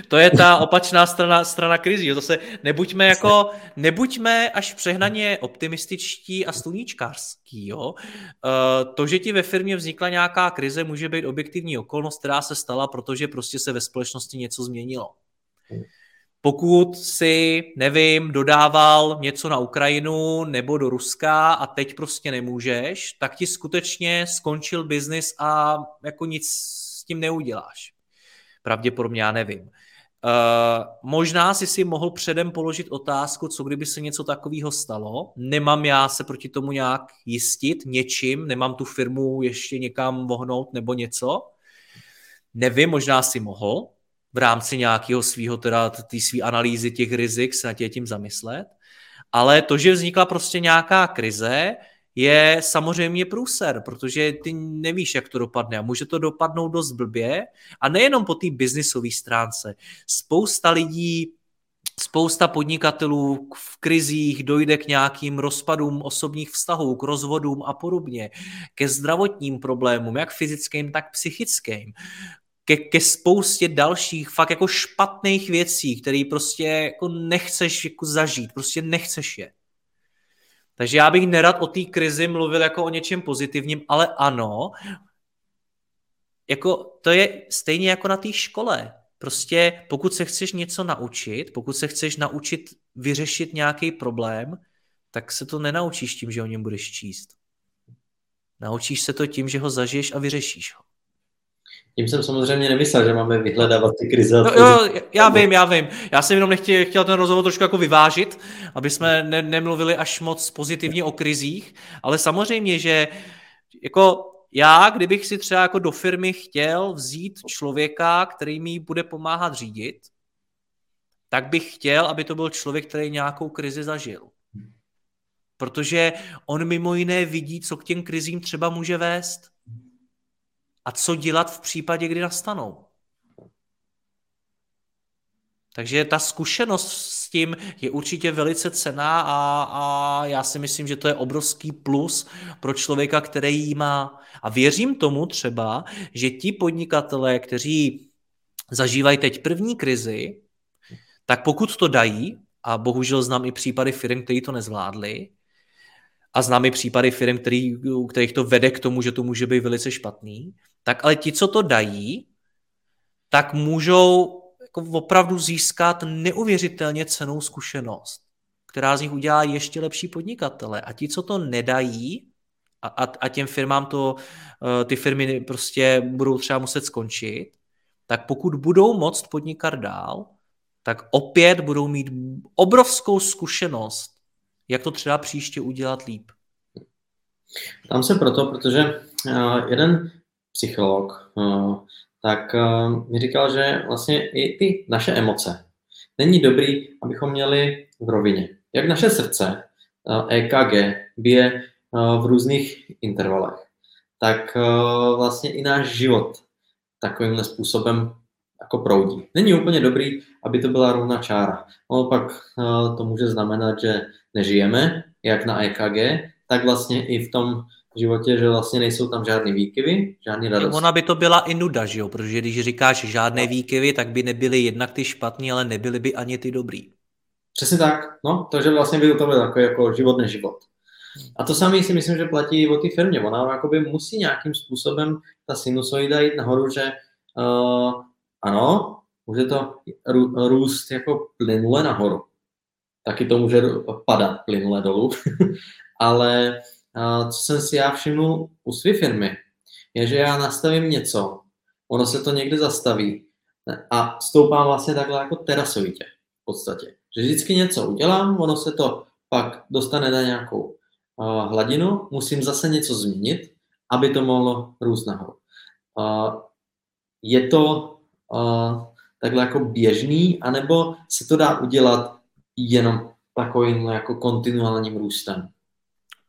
to je ta opačná strana, strana krizí. Zase nebuďme jako, nebuďme až přehnaně optimističtí a sluníčkářský. Jo? Uh, to, že ti ve firmě vznikla nějaká krize, může být objektivní okolnost, která se stala, protože prostě se ve společnosti něco změnilo. Pokud si, nevím, dodával něco na Ukrajinu nebo do Ruska a teď prostě nemůžeš, tak ti skutečně skončil biznis a jako nic tím neuděláš. Pravděpodobně já nevím. Uh, možná si si mohl předem položit otázku, co kdyby se něco takového stalo. Nemám já se proti tomu nějak jistit něčím, nemám tu firmu ještě někam vohnout nebo něco. Nevím, možná si mohl v rámci nějakého svého, teda té své analýzy těch rizik se na tě tím zamyslet. Ale to, že vznikla prostě nějaká krize, je samozřejmě průser, protože ty nevíš, jak to dopadne a může to dopadnout dost blbě a nejenom po té biznisové stránce. Spousta lidí Spousta podnikatelů v krizích dojde k nějakým rozpadům osobních vztahů, k rozvodům a podobně, ke zdravotním problémům, jak fyzickým, tak psychickým, ke, ke spoustě dalších fakt jako špatných věcí, které prostě jako nechceš jako zažít, prostě nechceš je. Takže já bych nerad o té krizi mluvil jako o něčem pozitivním, ale ano, jako to je stejně jako na té škole. Prostě pokud se chceš něco naučit, pokud se chceš naučit vyřešit nějaký problém, tak se to nenaučíš tím, že o něm budeš číst. Naučíš se to tím, že ho zažiješ a vyřešíš ho. Tím jsem samozřejmě nemyslel, že máme vyhledávat ty krize. No, jo, já vím, já vím. Já jsem jenom nechtěl, chtěl ten rozhovor trošku jako vyvážit, aby jsme ne, nemluvili až moc pozitivně o krizích, ale samozřejmě, že jako já, kdybych si třeba jako do firmy chtěl vzít člověka, který mi bude pomáhat řídit, tak bych chtěl, aby to byl člověk, který nějakou krizi zažil. Protože on mimo jiné vidí, co k těm krizím třeba může vést a co dělat v případě, kdy nastanou. Takže ta zkušenost s tím je určitě velice cená a, a já si myslím, že to je obrovský plus pro člověka, který ji má. A věřím tomu třeba, že ti podnikatelé, kteří zažívají teď první krizi, tak pokud to dají, a bohužel znám i případy firm, kteří to nezvládli, a znám i případy firm, který, u kterých to vede k tomu, že to může být velice špatný, tak ale ti, co to dají, tak můžou jako opravdu získat neuvěřitelně cenou zkušenost, která z nich udělá ještě lepší podnikatele. A ti, co to nedají, a, a, a těm firmám to, eh, ty firmy prostě budou třeba muset skončit, tak pokud budou moct podnikat dál, tak opět budou mít obrovskou zkušenost, jak to třeba příště udělat líp. Tam se proto, protože uh, jeden psycholog uh, tak uh, mi říkal, že vlastně i ty naše emoce není dobrý, abychom měli v rovině. Jak naše srdce, EKG, bije uh, v různých intervalech, tak vlastně i náš život takovýmhle způsobem jako proudí. Není úplně dobrý, aby to byla rovná čára. No pak to může znamenat, že nežijeme, jak na EKG, tak vlastně i v tom životě, že vlastně nejsou tam žádné výkyvy, žádný radost. Ona by to byla i nuda, že jo? Protože když říkáš žádné no. výkyvy, tak by nebyly jednak ty špatný, ale nebyly by ani ty dobrý. Přesně tak, no, takže vlastně by to byl takový jako život neživot. A to samé si myslím, že platí i o té firmě. Ona jakoby musí nějakým způsobem ta sinusoida jít nahoru, že uh, ano, může to růst jako plynule nahoru. Taky to může padat plynule dolů, ale co jsem si já všiml u své firmy, je, že já nastavím něco, ono se to někde zastaví a stoupám vlastně takhle jako terasovitě v podstatě. Že vždycky něco udělám, ono se to pak dostane na nějakou hladinu, musím zase něco změnit, aby to mohlo růst nahoru. Je to takhle jako běžný, anebo se to dá udělat jenom takovým jako kontinuálním růstem?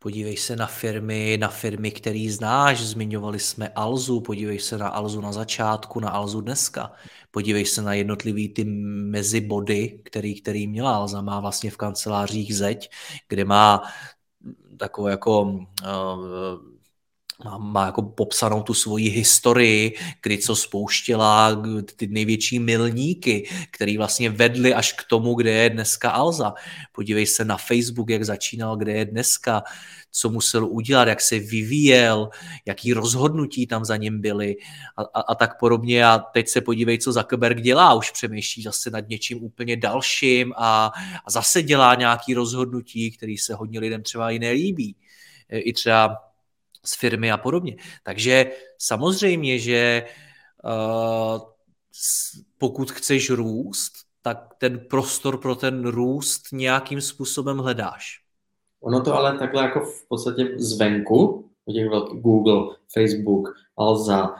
Podívej se na firmy, na firmy, který znáš, zmiňovali jsme Alzu, podívej se na Alzu na začátku, na Alzu dneska. Podívej se na jednotlivý ty mezibody, který, který měla Alza. Má vlastně v kancelářích zeď, kde má takovou jako uh, má, má jako popsanou tu svoji historii, kdy co spouštěla ty největší milníky, který vlastně vedly až k tomu, kde je dneska Alza. Podívej se na Facebook, jak začínal, kde je dneska, co musel udělat, jak se vyvíjel, jaký rozhodnutí tam za ním byly a, a, a tak podobně. A teď se podívej, co Zuckerberg dělá, už přemýšlí zase nad něčím úplně dalším a, a zase dělá nějaký rozhodnutí, který se hodně lidem třeba i nelíbí. I třeba z firmy a podobně. Takže samozřejmě, že uh, pokud chceš růst, tak ten prostor pro ten růst nějakým způsobem hledáš. Ono to ale takhle jako v podstatě zvenku, těch velkých Google, Facebook, Alza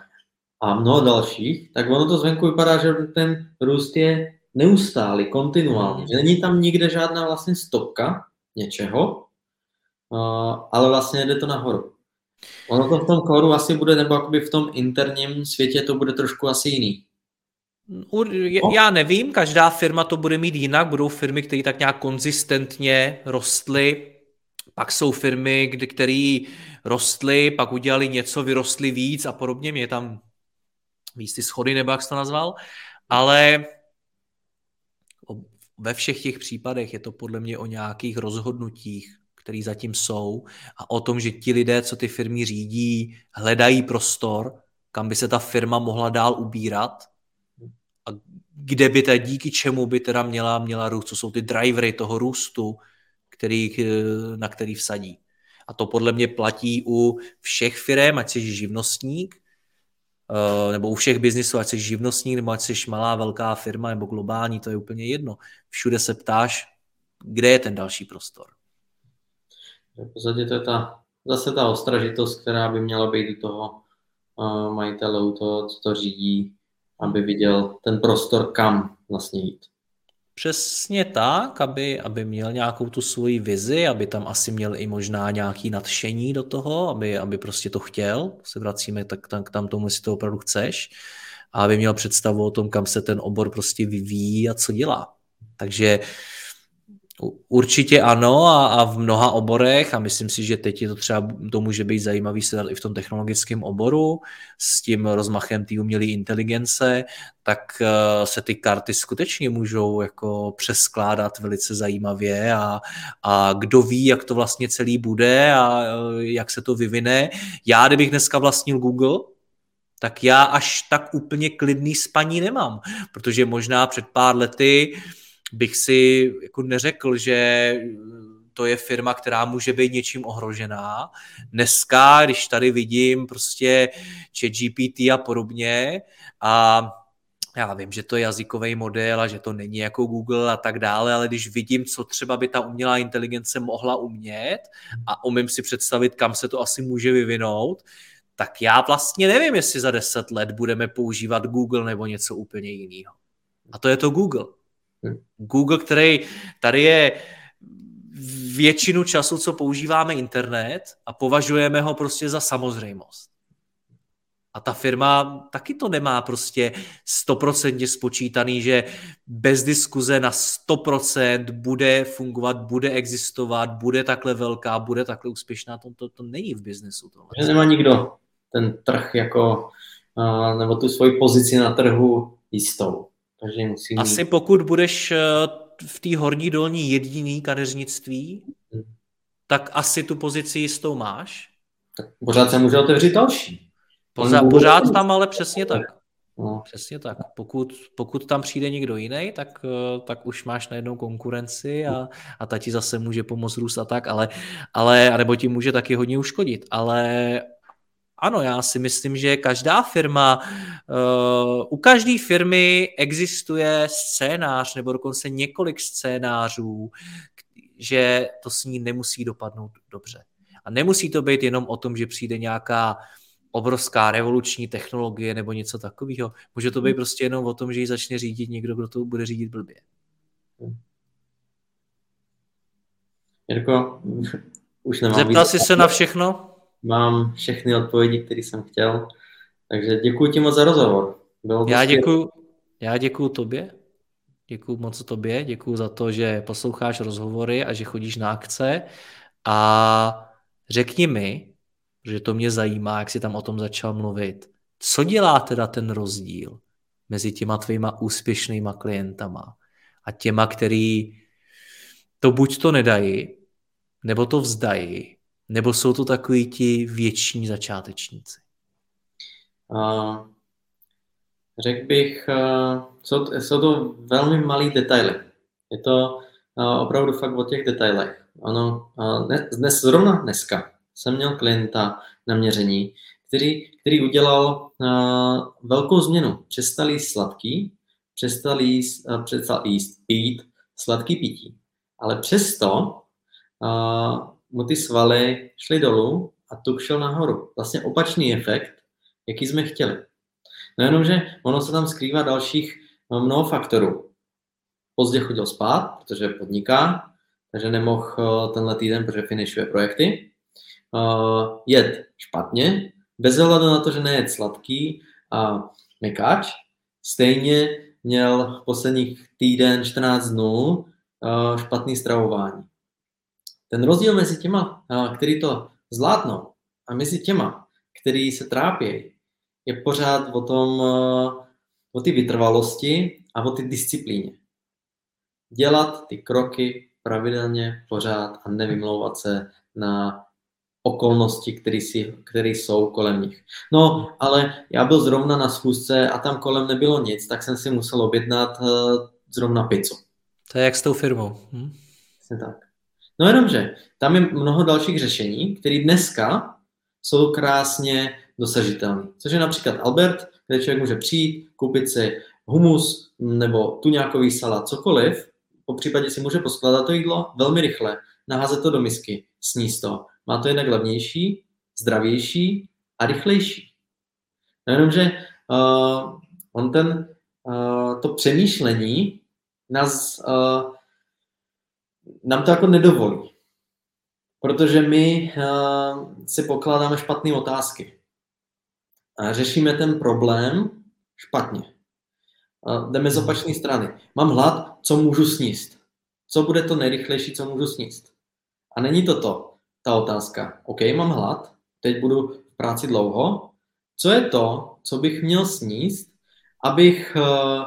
a mnoho dalších, tak ono to zvenku vypadá, že ten růst je neustálý, kontinuální. Že není tam nikde žádná vlastně stopka něčeho, uh, ale vlastně jde to nahoru. Ono to v tom kóru asi bude, nebo jakoby v tom interním světě to bude trošku asi jiný. Já nevím, každá firma to bude mít jinak. Budou firmy, které tak nějak konzistentně rostly. Pak jsou firmy, které rostly, pak udělali něco, vyrostly víc a podobně. Mě tam víc ty schody, nebo jak jsi to nazval. Ale ve všech těch případech je to podle mě o nějakých rozhodnutích, který zatím jsou a o tom, že ti lidé, co ty firmy řídí, hledají prostor, kam by se ta firma mohla dál ubírat a kde by ta díky čemu by teda měla, měla růst, co jsou ty drivery toho růstu, který, na který vsadí. A to podle mě platí u všech firm, ať jsi živnostník, eh, nebo u všech biznisů, ať jsi živnostník, nebo ať jsi malá, velká firma, nebo globální, to je úplně jedno. Všude se ptáš, kde je ten další prostor. V podstatě to je ta, zase ta ostražitost, která by měla být u toho uh, majitele, u toho, co to řídí, aby viděl ten prostor, kam vlastně jít. Přesně tak, aby, aby měl nějakou tu svoji vizi, aby tam asi měl i možná nějaký nadšení do toho, aby, aby prostě to chtěl. Se vracíme tak, tak tam tomu, jestli to opravdu chceš. A aby měl představu o tom, kam se ten obor prostě vyvíjí a co dělá. Takže Určitě ano a, a v mnoha oborech a myslím si, že teď je to třeba, to může být zajímavý se i v tom technologickém oboru s tím rozmachem té umělé inteligence, tak uh, se ty karty skutečně můžou jako přeskládat velice zajímavě a, a kdo ví, jak to vlastně celý bude a uh, jak se to vyvine. Já, kdybych dneska vlastnil Google, tak já až tak úplně klidný spaní nemám, protože možná před pár lety uh, bych si jako neřekl, že to je firma, která může být něčím ohrožená. Dneska, když tady vidím prostě chat GPT a podobně a já vím, že to je jazykový model a že to není jako Google a tak dále, ale když vidím, co třeba by ta umělá inteligence mohla umět a umím si představit, kam se to asi může vyvinout, tak já vlastně nevím, jestli za deset let budeme používat Google nebo něco úplně jiného. A to je to Google. Google, který tady je většinu času, co používáme internet a považujeme ho prostě za samozřejmost. A ta firma taky to nemá prostě stoprocentně spočítaný, že bez diskuze na 100% bude fungovat, bude existovat, bude takhle velká, bude takhle úspěšná. To, to, to není v biznesu. Tohle. Že nemá nikdo ten trh jako, nebo tu svoji pozici na trhu jistou. Takže musí mít... Asi pokud budeš eh, v té horní dolní jediný kadeřnictví, hmm. tak asi tu pozici jistou máš. Tak pořád se může otevřít další. Pořád, pořád tam, ale přesně tak. No. Přesně tak. Pokud, pokud tam přijde někdo jiný, tak, eh, tak už máš najednou konkurenci a, a ta ti zase může pomoct růst a tak, ale, ale anebo ti může taky hodně uškodit. Ale ano, já si myslím, že každá firma, uh, u každé firmy existuje scénář nebo dokonce několik scénářů, že to s ní nemusí dopadnout dobře. A nemusí to být jenom o tom, že přijde nějaká obrovská revoluční technologie nebo něco takového. Může to být prostě jenom o tom, že ji začne řídit někdo, kdo to bude řídit blbě. Jirko, už nemám Zeptal jsi se na všechno? Mám všechny odpovědi, které jsem chtěl. Takže děkuji ti moc za rozhovor. Bylo já děkuji, já děkuji tobě. Děkuji moc tobě, děkuji za to, že posloucháš rozhovory a že chodíš na akce. A řekni mi, že to mě zajímá, jak jsi tam o tom začal mluvit. Co dělá teda ten rozdíl mezi těma tvýma úspěšnýma klientama a těma, který to buď to nedají, nebo to vzdají, nebo jsou to takový ti věční začátečníci? Uh, řekl bych, uh, jsou, jsou to velmi malý detaily. Je to uh, opravdu fakt o těch detailech. Ano, uh, dnes, zrovna dneska jsem měl klienta na měření, který, který udělal uh, velkou změnu. Přestal jíst sladký, přestal jíst, uh, přestal jíst, pít sladký pití. Ale přesto uh, mu ty svaly šly dolů a tuk šel nahoru. Vlastně opačný efekt, jaký jsme chtěli. No jenom, že ono se tam skrývá dalších no, mnoho faktorů. Pozdě chodil spát, protože podniká, takže nemohl eh, tenhle týden, protože finišuje projekty. Uh, jed špatně, bez ohledu na to, že nejed sladký a mekáč, stejně měl posledních týden, 14 dnů uh, špatný stravování. Ten rozdíl mezi těma, který to zvládnou a mezi těma, který se trápí, je pořád o tom, o ty vytrvalosti a o ty disciplíně. Dělat ty kroky pravidelně, pořád a nevymlouvat se na okolnosti, které, si, které jsou kolem nich. No, ale já byl zrovna na schůzce a tam kolem nebylo nic, tak jsem si musel objednat zrovna pizzu. To je jak s tou firmou. Hm? tak. No jenomže tam je mnoho dalších řešení, které dneska jsou krásně dosažitelné. Což je například Albert, kde člověk může přijít, koupit si humus nebo tuňákový salát, cokoliv, po případě si může poskladat to jídlo velmi rychle, naházet to do misky, sníst to. Má to jednak levnější, zdravější a rychlejší. No jenomže uh, on ten, uh, to přemýšlení nás, uh, nám to jako nedovolí. Protože my uh, si pokládáme špatné otázky. A řešíme ten problém špatně. Uh, jdeme z opačné strany. Mám hlad, co můžu sníst? Co bude to nejrychlejší, co můžu sníst? A není to to, ta otázka. OK, mám hlad, teď budu v práci dlouho. Co je to, co bych měl sníst, abych uh,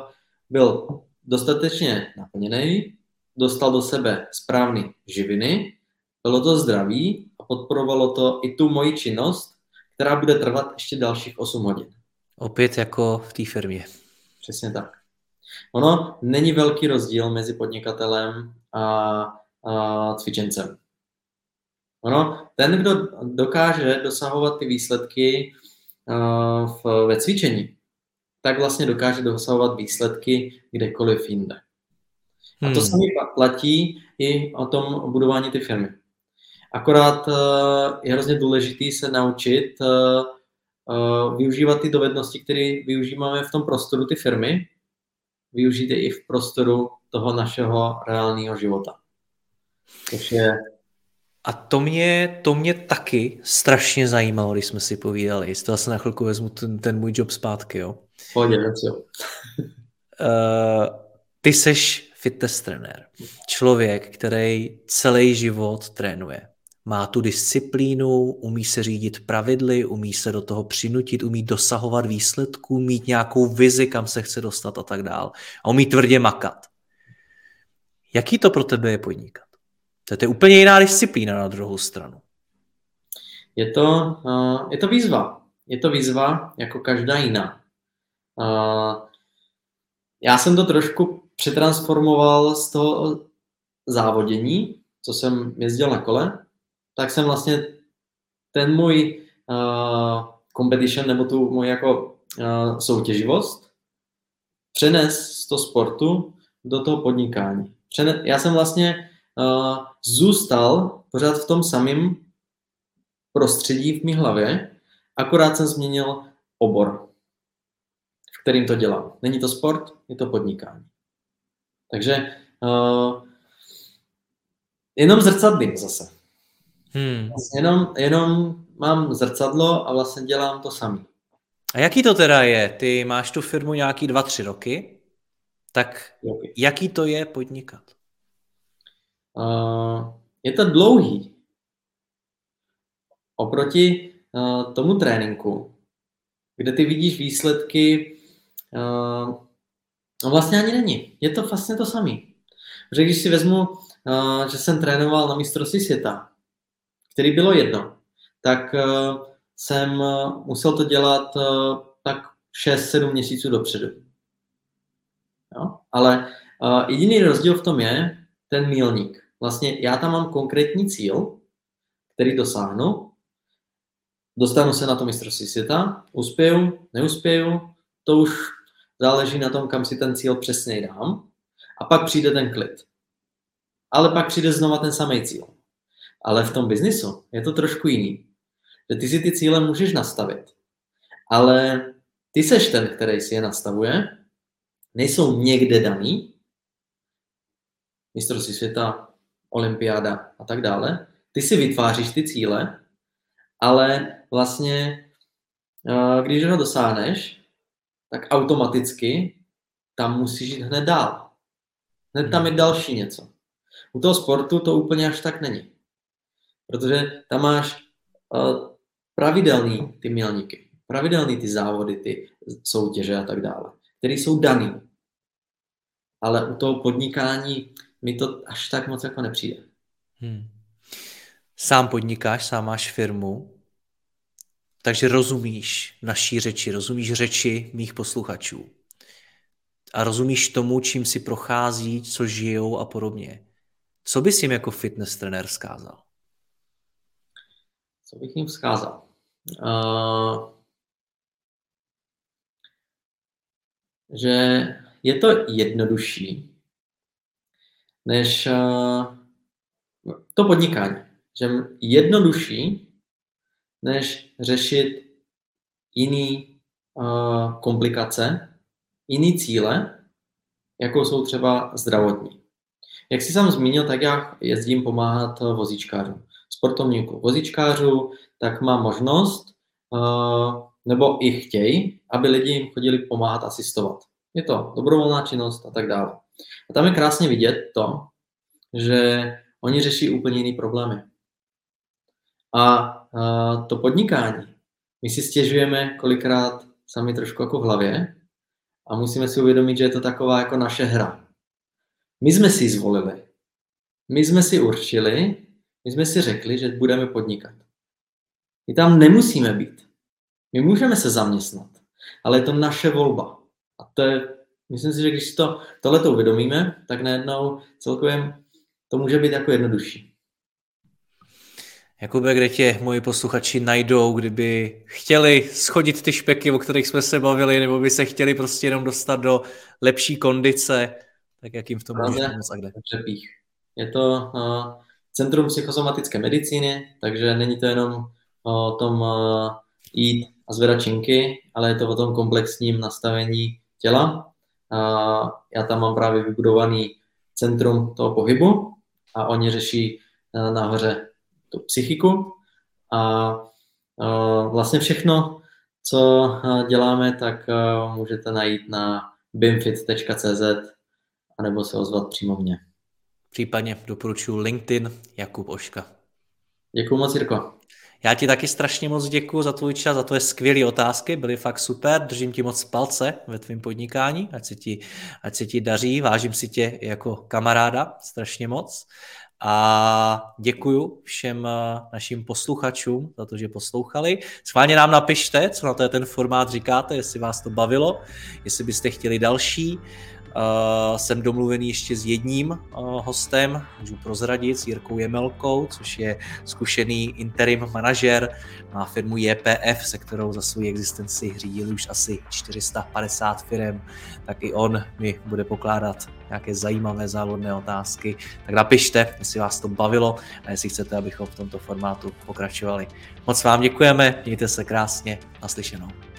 byl dostatečně naplněný, dostal do sebe správné živiny, bylo to zdraví a podporovalo to i tu moji činnost, která bude trvat ještě dalších 8 hodin. Opět jako v té firmě. Přesně tak. Ono není velký rozdíl mezi podnikatelem a, a cvičencem. Ono, ten, kdo dokáže dosahovat ty výsledky uh, v, ve cvičení, tak vlastně dokáže dosahovat výsledky kdekoliv jinde. A to hmm. samé platí i o tom budování ty firmy. Akorát uh, je hrozně důležité se naučit uh, uh, využívat ty dovednosti, které využíváme v tom prostoru ty firmy, využít je i v prostoru toho našeho reálného života. Což je a to mě, to mě taky strašně zajímalo, když jsme si povídali. Z toho se na chvilku vezmu ten, ten můj job zpátky, jo. Pohodě, jo. uh, ty seš fitness trenér. Člověk, který celý život trénuje. Má tu disciplínu, umí se řídit pravidly, umí se do toho přinutit, umí dosahovat výsledků, mít nějakou vizi, kam se chce dostat a tak dál. A umí tvrdě makat. Jaký to pro tebe je podnikat? To je úplně jiná disciplína na druhou stranu. Je to, uh, je to výzva. Je to výzva jako každá jiná. Uh, já jsem to trošku přetransformoval z toho závodění, co jsem jezdil na kole, tak jsem vlastně ten můj uh, competition nebo tu můj jako uh, soutěživost přenes z toho sportu do toho podnikání. Přenes, já jsem vlastně uh, zůstal pořád v tom samém prostředí v mé hlavě, akorát jsem změnil obor, v kterým to dělám. Není to sport, je to podnikání. Takže uh, jenom zrcadlím zase. Hmm. Jenom, jenom mám zrcadlo a vlastně dělám to samý. A jaký to teda je? Ty máš tu firmu nějaký dva, tři roky, tak okay. jaký to je podnikat? Uh, je to dlouhý. Oproti uh, tomu tréninku, kde ty vidíš výsledky, uh, no vlastně ani není. Je to vlastně to samý. Protože když si vezmu, uh, že jsem trénoval na mistrovství světa, který bylo jedno, tak uh, jsem uh, musel to dělat tak 6-7 měsíců dopředu. Jo? Ale jediný rozdíl v tom je ten mílník. Vlastně já tam mám konkrétní cíl, který dosáhnu, dostanu se na to mistrovství světa, uspěju, neuspěju, to už záleží na tom, kam si ten cíl přesně dám. A pak přijde ten klid. Ale pak přijde znova ten samý cíl. Ale v tom biznisu je to trošku jiný. Že ty si ty cíle můžeš nastavit. Ale ty seš ten, který si je nastavuje, nejsou někde daný. Mistrovství světa, olympiáda a tak dále. Ty si vytváříš ty cíle, ale vlastně, eh, když ho dosáhneš, tak automaticky tam musíš jít hned dál. Hned tam je hmm. další něco. U toho sportu to úplně až tak není. Protože tam máš uh, pravidelný ty milníky, pravidelný ty závody, ty soutěže a tak dále, které jsou daný. Ale u toho podnikání mi to až tak moc jako nepřijde. Hmm. Sám podnikáš, sám máš firmu, takže rozumíš naší řeči, rozumíš řeči mých posluchačů a rozumíš tomu, čím si prochází, co žijou a podobně. Co bys jim jako fitness trenér vzkázal? Co bych jim vzkázal? Uh, že je to jednodušší, než uh, to podnikání. Že jednodušší, než řešit jiný uh, komplikace, jiný cíle jako jsou třeba zdravotní. Jak jsi sám zmínil, tak já jezdím pomáhat vozíčkářům. Sportovníků vozíčkářů, tak má možnost, nebo i chtějí, aby lidi jim chodili pomáhat asistovat. Je to dobrovolná činnost a tak dále. A tam je krásně vidět to, že oni řeší úplně jiný problémy. A to podnikání, my si stěžujeme kolikrát sami trošku jako v hlavě a musíme si uvědomit, že je to taková jako naše hra. My jsme si zvolili, my jsme si určili, my jsme si řekli, že budeme podnikat. My tam nemusíme být. My můžeme se zaměstnat, ale je to naše volba. A to je, myslím si, že když si to tohleto uvědomíme, tak najednou celkově to může být jako jednodušší. Jakube, kde tě moji posluchači najdou, kdyby chtěli schodit ty špeky, o kterých jsme se bavili, nebo by se chtěli prostě jenom dostat do lepší kondice, tak jak jim v tom můžeš pomoct a kde? Je to uh, Centrum psychosomatické medicíny, takže není to jenom o tom uh, jít a zvedat činky, ale je to o tom komplexním nastavení těla. Uh, já tam mám právě vybudovaný centrum toho pohybu a oni řeší uh, nahoře tu psychiku a vlastně všechno, co děláme, tak můžete najít na bimfit.cz anebo se ozvat přímo mě. Případně doporučuji LinkedIn Jakub Oška. Děkuji moc, Jirko. Já ti taky strašně moc děkuji za tvůj čas, za tvoje skvělé otázky, byly fakt super, držím ti moc palce ve tvém podnikání, ať se, ti, ať se ti daří, vážím si tě jako kamaráda strašně moc. A děkuju všem eh, našim posluchačům za to, že poslouchali. Schválně nám napište, co na to je ten formát říkáte, jestli vás to bavilo, jestli byste chtěli další. Uh, jsem domluvený ještě s jedním uh, hostem, můžu prozradit, s Jirkou Jemelkou, což je zkušený interim manažer, má firmu JPF, se kterou za svou existenci řídili už asi 450 firm, tak i on mi bude pokládat nějaké zajímavé závodné otázky, tak napište, jestli vás to bavilo a jestli chcete, abychom v tomto formátu pokračovali. Moc vám děkujeme, mějte se krásně, naslyšenou.